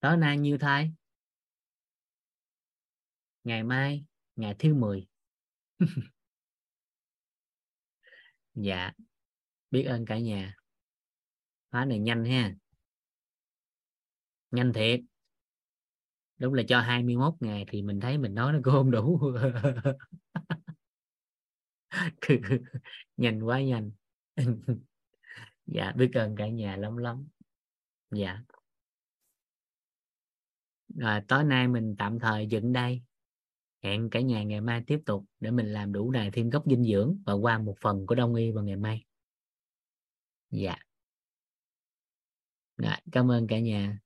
Tối nay nhiêu thay ngày mai, ngày thứ 10 dạ biết ơn cả nhà. Khóa này nhanh ha. Nhanh thiệt đúng là cho 21 ngày thì mình thấy mình nói nó cũng không đủ. Nhanh quá nhanh. Dạ biết ơn cả nhà lắm lắm. Dạ. Rồi tối nay mình tạm thời dựng đây. Hẹn cả nhà ngày mai tiếp tục để mình làm đủ đài thêm gốc dinh dưỡng và qua một phần của đông y vào ngày mai. Dạ. Rồi, cảm ơn cả nhà.